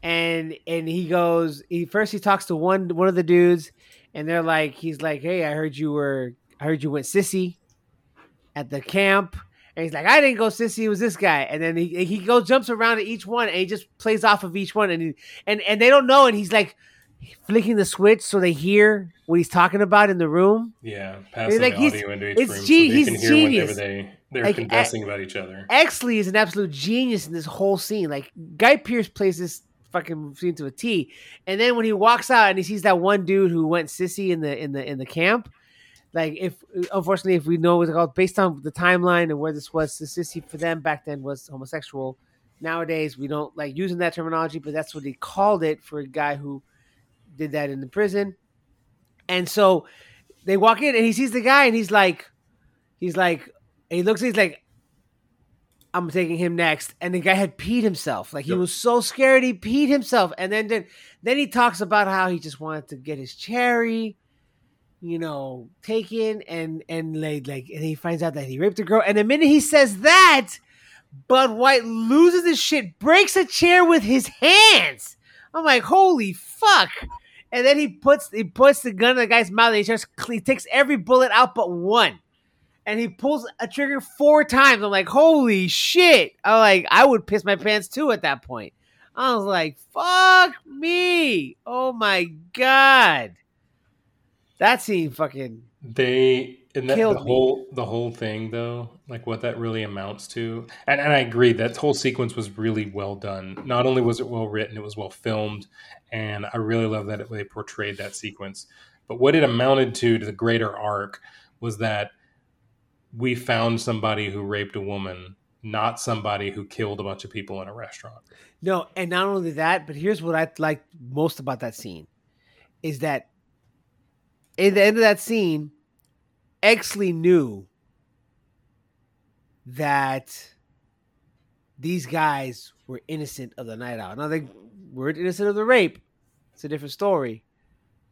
[SPEAKER 2] and and he goes he first he talks to one one of the dudes and they're like he's like hey i heard you were i heard you went sissy at the camp and he's like i didn't go sissy it was this guy and then he he goes jumps around to each one and he just plays off of each one and he, and and they don't know and he's like flicking the switch so they hear what he's talking about in the room
[SPEAKER 1] Yeah, passing
[SPEAKER 2] like, he's-
[SPEAKER 1] audio into each
[SPEAKER 2] it's
[SPEAKER 1] room
[SPEAKER 2] ge-
[SPEAKER 1] so they
[SPEAKER 2] he's
[SPEAKER 1] can hear
[SPEAKER 2] genius.
[SPEAKER 1] whenever they they're
[SPEAKER 2] Like,
[SPEAKER 1] confessing about each other.
[SPEAKER 2] Exley is an absolute genius in this whole scene. Like Guy Pearce plays this fucking scene to a T. And then when he walks out and he sees that one dude who went sissy in the in the in the camp, like if unfortunately if we know what's called based on the timeline and where this was, the sissy for them back then was homosexual. Nowadays we don't like using that terminology, but that's what they called it for a guy who did that in the prison. And so they walk in and he sees the guy and he's like, he's like, he looks, he's like, I'm taking him next. And the guy had peed himself. Like he
[SPEAKER 4] Yep.
[SPEAKER 2] was so scared he peed himself. And then, then then he talks about how he just wanted to get his cherry, you know, taken and and like like and he finds out that he raped a girl. And the minute he says that, Bud White loses his shit, breaks a chair with his hands. I'm like, holy fuck. And then he puts he puts the gun in the guy's mouth and he just he takes every bullet out but one and he pulls a trigger four times. I'm like, holy shit! I'm like, I would piss my pants too at that point. I was like, fuck me! Oh my god, that scene fucking
[SPEAKER 1] They and that, the
[SPEAKER 2] me.
[SPEAKER 1] whole the whole thing though, like what that really amounts to, and, and I agree that whole sequence was really well done. Not only was it well written, it was well filmed, and I really love that they portrayed that sequence. But what it amounted to to the greater arc was that we found somebody who raped a woman, not somebody who killed a bunch of people in a restaurant.
[SPEAKER 2] No, and not only that, but here's what I like most about that scene is that in the end of that scene, Exley knew that these guys were innocent of the Nite Owl. Now they weren't innocent of the rape. It's a different story.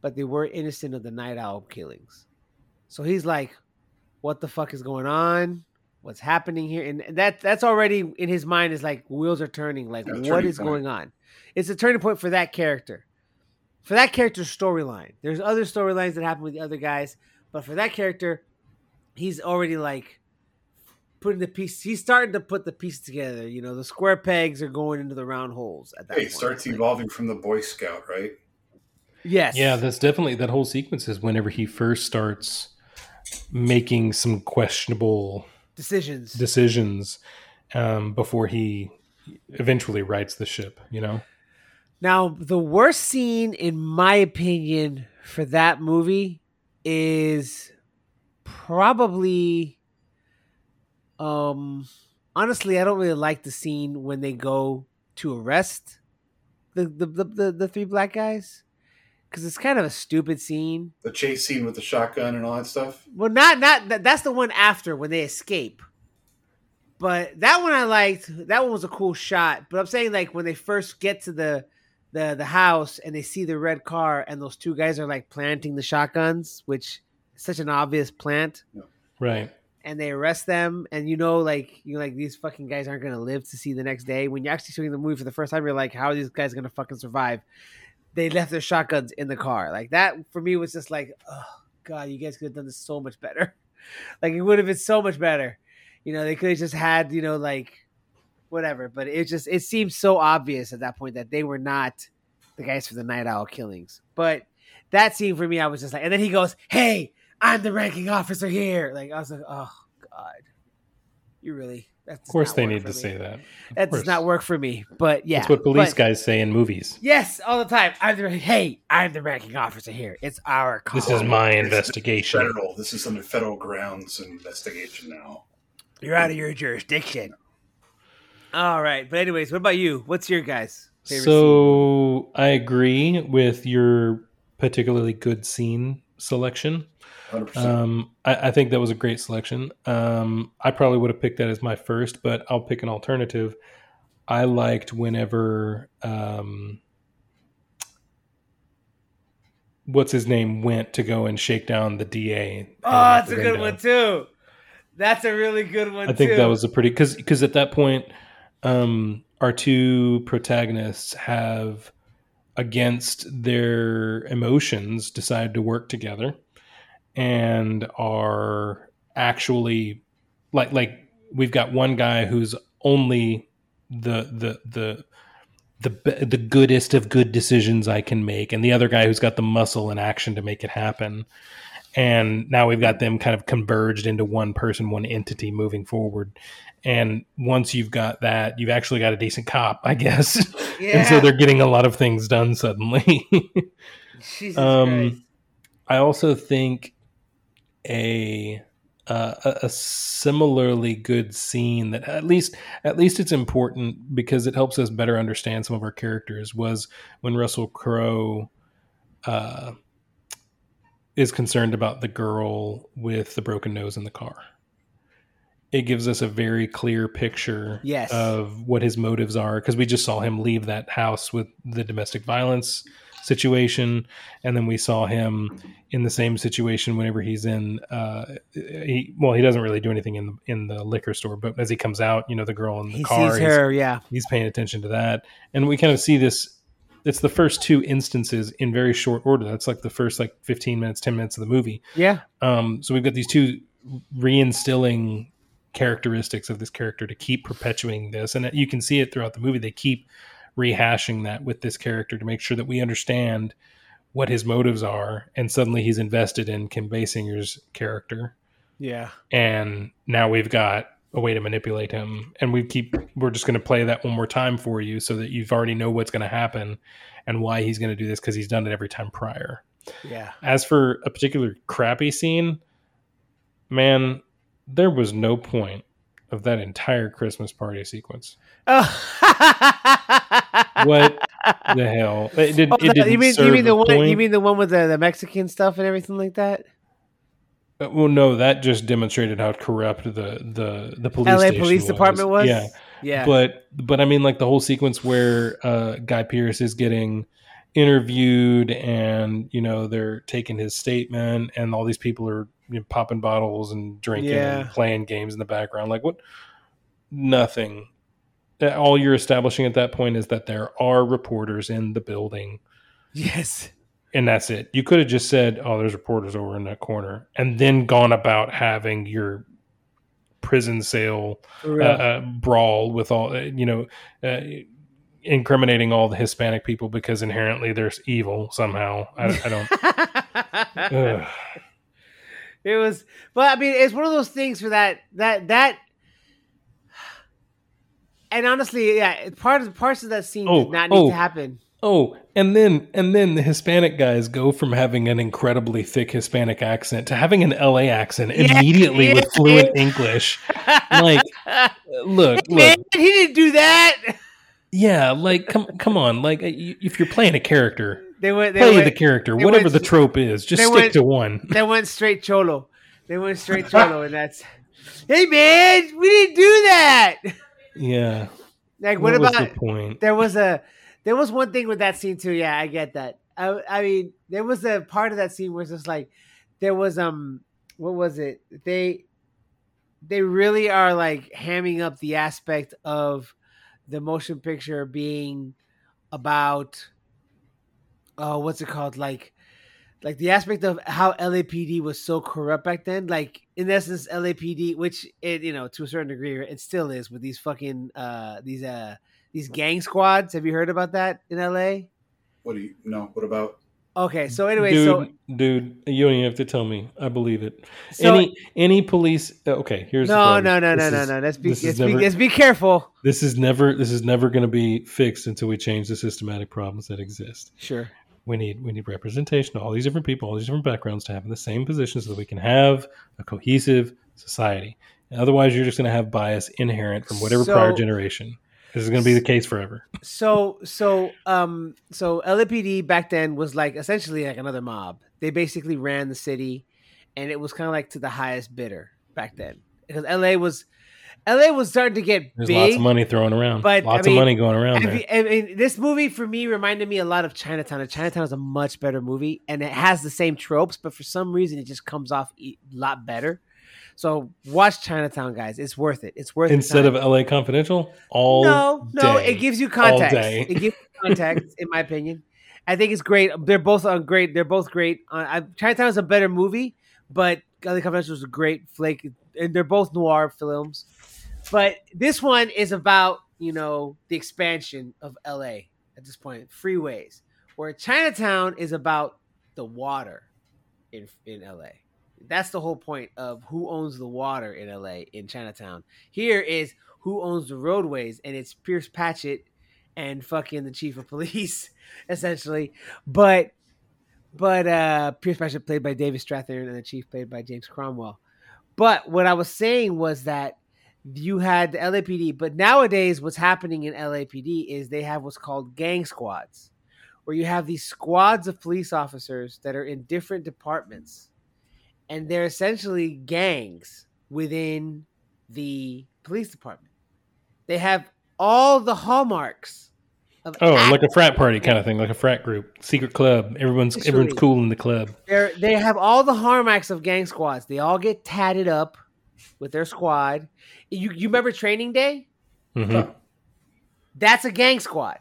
[SPEAKER 2] But they were innocent of the Nite Owl killings. So he's like, what the fuck is going on? What's happening here? And that that's already in his mind is like wheels are turning. Like,
[SPEAKER 4] Yeah,
[SPEAKER 2] what is
[SPEAKER 4] point.
[SPEAKER 2] going on? It's a turning point for that character. For that character's storyline. There's other storylines that happen with the other guys, but for that character, he's already like putting the piece he's starting to put the pieces together. You know, the square pegs are going into the round holes at that
[SPEAKER 4] Hey, it
[SPEAKER 2] point.
[SPEAKER 4] starts
[SPEAKER 2] like-
[SPEAKER 4] evolving from the Boy Scout, right?
[SPEAKER 2] Yes.
[SPEAKER 1] Yeah, that's definitely that whole sequence is whenever he first starts making some questionable
[SPEAKER 2] decisions.
[SPEAKER 1] decisions um, before he eventually rights the ship. You know,
[SPEAKER 2] Now, the worst scene, in my opinion, for that movie is probably. Um, honestly, I don't really like the scene when they go to arrest the the the, the, the three black guys because it's kind of a stupid scene.
[SPEAKER 4] The chase scene with the shotgun and all that stuff.
[SPEAKER 2] Well, not not that, that's the one after when they escape. But that one I liked. That one was a cool shot. But I'm saying like when they first get to the the the house and they see the red car and those two guys are like planting the shotguns, which is such an obvious plant,
[SPEAKER 1] right?
[SPEAKER 2] and they arrest them and you know like you know, like these fucking guys aren't gonna live to see the next day. When you're actually seeing the movie for the first time, you're like, how are these guys gonna fucking survive? They left their shotguns in the car. Like that for me was just like, oh god, you guys could have done this so much better. *laughs* like it would have been so much better. You know, they could have just had, you know, like whatever. But it just it seemed so obvious at that point that they were not the guys for the Nite Owl killings. But that scene for me, I was just like, and then he goes, "Hey, I'm the ranking officer here." Like I was like, "Oh God, you really?" That
[SPEAKER 1] Of course, they need to say that. Of
[SPEAKER 2] That does not work for me. But yeah,
[SPEAKER 1] That's what police
[SPEAKER 2] but-
[SPEAKER 1] guys say in movies.
[SPEAKER 2] Yes, all the time. I'm the hey, I'm the ranking officer here. It's our call.
[SPEAKER 1] This is my
[SPEAKER 4] It's
[SPEAKER 1] investigation.
[SPEAKER 4] Federal. This is under federal grounds investigation now.
[SPEAKER 2] You're out of your jurisdiction. All right, but anyways, what about you? What's your guys' favorite scene?
[SPEAKER 1] So I agree with your particularly good scene selection.
[SPEAKER 4] 100%.
[SPEAKER 1] Um, I, I think that was a great selection. Um, I probably would have picked that as my first, but I'll pick an alternative. I liked whenever um, what's his name went to go and shake down the DA.
[SPEAKER 2] Oh,
[SPEAKER 1] out
[SPEAKER 2] that's a good one too. That's a really good one
[SPEAKER 1] I think
[SPEAKER 2] too.
[SPEAKER 1] that was a pretty because because at that point, um, our two protagonists have against their emotions decided to work together and are actually like like we've got one guy who's only the the the the the goodest of good decisions I can make, and the other guy who's got the muscle and action to make it happen. And now we've got them kind of converged into one person, one entity moving forward. And once you've got that, you've actually got a decent cop, I guess.
[SPEAKER 2] yeah. *laughs*
[SPEAKER 1] and so they're getting a lot of things done suddenly. *laughs*
[SPEAKER 2] Jesus
[SPEAKER 1] um,
[SPEAKER 2] Christ.
[SPEAKER 1] I also think a, uh, a a similarly good scene that at least at least it's important because it helps us better understand some of our characters was when Russell Crowe uh, is concerned about the girl with the broken nose in the car. It gives us a very clear picture
[SPEAKER 2] Yes.
[SPEAKER 1] of what his motives are because we just saw him leave that house with the domestic violence situation and then we saw him in the same situation whenever he's in uh he well he doesn't really do anything in the in the liquor store but as he comes out you know the girl in the
[SPEAKER 2] He
[SPEAKER 1] car
[SPEAKER 2] her, yeah.
[SPEAKER 1] he's paying attention to that and we kind of see this it's the first two instances in very short order. That's like the first like 15 minutes 10 minutes of the movie.
[SPEAKER 2] Yeah.
[SPEAKER 1] um so we've got these two reinstilling characteristics of this character to keep perpetuating this. And you can see it throughout the movie. They keep rehashing that with this character to make sure that we understand what his motives are. And suddenly he's invested in kim basinger's character.
[SPEAKER 2] Yeah.
[SPEAKER 1] and now we've got a way to manipulate him and we keep we're just going to play that one more time for you so that you've already know what's going to happen and why he's going to do this because he's done it every time prior
[SPEAKER 2] Yeah.
[SPEAKER 1] as for a particular crappy scene man there was no point of that entire christmas party sequence
[SPEAKER 2] Oh. *laughs*
[SPEAKER 1] what the hell it, did,
[SPEAKER 2] Oh,
[SPEAKER 1] it didn't
[SPEAKER 2] you mean you mean the one
[SPEAKER 1] point.
[SPEAKER 2] you mean the one with the, the Mexican stuff and everything like that?
[SPEAKER 1] Uh, well no that just demonstrated how corrupt the the the police
[SPEAKER 2] LA Police Department was?
[SPEAKER 1] yeah.
[SPEAKER 2] Yeah.
[SPEAKER 1] but but I mean like the whole sequence where uh, Guy Pearce is getting interviewed and you know they're taking his statement and all these people are you know, popping bottles and drinking and playing games in the background. Like what? Nothing. Uh, all you're establishing at that point is that there are reporters in the building.
[SPEAKER 2] Yes.
[SPEAKER 1] And that's it you could have just said oh there's reporters over in that corner and then gone about having your prison sale uh, uh, brawl with all uh, you know uh, incriminating all the hispanic people because inherently there's evil somehow i, I don't *laughs*
[SPEAKER 2] it was but I mean it's one of those things for that that that and honestly, yeah, part of parts of that scene
[SPEAKER 1] Oh,
[SPEAKER 2] did not need
[SPEAKER 1] oh.
[SPEAKER 2] to happen.
[SPEAKER 1] Oh and then and then the hispanic guys go from having an incredibly thick hispanic accent to having an la accent
[SPEAKER 2] Yeah,
[SPEAKER 1] immediately with fluent english like *laughs* look
[SPEAKER 2] Man,
[SPEAKER 1] look
[SPEAKER 2] he didn't do that.
[SPEAKER 1] yeah like come come on like uh, if you're playing a character
[SPEAKER 2] They went. They
[SPEAKER 1] play
[SPEAKER 2] went,
[SPEAKER 1] the character whatever
[SPEAKER 2] went-
[SPEAKER 1] the trope is just stick
[SPEAKER 2] went-
[SPEAKER 1] to one *laughs*
[SPEAKER 2] They went straight cholo. They went straight cholo, and that's. Hey man, we didn't do that.
[SPEAKER 1] yeah
[SPEAKER 2] Like, what,
[SPEAKER 1] was
[SPEAKER 2] about?
[SPEAKER 1] the point
[SPEAKER 2] There was a. There was one thing with that scene too. Yeah, I get that. I, I mean, there was a part of that scene where it's just like, there was um, what was it? They, they really are like hamming up the aspect of the motion picture being about, oh, what's it called? Like, like the aspect of how LAPD was so corrupt back then. Like in essence, LAPD, which it you know to a certain degree it still is with these fucking uh these uh these gang squads. Have you heard about that in LA?
[SPEAKER 4] What do you know? What about?
[SPEAKER 2] Okay, so anyway,
[SPEAKER 1] dude,
[SPEAKER 2] so
[SPEAKER 1] dude, you don't even have to tell me. I believe it.
[SPEAKER 2] so
[SPEAKER 1] any any police? uh, Okay, here's
[SPEAKER 2] no,
[SPEAKER 1] problem.
[SPEAKER 2] no, no, no,
[SPEAKER 1] This
[SPEAKER 2] no,
[SPEAKER 1] is-
[SPEAKER 2] no. Let's be let's
[SPEAKER 1] is
[SPEAKER 2] be, let's be careful.
[SPEAKER 1] This is never. This is never going to be fixed until we change the systematic problems that exist.
[SPEAKER 2] Sure.
[SPEAKER 1] We need we need representation of all these different people, all these different backgrounds to have in the same position, so that we can have a cohesive society. Otherwise, you're just going to have bias inherent from whatever prior generation. This is going to be the case forever.
[SPEAKER 2] So so um so LAPD back then was like essentially like another mob. They basically ran the city, and it was kind of like to the highest bidder back then because LA was LA was starting to get
[SPEAKER 1] There's
[SPEAKER 2] big.
[SPEAKER 1] lots of money thrown around.
[SPEAKER 2] but, I
[SPEAKER 1] lots
[SPEAKER 2] mean,
[SPEAKER 1] of money going around
[SPEAKER 2] Have
[SPEAKER 1] there.
[SPEAKER 2] I mean, this movie for me reminded me a lot of Chinatown. And Chinatown is a much better movie, and it has the same tropes, but for some reason, it just comes off a lot better. So watch Chinatown, guys. It's worth it. It's worth the
[SPEAKER 1] Instead of LA Confidential, all
[SPEAKER 2] no, no,
[SPEAKER 1] day.
[SPEAKER 2] it gives you context. It gives you context, in my opinion. I think it's great. They're both on great. They're both great. Uh, I, Chinatown is a better movie, but LA Confidential is a great flake, and they're both noir films. But this one is about you know the expansion of LA at this point, freeways. Where Chinatown is about the water in in LA. That's the whole point of who owns the water in LA in Chinatown. Here is who owns the roadways, and it's Pierce Patchett and fucking the chief of police, *laughs* essentially. But but uh Pierce Patchett played by David Strathairn and the chief played by James Cromwell. But what I was saying was that you had the LAPD, but nowadays what's happening in LAPD is they have what's called gang squads, where you have these squads of police officers that are in different departments, and they're essentially gangs within the police department. They have all the hallmarks of
[SPEAKER 1] Oh,
[SPEAKER 2] act-
[SPEAKER 1] like a frat party kind of thing, like a frat group, secret club. Everyone's everyone's cool in the club.
[SPEAKER 2] They're, they have all the hallmarks of gang squads. They all get tatted up with their squad. You you remember Training Day?
[SPEAKER 1] hmm
[SPEAKER 2] That's a gang squad.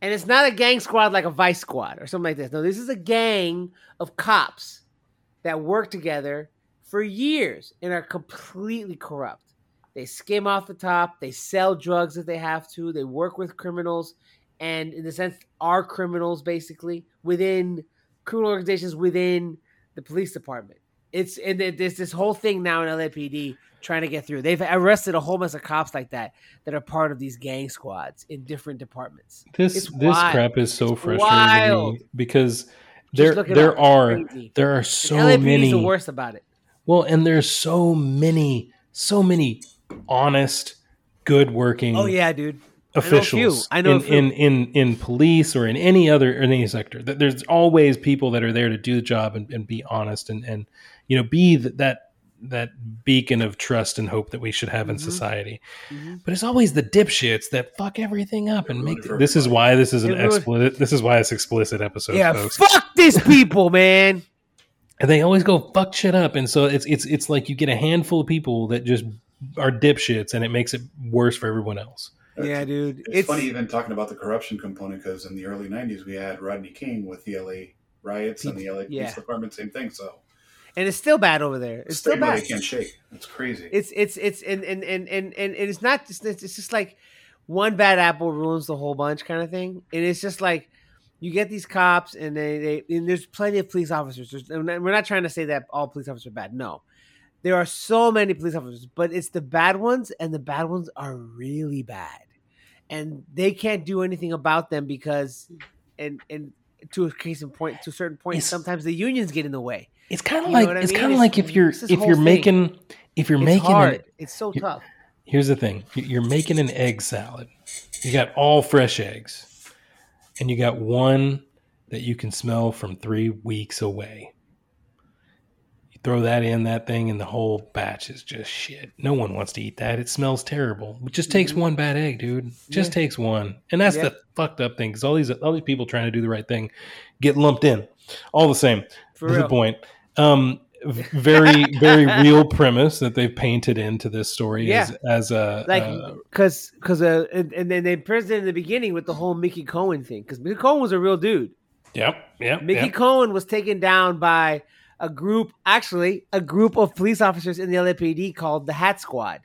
[SPEAKER 2] And it's not a gang squad like a vice squad or something like this. No, this is a gang of cops that work together for years and are completely corrupt. They skim off the top, they sell drugs if they have to, they work with criminals, and in the sense, are criminals basically within criminal organizations within the police department. It's and there's this whole thing now in LAPD trying to get through. They've arrested a whole mess of cops like that that are part of these gang squads in different departments.
[SPEAKER 1] This
[SPEAKER 2] It's
[SPEAKER 1] this
[SPEAKER 2] wild.
[SPEAKER 1] crap is so
[SPEAKER 2] It's
[SPEAKER 1] frustrating to me because
[SPEAKER 2] Just
[SPEAKER 1] there there. Are there are
[SPEAKER 2] And
[SPEAKER 1] so
[SPEAKER 2] LAPD
[SPEAKER 1] many
[SPEAKER 2] is the worst about it.
[SPEAKER 1] well, and there's so many so many honest, good working
[SPEAKER 2] Oh yeah, dude.
[SPEAKER 1] officials
[SPEAKER 2] I know a
[SPEAKER 1] in,
[SPEAKER 2] few.
[SPEAKER 1] in in in police or in any other in any sector. There's always people that are there to do the job and, and be honest and and you know be th- that that beacon of trust and hope that we should have in
[SPEAKER 2] Mhm.
[SPEAKER 1] society.
[SPEAKER 2] Mhm.
[SPEAKER 1] But it's always the dipshits that fuck everything up and make.
[SPEAKER 4] it
[SPEAKER 1] This is why this is an explicit. This is why it's explicit episode,
[SPEAKER 2] yeah,
[SPEAKER 1] folks.
[SPEAKER 2] fuck these people, man. *laughs*
[SPEAKER 1] And they always go fuck shit up, and so it's it's it's like you get a handful of people that just are dipshits, and it makes it worse for everyone else.
[SPEAKER 2] Yeah, dude.
[SPEAKER 4] It's,
[SPEAKER 2] It's,
[SPEAKER 4] funny even talking about the corruption component because in the early '90s we had Rodney King with the LA riots and the LA
[SPEAKER 2] Yeah.
[SPEAKER 4] Police Department, same thing. So
[SPEAKER 2] and it's still bad over there. It's still bad.
[SPEAKER 4] they can't shake. It's crazy.
[SPEAKER 2] It's it's it's and and and and, and it's not just it's just like one bad apple ruins the whole bunch kind of thing. And it's just like you get these cops and they, they and there's plenty of police officers. There's, and we're not trying to say that all police officers are bad. No. There are so many police officers, but it's the bad ones and the bad ones are really bad. And they can't do anything about them because and and to a case in point to a certain point
[SPEAKER 1] It's-
[SPEAKER 2] sometimes the unions get in the way.
[SPEAKER 1] It's kind of
[SPEAKER 2] You know
[SPEAKER 1] like it's
[SPEAKER 2] mean?
[SPEAKER 1] kind of like if you're if you're
[SPEAKER 2] thing.
[SPEAKER 1] making if you're
[SPEAKER 2] It's
[SPEAKER 1] making
[SPEAKER 2] hard.
[SPEAKER 1] an,
[SPEAKER 2] it's so tough.
[SPEAKER 1] here's the thing You- you're making an egg salad you got all fresh eggs and you got one that you can smell from three weeks away you throw that in that thing and the whole batch is just shit no one wants to eat that it smells terrible it just takes
[SPEAKER 2] Mhm.
[SPEAKER 1] one bad egg dude just
[SPEAKER 2] Yeah.
[SPEAKER 1] takes one and that's
[SPEAKER 2] Yeah.
[SPEAKER 1] the fucked up thing because all these all these people trying to do the right thing get lumped in all the same
[SPEAKER 2] For
[SPEAKER 1] the point. Um, very, very *laughs* real premise that they've painted into this story
[SPEAKER 2] Yeah.
[SPEAKER 1] as, as a
[SPEAKER 2] like
[SPEAKER 1] uh,
[SPEAKER 2] because because uh, and, and then they presented in the beginning with the whole Mickey Cohen thing because Mickey Cohen was a real dude.
[SPEAKER 1] yep, yep,
[SPEAKER 2] Mickey
[SPEAKER 1] yep.
[SPEAKER 2] Cohen was taken down by a group, actually a group of police officers in the LAPD called the Hat Squad.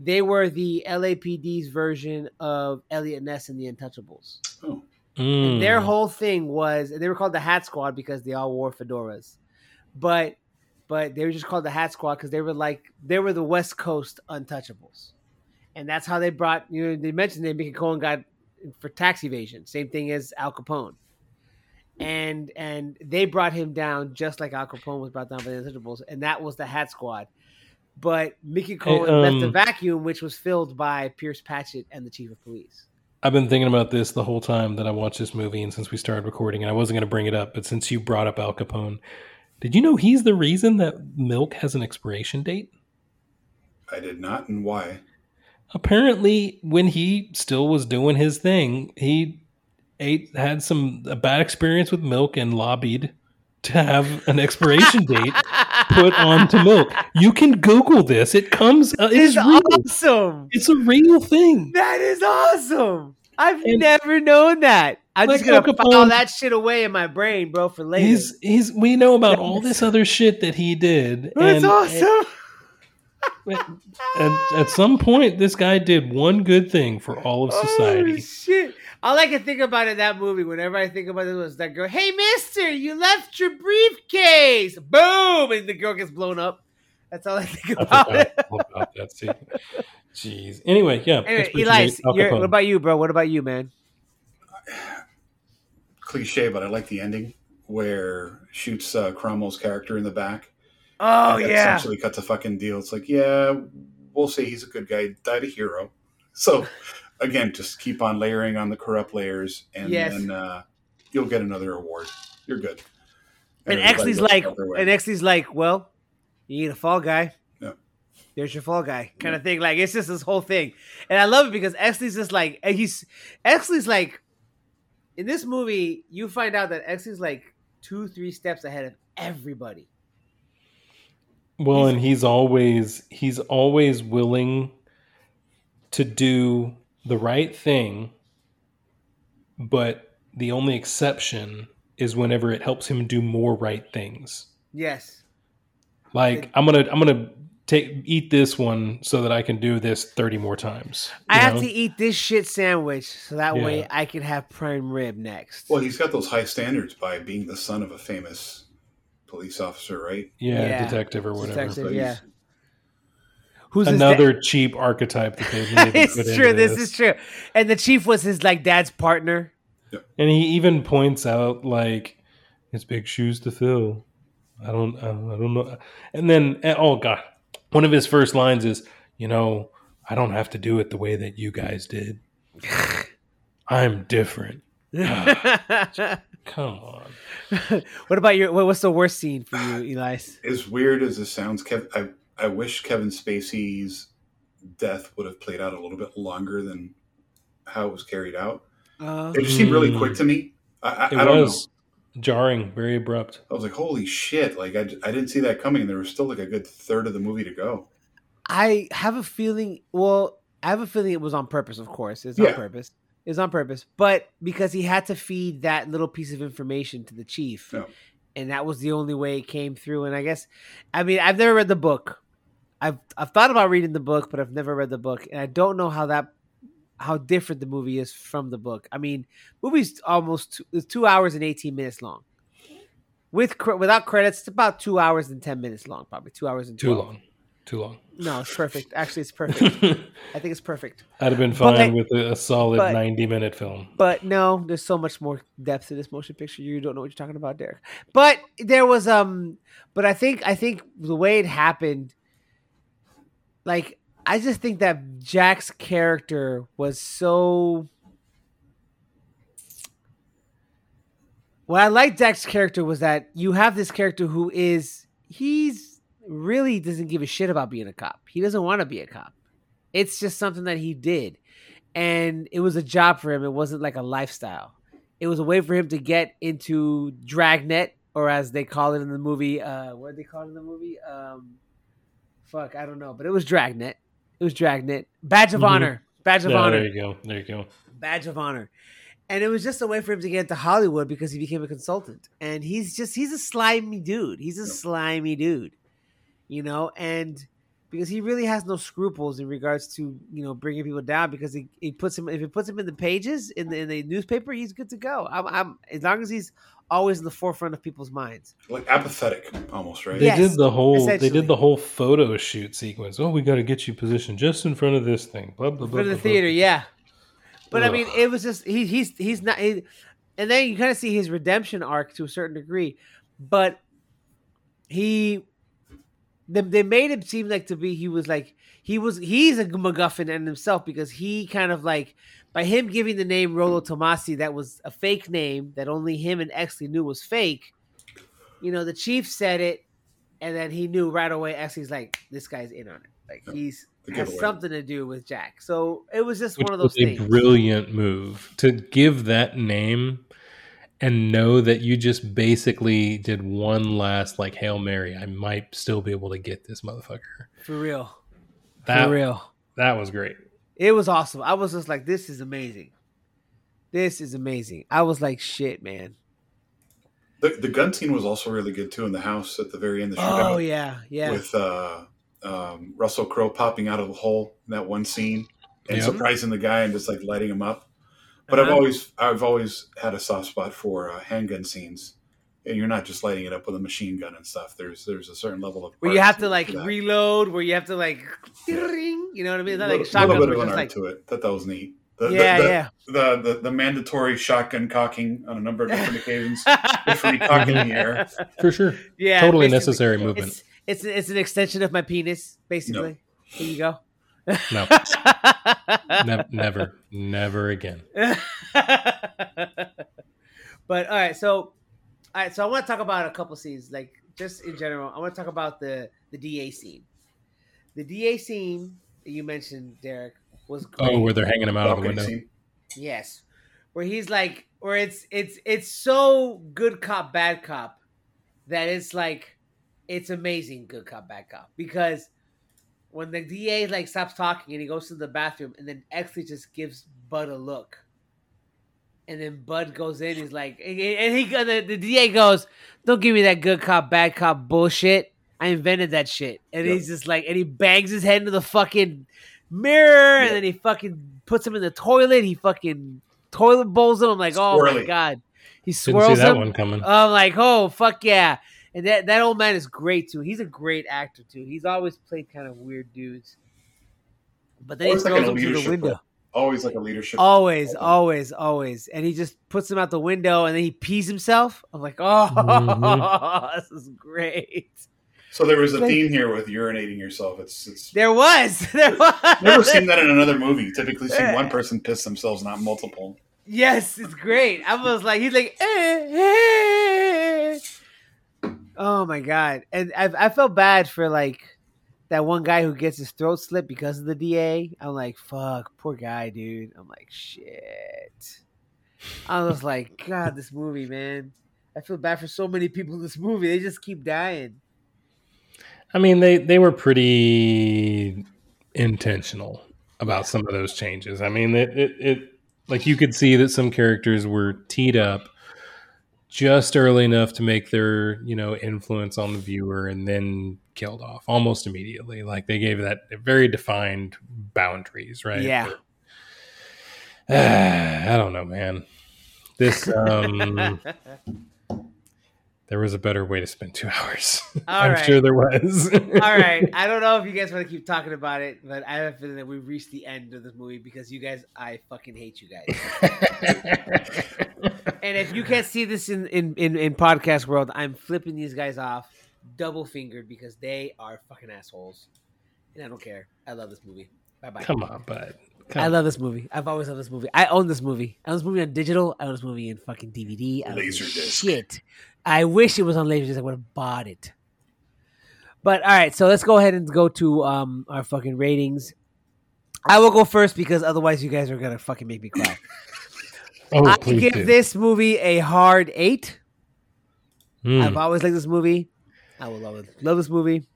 [SPEAKER 2] They were the LAPD's version of Eliot Ness and the Untouchables.
[SPEAKER 4] oh,
[SPEAKER 1] Mm.
[SPEAKER 2] And their whole thing was they were called the Hat Squad because they all wore fedoras, but but they were just called the Hat Squad because they were like they were the West Coast Untouchables, and that's how they brought you know they mentioned that Mickey Cohen got for tax evasion, same thing as Al Capone, and and they brought him down just like Al Capone was brought down by the Untouchables, and that was the Hat Squad. But Mickey Cohen left a
[SPEAKER 1] um,
[SPEAKER 2] vacuum, which was filled by Pierce Patchett and the chief of police.
[SPEAKER 1] I've been thinking about this the whole time that I watched this movie and since we started recording, and I wasn't going to bring it up, but since you brought up Al Capone, did you know he's the reason that milk has an expiration date?
[SPEAKER 4] I did not, and why?
[SPEAKER 1] Apparently, when he still was doing his thing, he ate had some a bad experience with milk and lobbied to have an expiration *laughs* date put onto milk. You can Google this; it comes. Uh,
[SPEAKER 2] It's
[SPEAKER 1] real.
[SPEAKER 2] awesome.
[SPEAKER 1] It's a real thing.
[SPEAKER 2] That is awesome. I've
[SPEAKER 1] And-
[SPEAKER 2] never known that. I'm just
[SPEAKER 1] Like
[SPEAKER 2] gonna
[SPEAKER 1] Al Capone-
[SPEAKER 2] file that shit away in my brain, bro, for later.
[SPEAKER 1] He's he's. We know about *laughs* all this other shit that he did.
[SPEAKER 2] That's
[SPEAKER 1] and-
[SPEAKER 2] awesome. *laughs*
[SPEAKER 1] And at some point, this guy did one good thing for all of
[SPEAKER 2] Oh,
[SPEAKER 1] society.
[SPEAKER 2] shit. All I can think about in that movie, whenever I think about it, was that girl, hey, mister, you left your briefcase. Boom. And the girl gets blown up. That's all I think about
[SPEAKER 1] forgot
[SPEAKER 2] it.
[SPEAKER 1] about that scene. Jeez. Anyway, yeah.
[SPEAKER 2] Anyway,
[SPEAKER 1] Expiration
[SPEAKER 2] Elias,
[SPEAKER 1] date, Al
[SPEAKER 2] you're-
[SPEAKER 1] Capone.
[SPEAKER 2] what about you, bro? What about you, man?
[SPEAKER 4] Cliche, but I like the ending where shoots uh, Cromwell's character in the back.
[SPEAKER 2] Oh,
[SPEAKER 4] and
[SPEAKER 2] yeah.
[SPEAKER 4] Essentially cuts a fucking deal. It's like, yeah, we'll say he's a good guy, died a hero. *laughs* So again, just keep on layering on the corrupt layers, and
[SPEAKER 2] Yes.
[SPEAKER 4] then uh, you'll get another award. You're good.
[SPEAKER 2] And
[SPEAKER 4] everybody
[SPEAKER 2] Exley's like,
[SPEAKER 4] about their way.
[SPEAKER 2] and Exley's like, well, you need a fall guy.
[SPEAKER 4] Yeah.
[SPEAKER 2] There's your fall guy, kind of thing. Like it's just this whole thing, and I love it because Exley's just like, and he's Exley's like, in this movie, you find out that X is like two, three steps ahead of everybody.
[SPEAKER 1] Well, and he's always he's always willing to do the right thing, but the only exception is whenever it helps him do more right things.
[SPEAKER 2] Yes,
[SPEAKER 1] Like I'm gonna I'm gonna take eat this one so that I can do this thirty more times.
[SPEAKER 2] I
[SPEAKER 1] you
[SPEAKER 2] have
[SPEAKER 1] know?
[SPEAKER 2] to eat this shit sandwich so that way I can have prime rib next.
[SPEAKER 4] Well, he's got those high standards by being the son of a famous police officer, right?
[SPEAKER 1] Yeah,
[SPEAKER 2] Yeah.
[SPEAKER 1] detective or whatever.
[SPEAKER 2] Detective, yeah. Who's his
[SPEAKER 1] Another cheap archetype that they made. *laughs*
[SPEAKER 2] it's true. This. is true. And the chief was his like dad's partner.
[SPEAKER 1] And he even points out like it's big shoes to fill. I don't, I don't, know. And then, oh god, one of his first lines is, you know, I don't have to do it the way that you guys did. *laughs* I'm different. *laughs* Come on.
[SPEAKER 2] what about your? What, what's the worst scene for you, *sighs* Elias?
[SPEAKER 4] As weird as this sounds, Kev, I I wish Kevin Spacey's death would have played out a little bit longer than how it was carried out.
[SPEAKER 2] Uh,
[SPEAKER 4] It just seemed really
[SPEAKER 1] Mm.
[SPEAKER 4] quick to me. I, I,
[SPEAKER 1] It
[SPEAKER 4] I don't
[SPEAKER 1] was jarring, very abrupt.
[SPEAKER 4] I was like, holy shit! Like I, I didn't see that coming. There was still like a good third of the movie to go.
[SPEAKER 2] I have a feeling. Well, I have a feeling it was on purpose. Of course, it's on
[SPEAKER 4] Yeah.
[SPEAKER 2] purpose. It's on purpose, but because he had to feed that little piece of information to the chief,
[SPEAKER 4] Yeah.
[SPEAKER 2] and that was the only way it came through. And I guess, I mean, I've never read the book. I've I've thought about reading the book, but I've never read the book, and I don't know how that how different the movie is from the book. I mean, movie's almost two, two hours and eighteen minutes long. With without credits, it's about two hours and ten minutes long, probably two hours and
[SPEAKER 1] Too long. Too long.
[SPEAKER 2] No, it's perfect. Actually, it's perfect. *laughs*
[SPEAKER 1] I'd
[SPEAKER 2] think it's perfect.
[SPEAKER 1] I'd have been fine
[SPEAKER 2] like-
[SPEAKER 1] with a, a solid
[SPEAKER 2] but-
[SPEAKER 1] 90 minute film.
[SPEAKER 2] But no, there's so much more depth to this motion picture. You don't know what you're talking about, Derek. But there was um but I think I think the way it happened like I just think that Jack's character was so What I like Jack's character was that you have this character who is he's really doesn't give a shit about being a cop. He doesn't want to be a cop. It's just something that he did. And it was a job for him. It wasn't like a lifestyle. It was a way for him to get into Dragnet, or as they call it in the movie, uh, what did they call it in the movie? Um, fuck, I don't know, but it was Dragnet. It was Dragnet. Badge of
[SPEAKER 1] Mhm.
[SPEAKER 2] Honor. Badge of
[SPEAKER 1] Yeah,
[SPEAKER 2] Honor.
[SPEAKER 1] there you go. There you go.
[SPEAKER 2] Badge of Honor. And it was just a way for him to get into Hollywood because he became a consultant. And he's just he's a slimy dude. He's a
[SPEAKER 4] Yeah.
[SPEAKER 2] slimy dude. You know, and because he really has no scruples in regards to, you know, bringing people down because he, he puts him if he puts him in the pages in the in the newspaper, he's good to go. I'm, I'm as long as he's always in the forefront of people's minds.
[SPEAKER 4] Like apathetic, almost right.
[SPEAKER 1] They
[SPEAKER 2] Yes,
[SPEAKER 1] did the whole. They did the whole photo shoot sequence. Oh, we got to get you positioned just in front of this thing. Blah blah blah.
[SPEAKER 2] for the
[SPEAKER 1] blah,
[SPEAKER 2] theater,
[SPEAKER 1] blah.
[SPEAKER 2] yeah. But I mean, it was just he, he's he's not, he, and then you kind of see his redemption arc to a certain degree, but he, they, they made him seem like to be he was like he was he's a MacGuffin in himself because he kind of like by him giving the name Rollo Tomasi that was a fake name that only him and Exley knew was fake. You know, the chief said it, and then he knew right away. Exley's like, this guy's in on it. Like
[SPEAKER 4] Yeah,
[SPEAKER 2] he's has
[SPEAKER 4] giveaway.
[SPEAKER 2] something to do with Jack. So it was just
[SPEAKER 1] Which
[SPEAKER 2] one of those
[SPEAKER 1] was a
[SPEAKER 2] things.
[SPEAKER 1] brilliant move to give that name and know that you just basically did one last like hail mary. I might still be able to get this motherfucker.
[SPEAKER 2] For real.
[SPEAKER 1] That
[SPEAKER 2] For real.
[SPEAKER 1] that was great.
[SPEAKER 2] It was awesome. I was just like, this is amazing. This is amazing. I was like, shit, man.
[SPEAKER 4] The, the gun scene was also really good too in the house at the very end. Of the shootout
[SPEAKER 2] Oh yeah, yeah.
[SPEAKER 4] with uh, um, Russell Crowe popping out of the hole in that one scene and
[SPEAKER 1] Yep.
[SPEAKER 4] surprising the guy and just like lighting him up. But I've
[SPEAKER 2] Uh-huh.
[SPEAKER 4] always I've always had a soft spot for uh, handgun scenes, and you're not just lighting it up with a machine gun and stuff. There's there's a certain level of
[SPEAKER 2] where you have to like
[SPEAKER 4] that.
[SPEAKER 2] reload, where you have to like, ring, you know what I mean? It's not like
[SPEAKER 4] little,
[SPEAKER 2] shotguns
[SPEAKER 4] little bit of an art
[SPEAKER 2] like,
[SPEAKER 4] to it. That that was neat. The, the-
[SPEAKER 2] yeah,
[SPEAKER 4] the,
[SPEAKER 2] yeah.
[SPEAKER 4] The, the the mandatory shotgun cocking on a number of different *laughs* occasions. Before you *laughs* cock in the air.
[SPEAKER 1] For sure.
[SPEAKER 2] Yeah,
[SPEAKER 1] totally
[SPEAKER 2] basically.
[SPEAKER 1] necessary movement.
[SPEAKER 2] It's it's it's an extension of my penis, basically. Here you go.
[SPEAKER 1] No. *laughs* Ne- never. Never again.
[SPEAKER 2] but all right, so all right, so I want to talk about a couple scenes, like just in general. I want to talk about the the DA scene. The DA scene that you mentioned, Derek, was oh, great.
[SPEAKER 1] Oh, where they're hanging him out of the window.
[SPEAKER 4] scene.
[SPEAKER 2] Yes, where he's like, where it's it's it's so good cop bad cop that it's like it's amazing good cop bad cop because when the DA like stops talking and he goes to the bathroom and then Exley just gives Bud a look. And then Bud goes in. He's like, and he, the, the DA goes, "Don't give me that good cop, bad cop bullshit. I invented that shit." And
[SPEAKER 4] Yep.
[SPEAKER 2] he's just like, and he bangs his head into the fucking mirror,
[SPEAKER 4] Yep.
[SPEAKER 2] and then he fucking puts him in the toilet. He fucking toilet bowls him. I'm like, oh my god, he swirls
[SPEAKER 1] that
[SPEAKER 2] him.
[SPEAKER 1] one coming.
[SPEAKER 2] I'm like, oh fuck yeah! And that that old man is great too. He's a great actor too. He's always played kind of weird dudes. But then he throws
[SPEAKER 4] a
[SPEAKER 2] them through the window.
[SPEAKER 4] Always like a leadership.
[SPEAKER 2] Always, always, always. And he just puts him out the window and then he pees himself. I'm like, oh,
[SPEAKER 1] Mhm. *laughs*
[SPEAKER 2] this is great.
[SPEAKER 4] So there was a theme here with urinating yourself. It's it's
[SPEAKER 2] There was. *laughs* There was.
[SPEAKER 4] never seen that in another movie. Typically see one *laughs* person piss themselves, not multiple.
[SPEAKER 2] Yes, it's great. I was like, he's like, eh, eh. oh my god, and I, I felt bad for like that one guy who gets his throat slit because of the DA. I'm like, fuck, poor guy, dude. I'm like, shit. I was like, *laughs* God, this movie, man. I feel bad for so many people in this movie. They just keep dying.
[SPEAKER 1] I mean, they they were pretty intentional about some of those changes. I mean, it, it it like you could see that some characters were teed up just early enough to make their you know influence on the viewer, and then killed off almost immediately. Like they gave that very defined boundaries, right?
[SPEAKER 2] Yeah. *sighs*
[SPEAKER 1] I don't know, man. This um, *laughs* there was a better way to spend two hours. *laughs* I'm
[SPEAKER 2] right.
[SPEAKER 1] sure there was. *laughs*
[SPEAKER 2] All right. I don't know if you guys want to keep talking about it, but I have a feeling that we've reached the end of this movie because you guys, I fucking hate you guys. And if you can't see this in, in, in, in podcast world, I'm flipping these guys off double fingered because they are fucking assholes. And I don't care. I love this movie. Bye bye.
[SPEAKER 1] Come on, bud. Come
[SPEAKER 2] I
[SPEAKER 1] on.
[SPEAKER 2] love this movie. I've always loved this movie. I own this movie. I own this movie on digital. I own this movie in fucking DVD. I don't
[SPEAKER 4] Laserdisc.
[SPEAKER 2] Shit. I wish it was on Laserdisc. I would have bought it. But all right, so let's go ahead and go to um our fucking ratings. I will go first because otherwise you guys are gonna fucking make me cry. *laughs*
[SPEAKER 1] Oh,
[SPEAKER 2] I
[SPEAKER 1] please
[SPEAKER 2] give
[SPEAKER 1] do.
[SPEAKER 2] this movie a hard eight.
[SPEAKER 1] Mm.
[SPEAKER 2] I've always liked this movie. I will love it. Love this movie.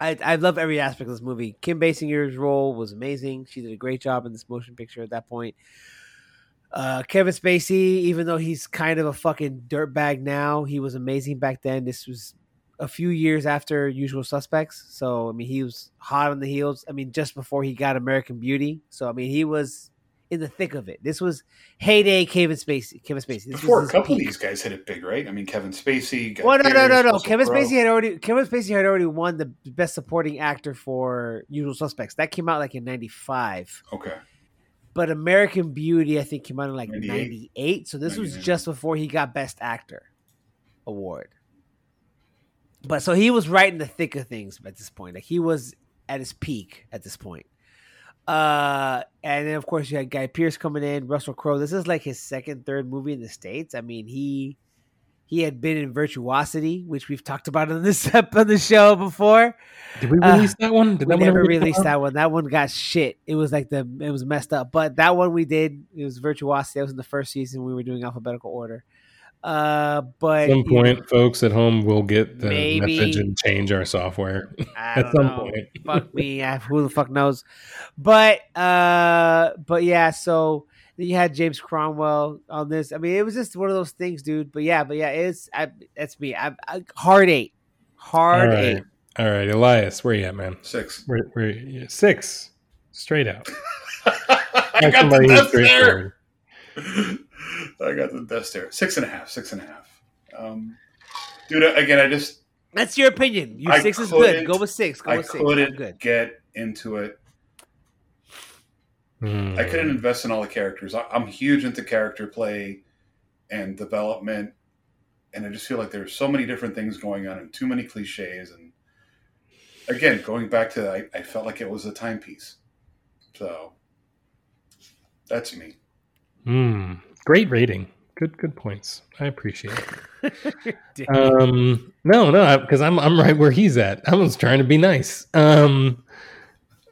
[SPEAKER 2] I I love every aspect of this movie. Kim Basinger's role was amazing. She did a great job in this motion picture at that point. Uh, Kevin Spacey, even though he's kind of a fucking dirtbag now, he was amazing back then. This was a few years after Usual Suspects, so I mean he was hot on the heels. I mean just before he got American Beauty, so I mean he was in the thick of it. This was heyday Kevin Spacey. Kevin Spacey. This
[SPEAKER 4] Before
[SPEAKER 2] was
[SPEAKER 4] a couple of these guys hit it big, right? I mean, Kevin Spacey. Guy
[SPEAKER 2] Well, no, no, no, no. Kevin. Spacey had already Kevin Spacey had already won the best supporting actor for Usual Suspects. That came out like in '95.
[SPEAKER 4] Okay.
[SPEAKER 2] But American Beauty, I think, came out in like
[SPEAKER 4] 98.
[SPEAKER 2] '98. So this was just before he got Best Actor award. But so he was right in the thick of things at this point. Like he was at his peak at this point. Uh, and then of course you had Guy Pearce coming in, Russell Crowe. This is like his second, third movie in the states. I mean, he he had been in Virtuosity, which we've talked about on this *laughs* on the show before.
[SPEAKER 1] Did we
[SPEAKER 2] uh,
[SPEAKER 1] release that one? Did
[SPEAKER 2] We
[SPEAKER 1] that
[SPEAKER 2] never
[SPEAKER 1] ever get
[SPEAKER 2] released
[SPEAKER 1] out?
[SPEAKER 2] that one. That one got shit. It was like the it was messed up. But that one we did. It was Virtuosity. That was in the first season. We were doing alphabetical order. Uh, but
[SPEAKER 1] At some
[SPEAKER 2] you know,
[SPEAKER 1] point, folks at home will get the
[SPEAKER 2] Maybe.
[SPEAKER 1] message and change our software. *laughs* At some
[SPEAKER 2] know.
[SPEAKER 1] point. *laughs*
[SPEAKER 2] fuck me. I, who the fuck knows? But uh, but yeah. So you had James Cromwell on this. I mean, it was just one of those things, dude. But yeah, but yeah, it's I, that's me. I, I hard eight, hard
[SPEAKER 1] All right.
[SPEAKER 2] eight.
[SPEAKER 1] All right, Elias, where you at, man?
[SPEAKER 4] Six.
[SPEAKER 1] Where, where yeah, six, straight out. *laughs*
[SPEAKER 4] I got the
[SPEAKER 1] Somebody
[SPEAKER 4] best there.
[SPEAKER 1] straightforward.
[SPEAKER 4] I got the best there. Six and a half. Six and a half. Um, dude, again, I just
[SPEAKER 2] That's your opinion. You
[SPEAKER 4] I
[SPEAKER 2] six is good. Go with six. Go
[SPEAKER 4] I
[SPEAKER 2] with six.
[SPEAKER 4] Couldn't
[SPEAKER 2] good.
[SPEAKER 4] get into it.
[SPEAKER 1] Hmm.
[SPEAKER 4] I couldn't invest in all the characters. I, I'm huge into character play and development, and I just feel like there's so many different things going on and too many cliches. And again, going back to, I, I felt like it was a timepiece. So that's me.
[SPEAKER 1] Hmm. Great rating. Good, good points. I appreciate it. *laughs* Um, no, no, because I'm I'm right where he's at. I was trying to be nice. Um,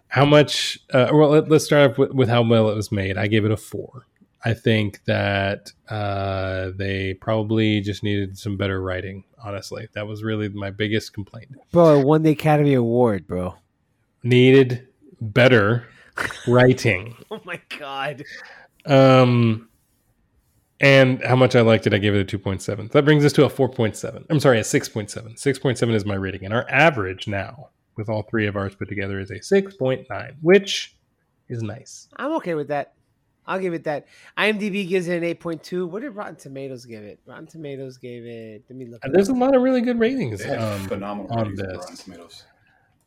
[SPEAKER 1] how much? Uh, well, let, let's start off with, with how well it was made. I gave it a four. I think that uh, they probably just needed some better writing. Honestly, that was really my biggest complaint.
[SPEAKER 2] bro, it won the Academy Award, bro.
[SPEAKER 1] Needed better *laughs* writing.
[SPEAKER 2] Oh my god.
[SPEAKER 1] Um, and how much I liked it, I gave it a 2.7. That brings us to a 4.7. I'm sorry, a 6.7. 6.7 is my rating. And our average now, with all three of ours put together, is a 6.9, which is nice.
[SPEAKER 2] I'm okay with that. I'll give it that. IMDb gives it an eight point two. What did Rotten Tomatoes give it? Rotten Tomatoes gave it. Let me look.
[SPEAKER 1] And there's a lot of really good ratings. Um,
[SPEAKER 4] phenomenal
[SPEAKER 1] on
[SPEAKER 4] ratings
[SPEAKER 1] this.
[SPEAKER 4] Rotten Tomatoes.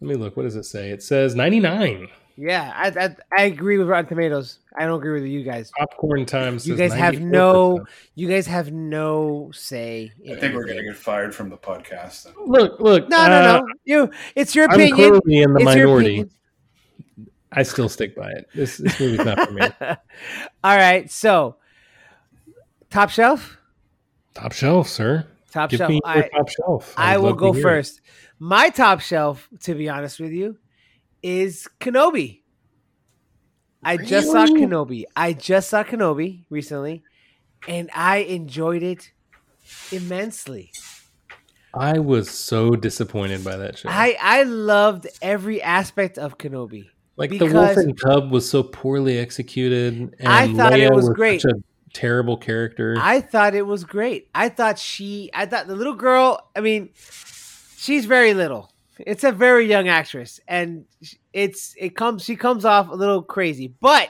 [SPEAKER 1] let me look. What does it say? It says 99.
[SPEAKER 2] Yeah, I, I I agree with Rotten Tomatoes. I don't agree with you guys.
[SPEAKER 1] Popcorn time.
[SPEAKER 2] You guys have
[SPEAKER 1] 94%.
[SPEAKER 2] no. You guys have no say. In
[SPEAKER 4] I think we're gonna get fired from the podcast. Then.
[SPEAKER 1] Look, look.
[SPEAKER 2] No,
[SPEAKER 1] uh,
[SPEAKER 2] no, no. You. It's your opinion.
[SPEAKER 1] I'm
[SPEAKER 2] opinion.
[SPEAKER 1] clearly in the
[SPEAKER 2] It's
[SPEAKER 1] minority. I still stick by it. This this movie's not for me. *laughs*
[SPEAKER 2] All right, so top shelf.
[SPEAKER 1] Top shelf, sir.
[SPEAKER 2] Top
[SPEAKER 1] Give
[SPEAKER 2] shelf.
[SPEAKER 1] me
[SPEAKER 2] All
[SPEAKER 1] your
[SPEAKER 2] right,
[SPEAKER 1] top shelf.
[SPEAKER 2] I
[SPEAKER 1] I'd
[SPEAKER 2] will go
[SPEAKER 1] hear it.
[SPEAKER 2] first. My top shelf, to be honest with you, is Kenobi. I just saw Kenobi. I just saw Kenobi recently, and I enjoyed it immensely.
[SPEAKER 1] I was so disappointed by that show.
[SPEAKER 2] I I loved every aspect of Kenobi.
[SPEAKER 1] like the
[SPEAKER 2] because-
[SPEAKER 1] wolf and cub was so poorly executed. And
[SPEAKER 2] I thought it
[SPEAKER 1] Leia
[SPEAKER 2] was great.
[SPEAKER 1] Such a terrible character.
[SPEAKER 2] I thought it was great. I thought she, I thought the little girl, I mean, she's very little. It's a very young actress and it's it comes she comes off a little crazy. But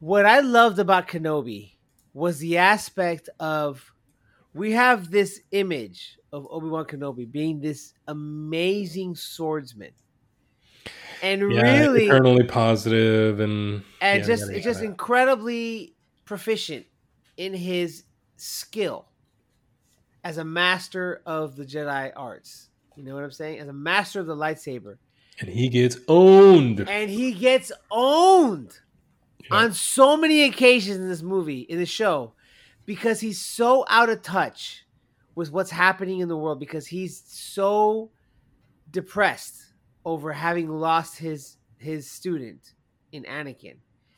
[SPEAKER 2] what I loved about Kenobi was the aspect of we have this image of Obi-Wan Kenobi being this amazing swordsman. And
[SPEAKER 1] yeah,
[SPEAKER 2] really
[SPEAKER 1] eternally positive and
[SPEAKER 2] and
[SPEAKER 1] yada,
[SPEAKER 2] just it's just incredibly proficient in his skill as a master of the Jedi arts. You know what I'm saying? As a master of the lightsaber,
[SPEAKER 1] and he gets owned.
[SPEAKER 2] and he gets owned
[SPEAKER 1] Yeah.
[SPEAKER 2] on so many occasions in this movie, in the show, because he's so out of touch with what's happening in the world. Because he's so depressed over having lost his his student in Anakin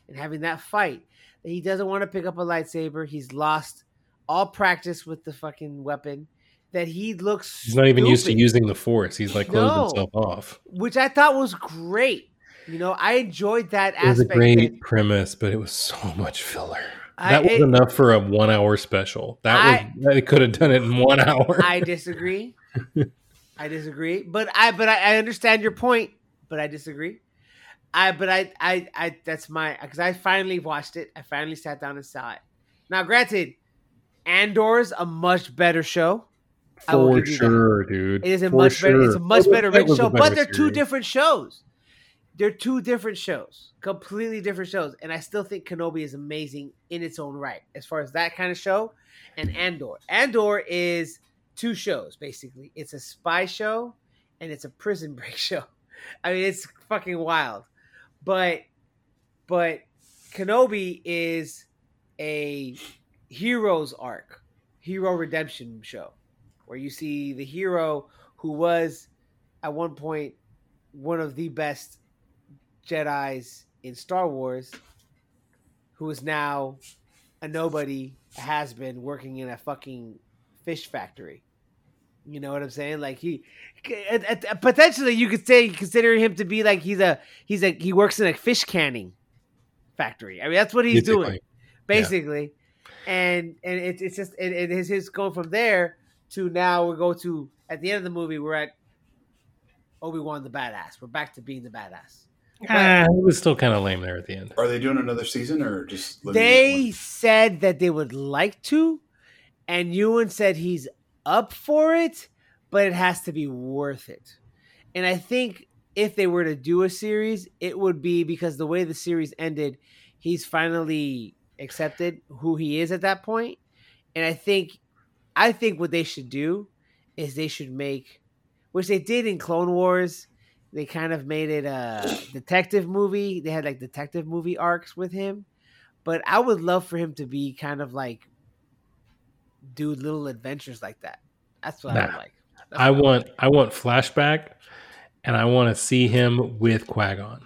[SPEAKER 2] and having that fight that he doesn't want to pick up a lightsaber. He's lost all practice with the fucking weapon. That he looks
[SPEAKER 1] He's not even used to using the force. He's like closed
[SPEAKER 2] No.
[SPEAKER 1] himself off.
[SPEAKER 2] which I thought was great. You know, I enjoyed that
[SPEAKER 1] It was a
[SPEAKER 2] aspect.
[SPEAKER 1] great
[SPEAKER 2] that-
[SPEAKER 1] premise, but it was so *laughs* much filler.
[SPEAKER 2] I-
[SPEAKER 1] that was
[SPEAKER 2] it-
[SPEAKER 1] enough for a one-hour special. That
[SPEAKER 2] I-
[SPEAKER 1] was they could have done it in one *laughs* hour.
[SPEAKER 2] I disagree. *laughs* I disagree. But I but I, I understand your point, but I disagree. I but I I I that's my because I finally watched it. I finally sat down and saw it. Now, granted, Andor's a much better show.
[SPEAKER 1] For
[SPEAKER 2] that.
[SPEAKER 1] sure, dude.
[SPEAKER 2] It is a
[SPEAKER 1] For
[SPEAKER 2] much better. It's a much better
[SPEAKER 1] Fett
[SPEAKER 2] rich
[SPEAKER 1] was a
[SPEAKER 2] show,
[SPEAKER 1] better
[SPEAKER 2] but they're two different shows. They're two different shows, completely different shows, and I still think Kenobi is amazing in its own right, as far as that kind of show. And Andor, Andor is two shows basically. It's a spy show and it's a prison *laughs* break show. I mean, it's fucking wild, but but Kenobi is a hero's arc, hero redemption show, where you see the hero who was at one point one of the best Jedi's in Star Wars, who is now a nobody, has been working in a fucking fish factory. You know what I'm saying? Like he, potentially you could say consider him to be like he's a he's a he works in a fish canning factory. I mean that's what he's doing
[SPEAKER 1] Basically.
[SPEAKER 2] basically. And and it's it's just it, it is his going from there to now we go to at the end of the movie we're at Obi Wan the badass. We're back to being the badass.
[SPEAKER 1] Ah, it was still kind of lame there at the end.
[SPEAKER 4] Are they doing another season or just
[SPEAKER 2] They said that they would like to, and Ewan said he's up for it, but it has to be worth it. And I think if they were to do a series, it would be because the way the series ended, he's finally accepted who he is at that point. And I think I think what they should do is they should make which they did in Clone Wars. They kind of made it a *coughs* detective movie. They had like detective movie arcs with him. But I would love for him to be kind of like do little adventures like that. That's what I would like. That's
[SPEAKER 1] I want I want flashback, and I want to see him with Qui-Gon.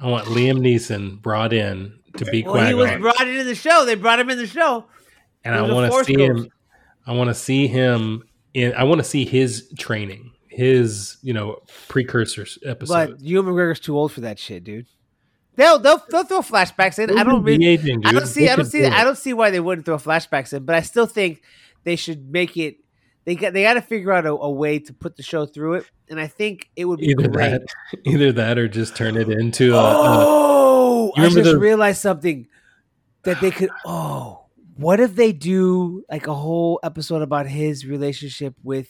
[SPEAKER 1] I want Liam Neeson brought in to be
[SPEAKER 2] Well, he was brought into the show. They brought him in the show.
[SPEAKER 1] And I want to see him. I want to see him in. I want to see his training, his you know precursors episode.
[SPEAKER 2] But Ewan McGregor's too old for that shit, dude. They'll they'll, they'll throw flashbacks in. I don't really.
[SPEAKER 1] De-aging,
[SPEAKER 2] I don't see.
[SPEAKER 1] They
[SPEAKER 2] I don't see. I don't see why they wouldn't throw flashbacks in. But I still think they should make it. They got. They got to figure out a, a way to put the show through it. And I think it would be
[SPEAKER 1] either
[SPEAKER 2] great.
[SPEAKER 1] that, *laughs* either that, or just turn it into a,
[SPEAKER 2] Oh,
[SPEAKER 1] You
[SPEAKER 2] I just
[SPEAKER 1] the-
[SPEAKER 2] realized something that they could. Oh, what if they do like a whole episode about his relationship with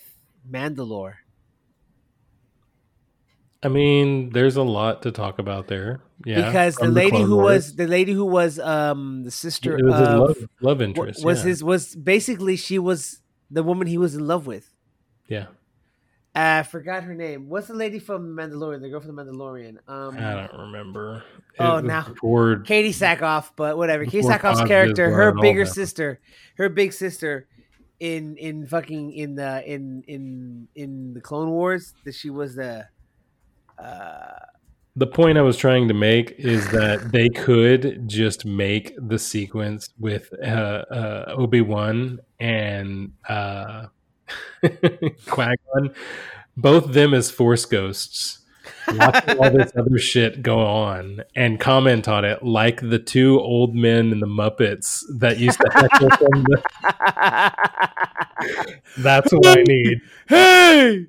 [SPEAKER 2] Mandalore?
[SPEAKER 1] I mean, there's a lot to talk about there. Yeah,
[SPEAKER 2] because the lady
[SPEAKER 1] Clone
[SPEAKER 2] who
[SPEAKER 1] Wars.
[SPEAKER 2] was the lady who was um the sister
[SPEAKER 1] it was his
[SPEAKER 2] of
[SPEAKER 1] love, love interest.
[SPEAKER 2] was
[SPEAKER 1] yeah.
[SPEAKER 2] his was basically she was the woman he was in love with.
[SPEAKER 1] yeah.
[SPEAKER 2] I forgot her name. What's the lady from Mandalorian? The girl from the Mandalorian. Um,
[SPEAKER 1] I don't remember.
[SPEAKER 2] Oh, now-
[SPEAKER 1] before-
[SPEAKER 2] Katee Sackhoff, but whatever.
[SPEAKER 1] Katee
[SPEAKER 2] Sackhoff's character, her bigger sister, her big sister, in in fucking in the in in in the Clone Wars, that she was the. Uh,
[SPEAKER 1] the point I was trying to make is that they could just make the sequence with uh, uh, Obi Wan and uh, *laughs* Qui both them as Force ghosts, watching all this other shit go on, and comment on it like the two old men in the Muppets that used to heckle *laughs* from the. That's what I need.
[SPEAKER 2] hey,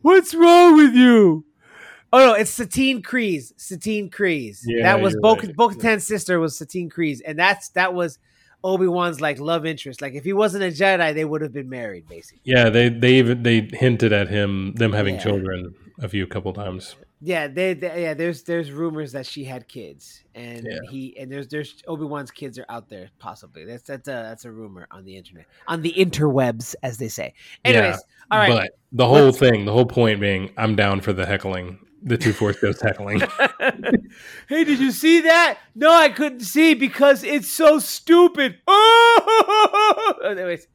[SPEAKER 2] what's wrong with you? Oh no, it's Satine Kryze. Satine Kryze.
[SPEAKER 1] Yeah,
[SPEAKER 2] that was Bo
[SPEAKER 1] right.
[SPEAKER 2] Bo Katan's sister was Satine Kryze, and that's that was Obi Wan's like love interest. Like if he wasn't a Jedi, they would have been married, basically.
[SPEAKER 1] Yeah, they they even they hinted at him them having
[SPEAKER 2] Yeah.
[SPEAKER 1] children a few couple times.
[SPEAKER 2] Yeah, they, they yeah. There's there's rumors that she had kids, and
[SPEAKER 1] Yeah.
[SPEAKER 2] he and there's there's Obi Wan's kids are out there possibly. That's that's a that's a rumor on the internet, on the interwebs, as they say. Anyways,
[SPEAKER 1] Yeah,
[SPEAKER 2] all right.
[SPEAKER 1] But the whole thing, the whole point being, I'm down for the heckling, the two Force Ghosts heckling. *laughs* *laughs*
[SPEAKER 2] hey, did you see that? No, I couldn't see because it's so stupid. Oh! *laughs* Anyways.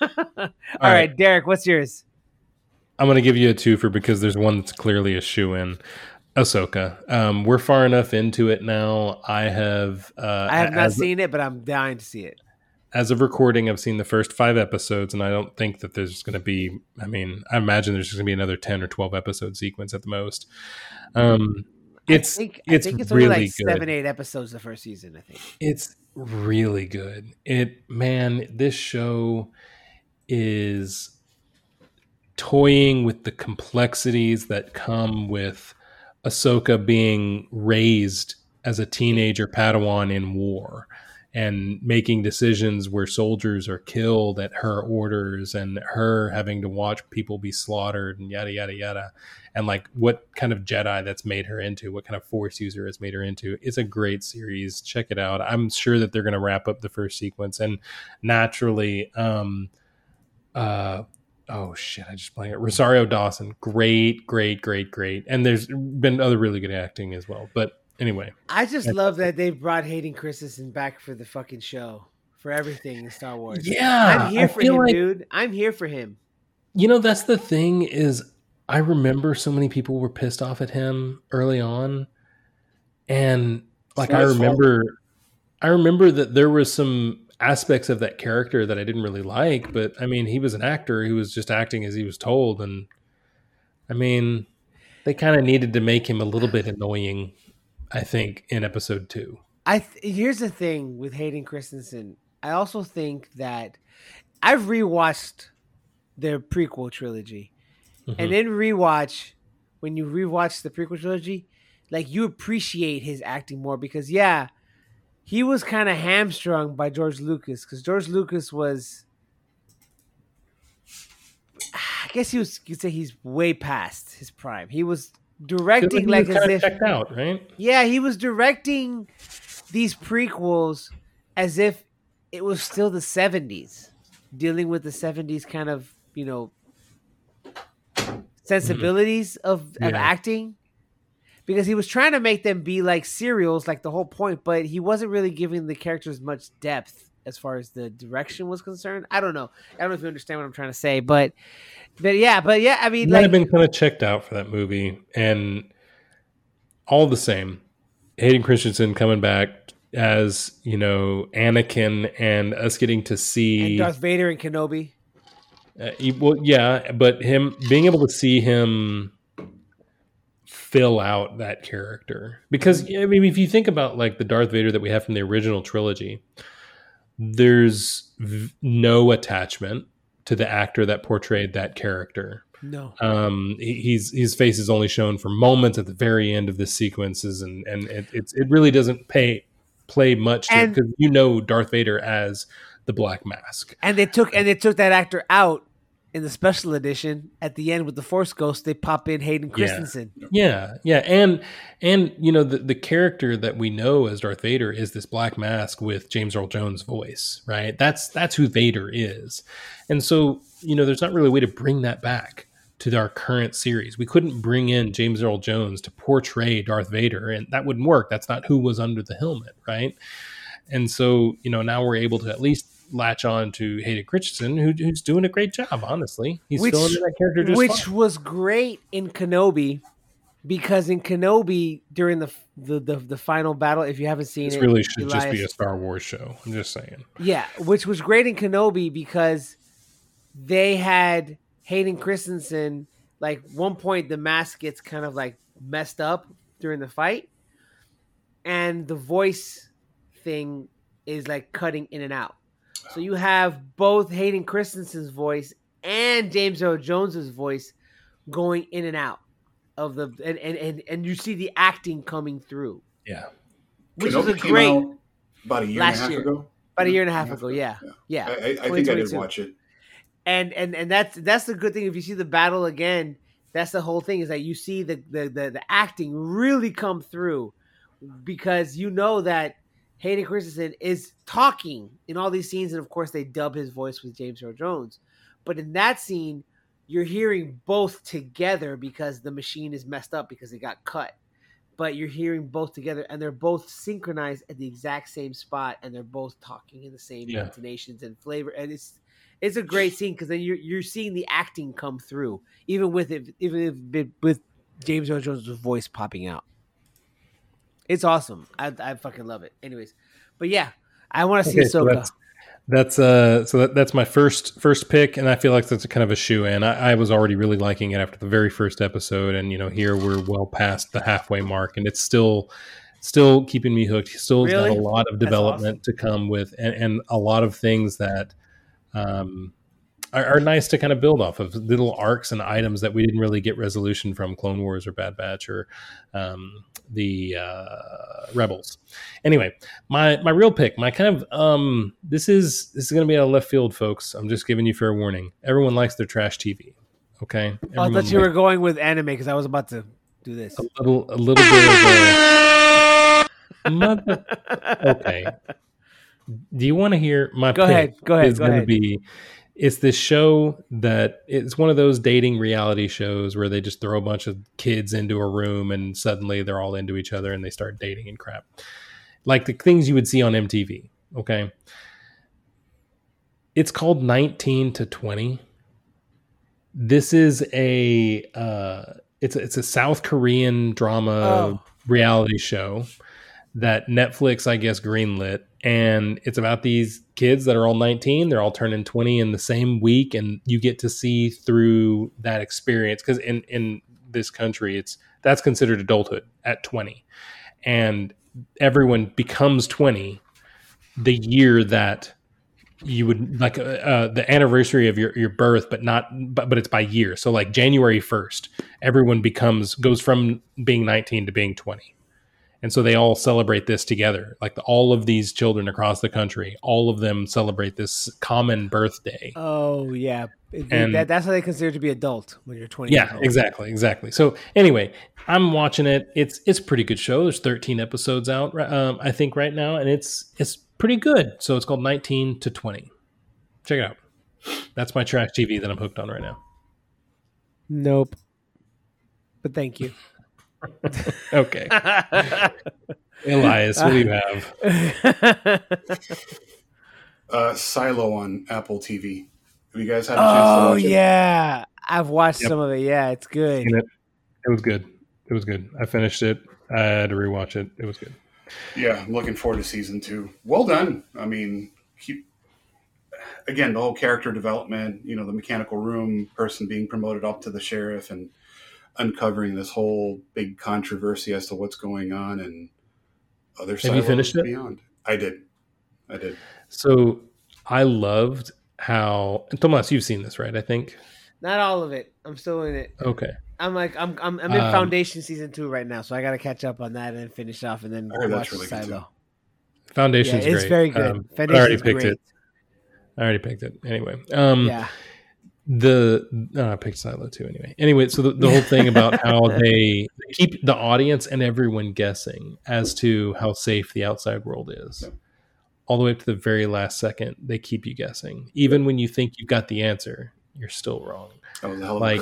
[SPEAKER 2] All right.
[SPEAKER 1] right.
[SPEAKER 2] Derek, what's yours?
[SPEAKER 1] I'm going to give you a twofer because there's one that's clearly a shoe in. Ahsoka. Um, we're far enough into it now. I have. Uh,
[SPEAKER 2] I have not
[SPEAKER 1] as,
[SPEAKER 2] seen it, but I'm dying to see it.
[SPEAKER 1] As of recording, I've seen the first five episodes, and I don't think that there's going to be. I mean, I imagine there's going to be another ten or twelve episode sequence at the most. Um, it's
[SPEAKER 2] I think,
[SPEAKER 1] it's
[SPEAKER 2] I think it's
[SPEAKER 1] really
[SPEAKER 2] only like
[SPEAKER 1] good.
[SPEAKER 2] seven, eight episodes the first season, I think.
[SPEAKER 1] It's really good. It man, this show is toying with the complexities that come with Ahsoka being raised as a teenager Padawan in war and making decisions where soldiers are killed at her orders and her having to watch people be slaughtered and yada yada yada and like what kind of Jedi that's made her into, what kind of Force user has made her into. It's a great series. Check it out. I'm sure that they're going to wrap up the first sequence, and naturally, um, uh, oh shit, I just blanked it. Rosario Dawson, great, great, great, great, and there's been other really good acting as well. But anyway,
[SPEAKER 2] I just love that they brought Hayden Christensen back for the fucking show for everything in Star Wars.
[SPEAKER 1] yeah,
[SPEAKER 2] I'm here
[SPEAKER 1] I
[SPEAKER 2] for him,
[SPEAKER 1] like-
[SPEAKER 2] dude. I'm here for him.
[SPEAKER 1] You know, that's the thing is I remember so many people were pissed off at him early on. And like I
[SPEAKER 4] fault.
[SPEAKER 1] remember I remember that there was some aspects of that character that I didn't really like, but I mean, he was an actor who was just acting as he was told and I mean, they kind of needed to make him a little bit annoying, I think, in episode 2.
[SPEAKER 2] I th- here's the thing with Hayden Christensen. I also think that I've rewatched their prequel trilogy,
[SPEAKER 1] Mhm.
[SPEAKER 2] and in rewatch, when you rewatch the prequel trilogy, like you appreciate his acting more because yeah, he was kind of hamstrung by George Lucas because George Lucas was. I guess he was. You could say he's way past his prime. He was directing like as if
[SPEAKER 1] checked out, right?
[SPEAKER 2] yeah, he was directing these prequels as if it was still the 70s, dealing with the 70s kind of, you know, mm-hmm. sensibilities of, of
[SPEAKER 1] Yeah.
[SPEAKER 2] acting. Because he was trying to make them be like serials, like the whole point, but he wasn't really giving the characters much depth as far as the direction was concerned. I don't know. I don't know if you understand what I'm trying to say, but but yeah, but yeah, I mean like
[SPEAKER 1] have been kind of checked out for that movie, and all the same, Hayden Christensen coming back as you know Anakin, and us getting to see,
[SPEAKER 2] Darth Vader and Kenobi.
[SPEAKER 1] uh, he- well, yeah, but him being able to see him fill out that character because I mean, if you think about like the Darth Vader that we have from the original trilogy, there's v- no attachment to the actor that portrayed that character
[SPEAKER 2] No.
[SPEAKER 1] Um, he- he's his face is only shown for moments at the very end of the sequences, and and it it's, it really doesn't pay play much because you know Darth Vader as the Black Mask.
[SPEAKER 2] And they took and they took that actor out in the special edition at the end with the Force Ghost. They pop in Hayden
[SPEAKER 1] Yeah.
[SPEAKER 2] Christensen.
[SPEAKER 1] Yeah, yeah, and and you know the the character that we know as Darth Vader is this Black Mask with James Earl Jones' voice, right? That's that's who Vader is, and so you know there's not really a way to bring that back to our current series. We couldn't bring in James Earl Jones to portray Darth Vader, and that wouldn't work. That's not who was under the helmet, right? And so you know now we're able to at least latch on to Hayden Christensen, who, who's doing a great job. Honestly, he's
[SPEAKER 2] Which-
[SPEAKER 1] filling in that character just
[SPEAKER 2] which
[SPEAKER 1] fine.
[SPEAKER 2] was great in Kenobi because in Kenobi during the the the, the final battle, if you haven't seen
[SPEAKER 1] This
[SPEAKER 2] it,
[SPEAKER 1] really should just be a Star Wars show. I'm just saying.
[SPEAKER 2] Yeah, which was great in Kenobi because they had Hayden Christensen. Like one point, the mask gets kind of like messed up during the fight, and the voice thing is like cutting in and out. So you have both Hayden Christensen's voice and James Earl Jones's voice going in and out of the and and and, and you see the acting coming through,
[SPEAKER 1] Yeah.
[SPEAKER 2] which
[SPEAKER 4] Kenobi
[SPEAKER 2] was a
[SPEAKER 4] came
[SPEAKER 2] great
[SPEAKER 4] out about a year
[SPEAKER 2] last
[SPEAKER 4] and a half
[SPEAKER 2] year.
[SPEAKER 4] ago.
[SPEAKER 2] about a year and a half ago. Yeah, yeah.
[SPEAKER 4] I, I, I think I did
[SPEAKER 2] 2022.
[SPEAKER 4] watch it.
[SPEAKER 2] and and and that's that's the good thing if you see the battle again that's the whole thing is that you see the the the, the acting really come through because you know that Hayden Christensen is talking in all these scenes and of course they dub his voice with James Earl Jones but in that scene you're hearing both together because the machine is messed up because it got cut but you're hearing both together and they're both synchronized at the exact same spot and they're both talking in the same
[SPEAKER 1] Yeah.
[SPEAKER 2] intonations and flavor and it's it's a great scene because then you're you're seeing the acting come through, even with it, even if with James Earl Jones' voice popping out. It's awesome. I, I fucking love it. Anyways, but yeah, I want to see
[SPEAKER 1] Okay, so
[SPEAKER 2] Ahsoka.
[SPEAKER 1] that's that's uh so that, that's my first first pick, and I feel like that's a kind of a shoe in. I, I was already really liking it after the very first episode, and you know here we're well past the halfway mark, and it's still still keeping me hooked. Still got a lot of development to come with, and, and a lot of things that um are, are nice to kind of build off of little arcs and items that we didn't really get resolution from Clone Wars or Bad Batch or um, the uh, Rebels. Anyway, my my real pick, my kind of um, this is this is going to be out of left field, folks. I'm just giving you fair warning. Everyone likes their trash TV. Okay,
[SPEAKER 2] Oh, I thought you were going with anime because I was about to do this.
[SPEAKER 1] a little a little bit of a mother. *laughs* Okay. Do you want to hear my
[SPEAKER 2] Go ahead, go ahead,
[SPEAKER 1] Is
[SPEAKER 2] go
[SPEAKER 1] going to be it's this show that it's one of those dating reality shows where they just throw a bunch of kids into a room and suddenly they're all into each other and they start dating and crap. Like the things you would see on MTV. Okay. It's called 19 to 20. This is a uh it's a, it's a South Korean drama
[SPEAKER 2] Oh.
[SPEAKER 1] reality show that Netflix, I guess, greenlit. And it's about these kids that are all 19. They're all turning 20 in the same week. And you get to see through that experience. Because in, in this country, it's that's considered adulthood at 20. And everyone becomes 20 the year that you would like uh, uh, the anniversary of your, your birth, but not, but, but it's by year. So like January 1st, everyone becomes, goes from being 19 to being 20 and so they all celebrate this together. Like the, all of these children across the country all of them celebrate this common birthday.
[SPEAKER 2] Oh yeah,
[SPEAKER 1] And-
[SPEAKER 2] that, that's how they consider to be adult when you're 20.
[SPEAKER 1] yeah exactly exactly. So anyway i'm watching it. It's it's a pretty good show. There's 13 episodes out um, i think right now and it's it's pretty good. So it's called 19 to 20 check it out. That's my trash tv that i'm hooked on right now.
[SPEAKER 2] Nope. But thank you. *laughs*
[SPEAKER 1] okay *laughs* elias what do you have *laughs*
[SPEAKER 4] Uh, Silo on Apple TV. Have you guys had a chance to
[SPEAKER 2] oh
[SPEAKER 4] watch it?
[SPEAKER 2] Oh, yeah, I've watched
[SPEAKER 1] Yep.
[SPEAKER 2] some of it. Yeah, it's good.
[SPEAKER 1] It. it was good it was good i finished it i had to rewatch it it was good
[SPEAKER 4] Yeah, I'm looking forward to season two. Well done. I mean, keep again the whole character development. You know, the mechanical room person being promoted up to the sheriff and uncovering this whole big controversy as to what's going on and other.
[SPEAKER 1] Have you finished it?
[SPEAKER 4] Beyond, I did. I did.
[SPEAKER 1] So I loved how and Tomas, you've seen this, right? I think.
[SPEAKER 2] Not all of it. I'm still in it.
[SPEAKER 1] Okay.
[SPEAKER 2] I'm like I'm I'm, I'm in
[SPEAKER 1] Um,
[SPEAKER 2] Foundation season two right now, so I got to catch up on that and finish off, and then
[SPEAKER 4] I heard that's
[SPEAKER 2] watch
[SPEAKER 4] really good,
[SPEAKER 2] Silo.
[SPEAKER 1] Foundation's
[SPEAKER 2] yeah, it's
[SPEAKER 1] great.
[SPEAKER 2] very good.
[SPEAKER 1] Um, I already picked
[SPEAKER 2] great.
[SPEAKER 1] it. I already picked it. Anyway, um,
[SPEAKER 2] Yeah,
[SPEAKER 1] the no, I picked Silo too. Anyway, anyway, so the, the whole thing about *laughs* how they keep the audience and everyone guessing as to how safe the outside world is,
[SPEAKER 4] Yep.
[SPEAKER 1] all the way up to the very last second, they keep you guessing, even when you think you've got the answer, you're still wrong.
[SPEAKER 4] That was a hell of
[SPEAKER 1] Like-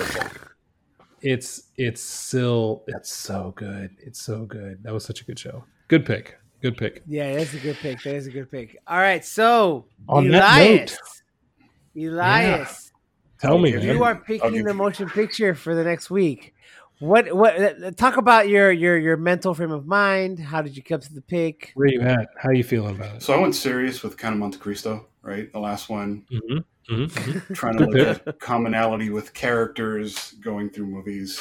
[SPEAKER 1] It's it's still it's so good. It's so good. That was such a good show. Good pick. Good pick.
[SPEAKER 2] yeah, that's a good pick. That is a good pick. All right, so
[SPEAKER 1] On that
[SPEAKER 2] Elias,
[SPEAKER 1] note-
[SPEAKER 2] Elias,
[SPEAKER 1] Tell me,
[SPEAKER 4] You
[SPEAKER 1] man.
[SPEAKER 2] you are picking
[SPEAKER 4] give
[SPEAKER 2] the motion picture for the next week. What what? uh, Talk about your your your mental frame of mind. How did you come to the pick?
[SPEAKER 1] Where you at? How you feeling about it?
[SPEAKER 4] So I went serious with Count of Monte Cristo, right? The last one,
[SPEAKER 1] Mm-hmm. Mm-hmm. *laughs*
[SPEAKER 4] trying to look at commonality with characters going through movies.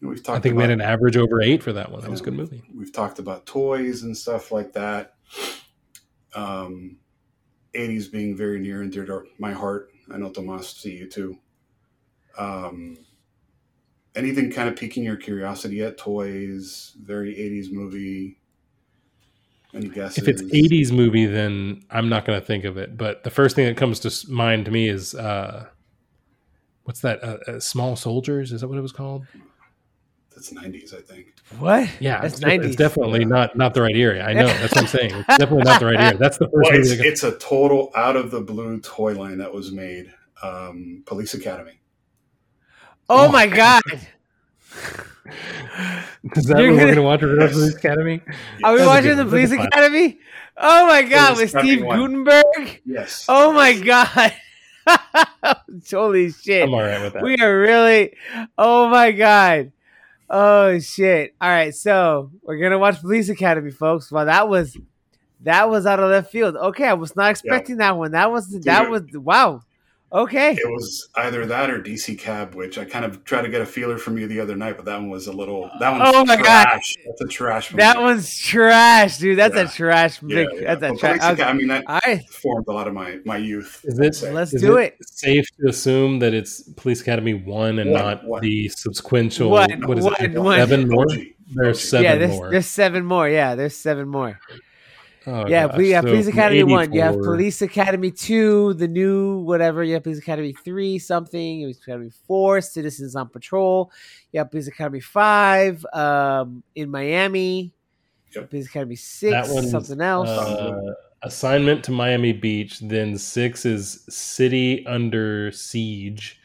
[SPEAKER 4] You know, we've talked
[SPEAKER 1] I think we had an average over eight for that one. That was a good movie.
[SPEAKER 4] We've talked about toys and stuff like that. Um, 80s being very near and dear to my heart. I know Tomas, to you too. Um, anything kind of piquing your curiosity yet? Toys, very 80s movie. Any guesses?
[SPEAKER 1] If it's '80s movie, then I'm not going to think of it. But the first thing that comes to mind to me is uh, what's that? Uh, uh, Small Soldiers? Is that what it was called?
[SPEAKER 4] That's 90s, I think.
[SPEAKER 2] What?
[SPEAKER 1] Yeah,
[SPEAKER 2] that's
[SPEAKER 1] it's, def- it's
[SPEAKER 2] nineties.
[SPEAKER 1] definitely not not the right area. I know. That's what I'm saying. It's definitely not the right area. That's the first
[SPEAKER 4] Well, it's,
[SPEAKER 1] that
[SPEAKER 4] it's a total out of the blue toy line that was made. Um, Police Academy.
[SPEAKER 2] Oh my god! *laughs*
[SPEAKER 1] Is that
[SPEAKER 2] You're
[SPEAKER 1] what we're
[SPEAKER 2] gonna-
[SPEAKER 1] watch for the rest of Police *laughs* Academy?
[SPEAKER 2] Are we watching the. Police Academy? Oh my god, with Steve
[SPEAKER 4] Academy one.
[SPEAKER 2] Guttenberg?
[SPEAKER 4] Yes.
[SPEAKER 2] Oh my god! *laughs* Holy shit!
[SPEAKER 1] I'm all right with that.
[SPEAKER 2] We are really. Oh my god! Oh shit! All right, so we're gonna watch Police Academy, folks. Well, that was that was out of left field. Okay, I was not expecting that one. That was that was wow. Okay,
[SPEAKER 4] It was either that or DC Cab, which I kind of tried to get a feeler from you the other night, but that one was a little. That one's
[SPEAKER 2] Oh my God.
[SPEAKER 4] That's a trash. Movie.
[SPEAKER 2] that one's trash, dude. That's
[SPEAKER 4] Yeah.
[SPEAKER 2] a trash.
[SPEAKER 4] Yeah,
[SPEAKER 2] Big,
[SPEAKER 4] yeah.
[SPEAKER 2] That's a trash.
[SPEAKER 4] Police Academy, I mean, that
[SPEAKER 2] All right,
[SPEAKER 4] formed a lot of my my youth.
[SPEAKER 1] Is
[SPEAKER 4] I'd
[SPEAKER 1] it-
[SPEAKER 2] let's
[SPEAKER 1] Is
[SPEAKER 2] do it.
[SPEAKER 1] safe to assume that it's Police Academy one and
[SPEAKER 4] One,
[SPEAKER 1] not
[SPEAKER 4] one.
[SPEAKER 1] the subsequential?
[SPEAKER 2] One,
[SPEAKER 1] what is
[SPEAKER 2] one,
[SPEAKER 1] it?
[SPEAKER 2] one.
[SPEAKER 1] Seven more. There's
[SPEAKER 4] OG.
[SPEAKER 1] seven
[SPEAKER 2] yeah, there's
[SPEAKER 1] more.
[SPEAKER 2] there's seven more. Yeah, there's seven more.
[SPEAKER 1] Oh,
[SPEAKER 2] yeah,
[SPEAKER 1] gosh.
[SPEAKER 2] police, yeah,
[SPEAKER 1] So
[SPEAKER 2] Police
[SPEAKER 1] from
[SPEAKER 2] Academy one. You have Police Academy two, the new whatever. You have Police Academy three, something. Police Academy four, Citizens on Patrol. You have Police Academy five, um, in Miami.
[SPEAKER 4] Yep.
[SPEAKER 2] Police Academy six,
[SPEAKER 1] That
[SPEAKER 2] something else.
[SPEAKER 1] Uh, assignment to Miami Beach. Then six is City Under Siege,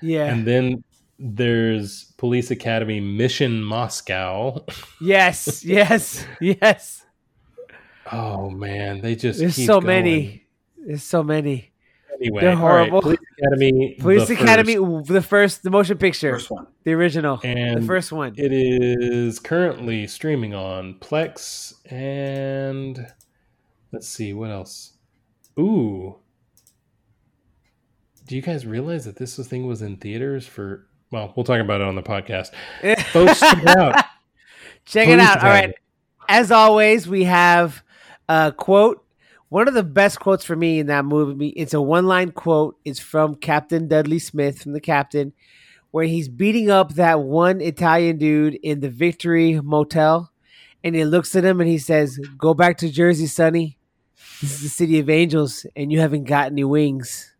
[SPEAKER 2] yeah.
[SPEAKER 1] and then there's Police Academy Mission Moscow. *laughs*
[SPEAKER 2] yes. Yes. Yes.
[SPEAKER 1] Oh man, they just
[SPEAKER 2] There's
[SPEAKER 1] keep
[SPEAKER 2] so
[SPEAKER 1] going.
[SPEAKER 2] many. There's so many.
[SPEAKER 1] Anyway,
[SPEAKER 2] They're
[SPEAKER 1] all right,
[SPEAKER 2] horrible.
[SPEAKER 1] Police Academy.
[SPEAKER 2] Police
[SPEAKER 1] the
[SPEAKER 2] Academy,
[SPEAKER 1] first.
[SPEAKER 2] the first, the motion picture,
[SPEAKER 4] First one.
[SPEAKER 2] the original,
[SPEAKER 1] And
[SPEAKER 2] the first one.
[SPEAKER 1] It is currently streaming on Plex and let's see what else. Ooh. Do you guys realize that this thing was in theaters for well, we'll talk about it on the podcast. *laughs* Folks, check it out.
[SPEAKER 2] Check it
[SPEAKER 1] Police
[SPEAKER 2] out. All right. As always, we have a quote. One of the best quotes for me in that movie, it's a one line quote. It's from Captain Dudley Smith from the Captain, where he's beating up that one Italian dude in the Victory Motel. And he looks at him and he says, Go back to Jersey, Sonny. This is the city of angels, and you haven't got any wings.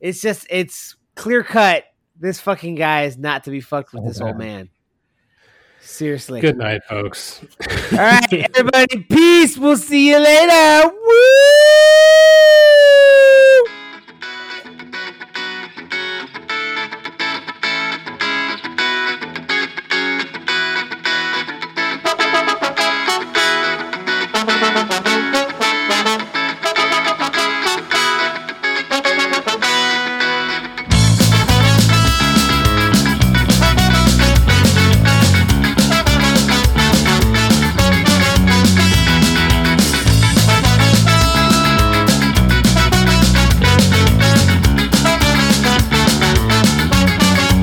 [SPEAKER 2] It's just, it's clear cut. This fucking guy is not to be fucked with this old man. Seriously.
[SPEAKER 1] Good night, folks.
[SPEAKER 2] All right, *laughs* everybody. Peace. We'll see you later. Woo!